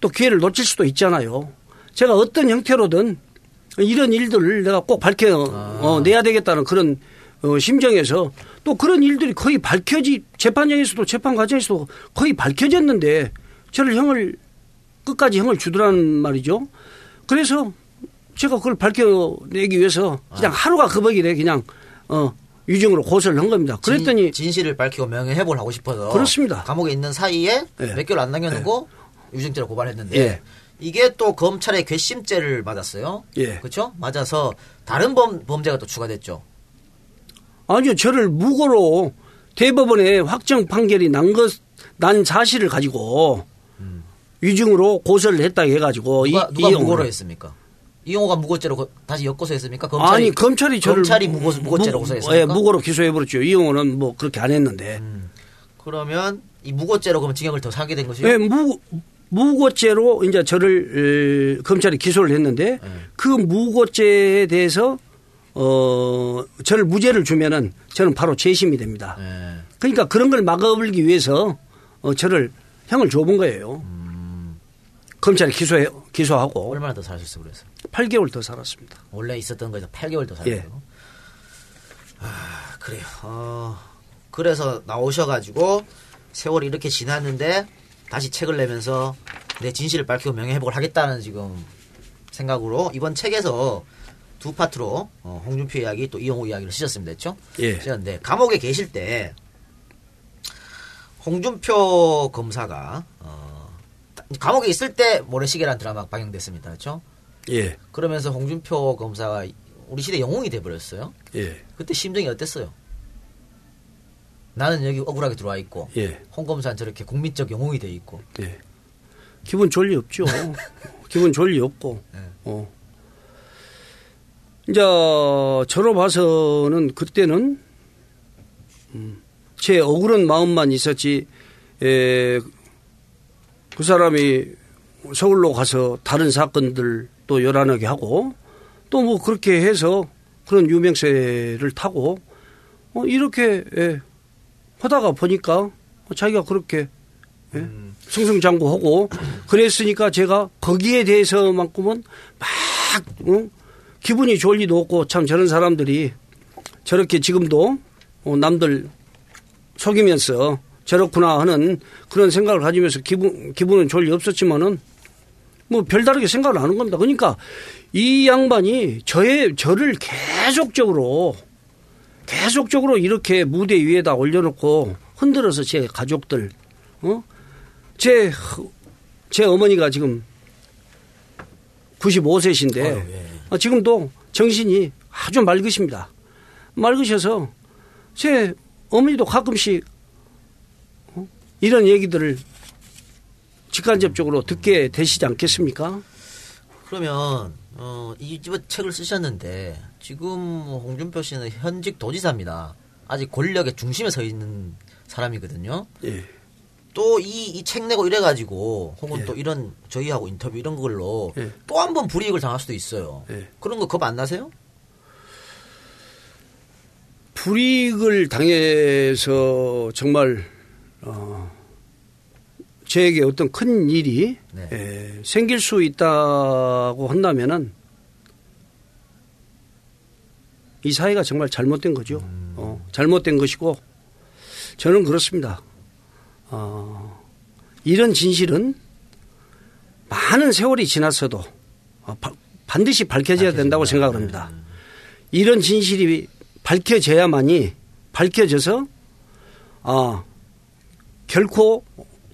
또 기회를 놓칠 수도 있잖아요. 제가 어떤 형태로든 이런 일들을 내가 꼭 밝혀 어, 내야 되겠다는 그런 어, 심정에서 또 그런 일들이 거의 밝혀지 재판장에서도 재판 과정에서도 거의 밝혀졌는데 저를 형을 끝까지 형을 주더란 말이죠. 그래서 제가 그걸 밝혀내기 위해서 그냥 하루가 급하기래 그냥 어 유증으로 고소를 한 겁니다. 그랬더니 진, 실을 밝히고 명예회복을 하고 싶어서 그렇습니다. 감옥에 있는 사이에 예. 몇 개월 안 남겨놓고 위증죄로 고발했는데 예. 이게 또 검찰의 괘씸죄를 맞았어요. 예. 그렇죠? 맞아서 다른 범, 범죄가 또 추가됐죠. 아니요, 저를 무고로 대법원에 확정 판결이 난 것, 난 사실을 가지고 위증으로 고소를 했다 해가지고 누가, 이, 누가 이용을. 무고로 했습니까? 이용호가 무고죄로 고- 다시 역고소했습니까? 검찰이 아니 검찰이 저를 검찰이 무고, 무고죄로 무- 고소했습니까? 예, 무고로 기소해 버렸죠. 이용호는 뭐 그렇게 안 했는데. 그러면 이 무고죄로 그러면 징역을 더 살게 된 것이요? 예, 무, 무고죄로 이제 저를 에, 검찰이 기소를 했는데 네. 그 무고죄에 대해서 어 저를 무죄를 주면은 저는 바로 재심이 됩니다. 예. 그러니까 그런 걸 막아버리기 위해서 어 저를 형을 줘본 거예요. 검찰이 기소해 기소하고 얼마나 더 사셨어 그래서? 8개월 더 살았습니다. 원래 있었던 거에서 8개월 더 살았어요. 예. 아, 그래요. 어, 그래서 나오셔가지고 세월이 이렇게 지났는데 다시 책을 내면서 내 진실을 밝히고 명예회복을 하겠다는 지금 생각으로 이번 책에서 두 파트로 어, 홍준표 이야기 또 이용호 이야기를 쓰셨습니다. 했죠? 예. 쓰셨는데 감옥에 계실 때 홍준표 검사가 어, 감옥에 있을 때 모래시계라는 드라마가 방영됐습니다. 그렇죠? 예. 그러면서 홍준표 검사가 우리 시대 영웅이 돼버렸어요. 예. 그때 심정이 어땠어요? 나는 여기 억울하게 들어와 있고 예. 홍 검사는 저렇게 국민적 영웅이 돼 있고 예. 기분 좋을 리 없죠. 기분 좋을 리 없고. 네. 어. 이제 저로 봐서는 그때는 음, 제 억울한 마음만 있었지. 에, 그 사람이 서울로 가서 다른 사건들 또 열안하게 하고 또 뭐 그렇게 해서 그런 유명세를 타고 어, 이렇게 예, 하다가 보니까 자기가 그렇게 예, 승승장구하고 그랬으니까 제가 거기에 대해서만큼은 막 어, 기분이 좋을 리도 없고 참 저런 사람들이 저렇게 지금도 어, 남들 속이면서 저렇구나 하는 그런 생각을 가지면서 기분 기분은 좋을 리 없었지만은 뭐 별다르게 생각을 안 하는 겁니다. 그러니까 이 양반이 저의 저를 계속적으로 계속적으로 이렇게 무대 위에다 올려놓고 흔들어서 제 가족들 어 제, 제 어머니가 지금 95세신데, 아유, 예. 어, 지금도 정신이 아주 맑으십니다. 맑으셔서 제 어머니도 가끔씩 어? 이런 얘기들을 직간접적으로 듣게 되시지 않겠습니까? 그러면 어, 이 집에 책을 쓰셨는데 지금 홍준표 씨는 현직 도지사입니다. 아직 권력의 중심에 서 있는 사람이거든요. 예. 또이 내고 이래가지고 혹은 예. 또 이런 저희하고 인터뷰 이런 걸로 예. 또한 번 불이익을 당할 수도 있어요. 예. 그런 거 겁 안 나세요? 불이익을 당해서 정말 어, 저에게 어떤 큰 일이 네. 에, 생길 수 있다고 한다면은 이 사회가 정말 잘못된 거죠. 어, 잘못된 것이고 저는 그렇습니다. 어, 이런 진실은 많은 세월이 지났어도 어, 바- 반드시 밝혀져야 된다고 생각을 합니다. 이런 진실이 밝혀져야만이 밝혀져서 아 결코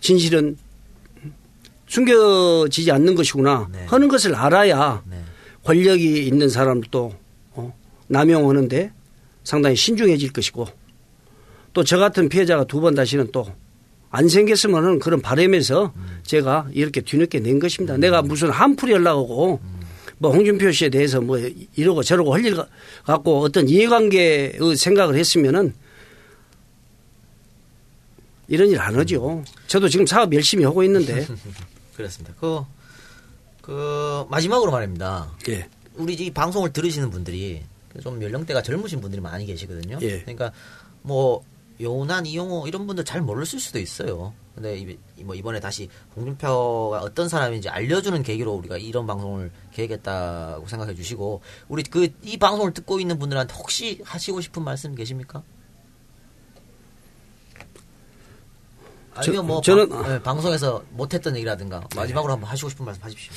진실은 숨겨지지 않는 것이구나 네. 하는 것을 알아야 네. 권력이 있는 사람도 어, 남용하는데 상당히 신중해질 것이고 또 저 같은 피해자가 두 번 다시는 또 안 생겼으면 하는 그런 바람에서 제가 이렇게 뒤늦게 낸 것입니다. 내가 무슨 한풀이 하려고 뭐 홍준표 씨에 대해서 뭐 이러고 저러고 할 일 갖고 어떤 이해관계의 생각을 했으면은 이런 일 안 하죠. 저도 지금 사업 열심히 하고 있는데. 그렇습니다. 그, 그, 마지막으로 말입니다. 예. 우리 이 방송을 들으시는 분들이 좀 연령대가 젊으신 분들이 많이 계시거든요. 예. 그러니까 뭐 요난 이용호 이런 분들 잘 모를 수도 있어요. 근데 이- 뭐 이번에 다시 홍준표가 어떤 사람인지 알려주는 계기로 우리가 이런 방송을 계획했다고 생각해 주시고 우리 그 이 방송을 듣고 있는 분들한테 혹시 하시고 싶은 말씀 계십니까? 아니면 뭐 저는- 방, 네, 방송에서 못했던 얘기라든가 마지막으로 한번 하시고 싶은 말씀 하십시오.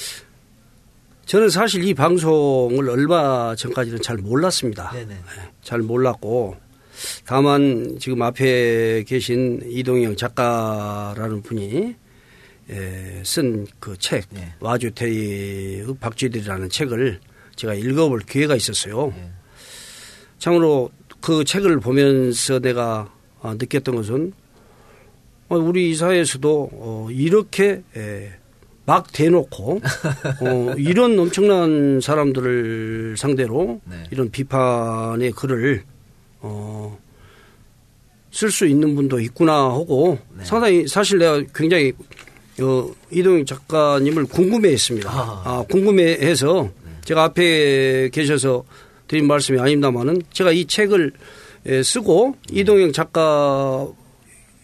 저는 사실 이 방송을 얼마 전까지는 잘 몰랐습니다. 네네. 잘 몰랐고 다만 지금 앞에 계신 이동영 작가라는 분이 쓴 그 책 네. 와주태의 박쥐들이라는 책을 제가 읽어볼 기회가 있었어요. 네. 참으로 그 책을 보면서 내가 아, 느꼈던 것은 어, 우리 이 사회에서도 어, 이렇게 에, 막 대놓고 어, 이런 엄청난 사람들을 상대로 네. 이런 비판의 글을 어, 쓸수 있는 분도 있구나 하고 네. 상당히 사실 내가 굉장히 어, 이동영 작가님을 궁금해했습니다. 아. 아, 궁금해해서 제가 앞에 계셔서 드린 말씀이 아닙니다만은 제가 이 책을 에, 쓰고 이동영 작가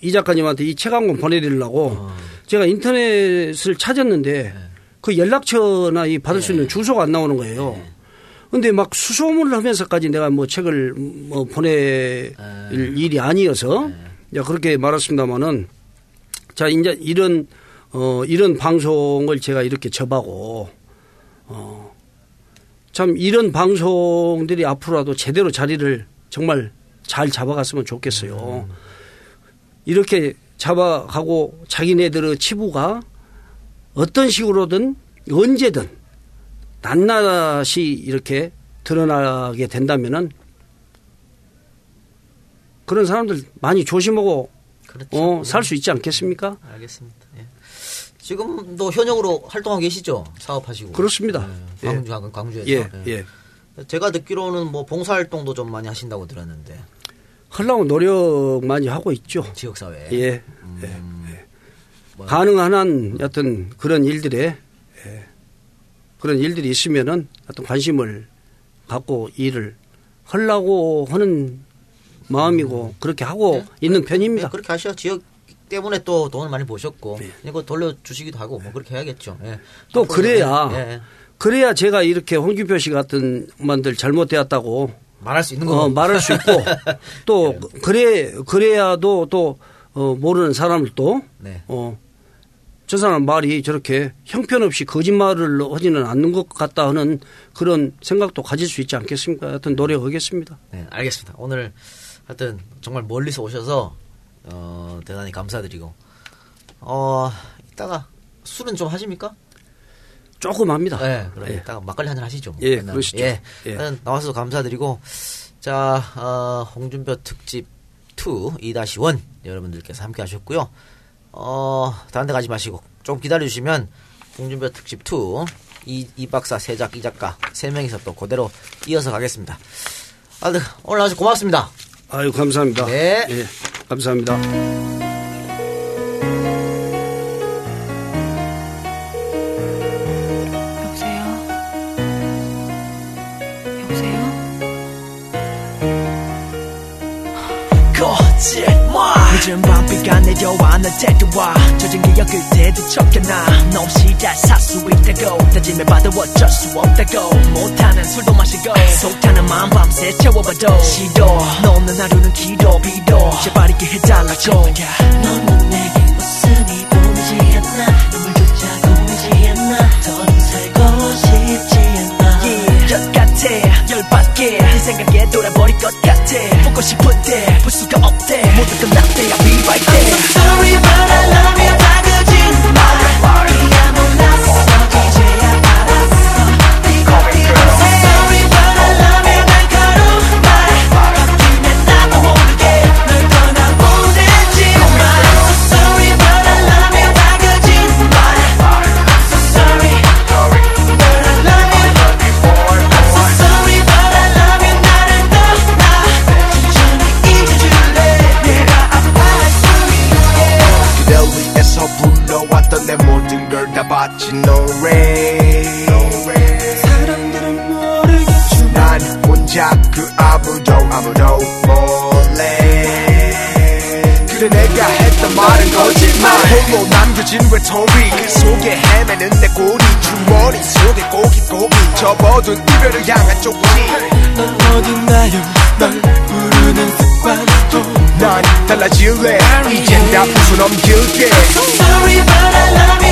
이 작가님한테 이 책 한 권 보내드리려고 제가 인터넷을 찾았는데 그 연락처나 이 받을 수 있는 주소가 안 나오는 거예요. 근데 막 수소문을 하면서까지 내가 뭐 책을 뭐 보낼 일이 아니어서 이제 그렇게 말했습니다마는 자 이제 이런 어 이런 방송을 제가 이렇게 접하고 어 참 이런 방송들이 앞으로라도 제대로 자리를 정말 잘 잡아갔으면 좋겠어요. 이렇게 잡아가고 자기네들의 치부가 어떤 식으로든 언제든 낱낱이 이렇게 드러나게 된다면은 그런 사람들 많이 조심하고 그렇죠. 어, 살 수 있지 않겠습니까? 알겠습니다. 예. 지금도 현역으로 활동하고 계시죠? 사업하시고. 그렇습니다. 네, 광주, 광- 광주에서. 예, 예. 예. 제가 듣기로는 뭐 봉사활동도 좀 많이 하신다고 들었는데. 하려고 노력 많이 하고 있죠. 지역사회에. 예. 예. 가능한 한 어떤 그런 일들에 예. 그런 일들이 있으면은 어떤 관심을 갖고 일을 하려고 하는 마음이고 그렇게 하고 있는 편입니다. 네, 그렇게 하셔. 지역 때문에 또 돈을 많이 버셨고. 네. 이거 돌려주시기도 하고 뭐 그렇게 해야겠죠. 예. 또 그래야 예, 예. 그래야 제가 이렇게 홍준표 씨 같은 만들 잘못되었다고 말할 수 있는 거고. 어, 말할 수 있고 또 그래 그래야도 또 어, 모르는 사람을 또 네. 어, 저 사람 말이 저렇게 형편없이 거짓말을 하지는 않는 것 같다 하는 그런 생각도 가질 수 있지 않겠습니까? 하여튼 노력하겠습니다. 네, 알겠습니다. 오늘 하여튼 정말 멀리서 오셔서 어, 대단히 감사드리고 어, 이따가 술은 좀 하십니까? 조금 합니다. 네, 그럼 예. 이따가 막걸리 한잔 하시죠. 뭐. 예, 맨날. 그러시죠. 예, 예. 나와서 감사드리고 자, 어, 홍준표 특집 2 2-1 여러분들께서 함께 하셨고요. 어, 다른 데 가지 마시고 좀 기다려 주시면 홍준표 특집 2 이, 이 박사, 세 작, 이 작가 세 명이서 또 그대로 이어서 가겠습니다. 아, 네, 오늘 아주 고맙습니다. 아유 감사합니다. 네. 예, 감사합니다. 거짓말 늦은 밤비가 내려와 날 데려와 젖은 기억을 되뒤척여놔. 놈시다 살수 있다고. 다짐해봐도 어쩔 수 없다고. 못하는 술도 마시고 속타는 마음 밤새 채워봐도 시도 너는 하루는 길어 비도 제발 있게 해달라고. 너는 생각에 돌아버릴 것 같아 보고 싶은데 볼 수가 없대 모두 끝났대 I'll be right there I'm so sorry but I love you 남겨진 외톨이 그 속에 헤매는 내 꼬리. 주머니 속에 고깃고기. 접어둔 이별을 향한 쪽지 넌 어딨나요 널 부르는 습관도 난 달라질래. 이젠 다 웃어 넘길게. Sorry but I love you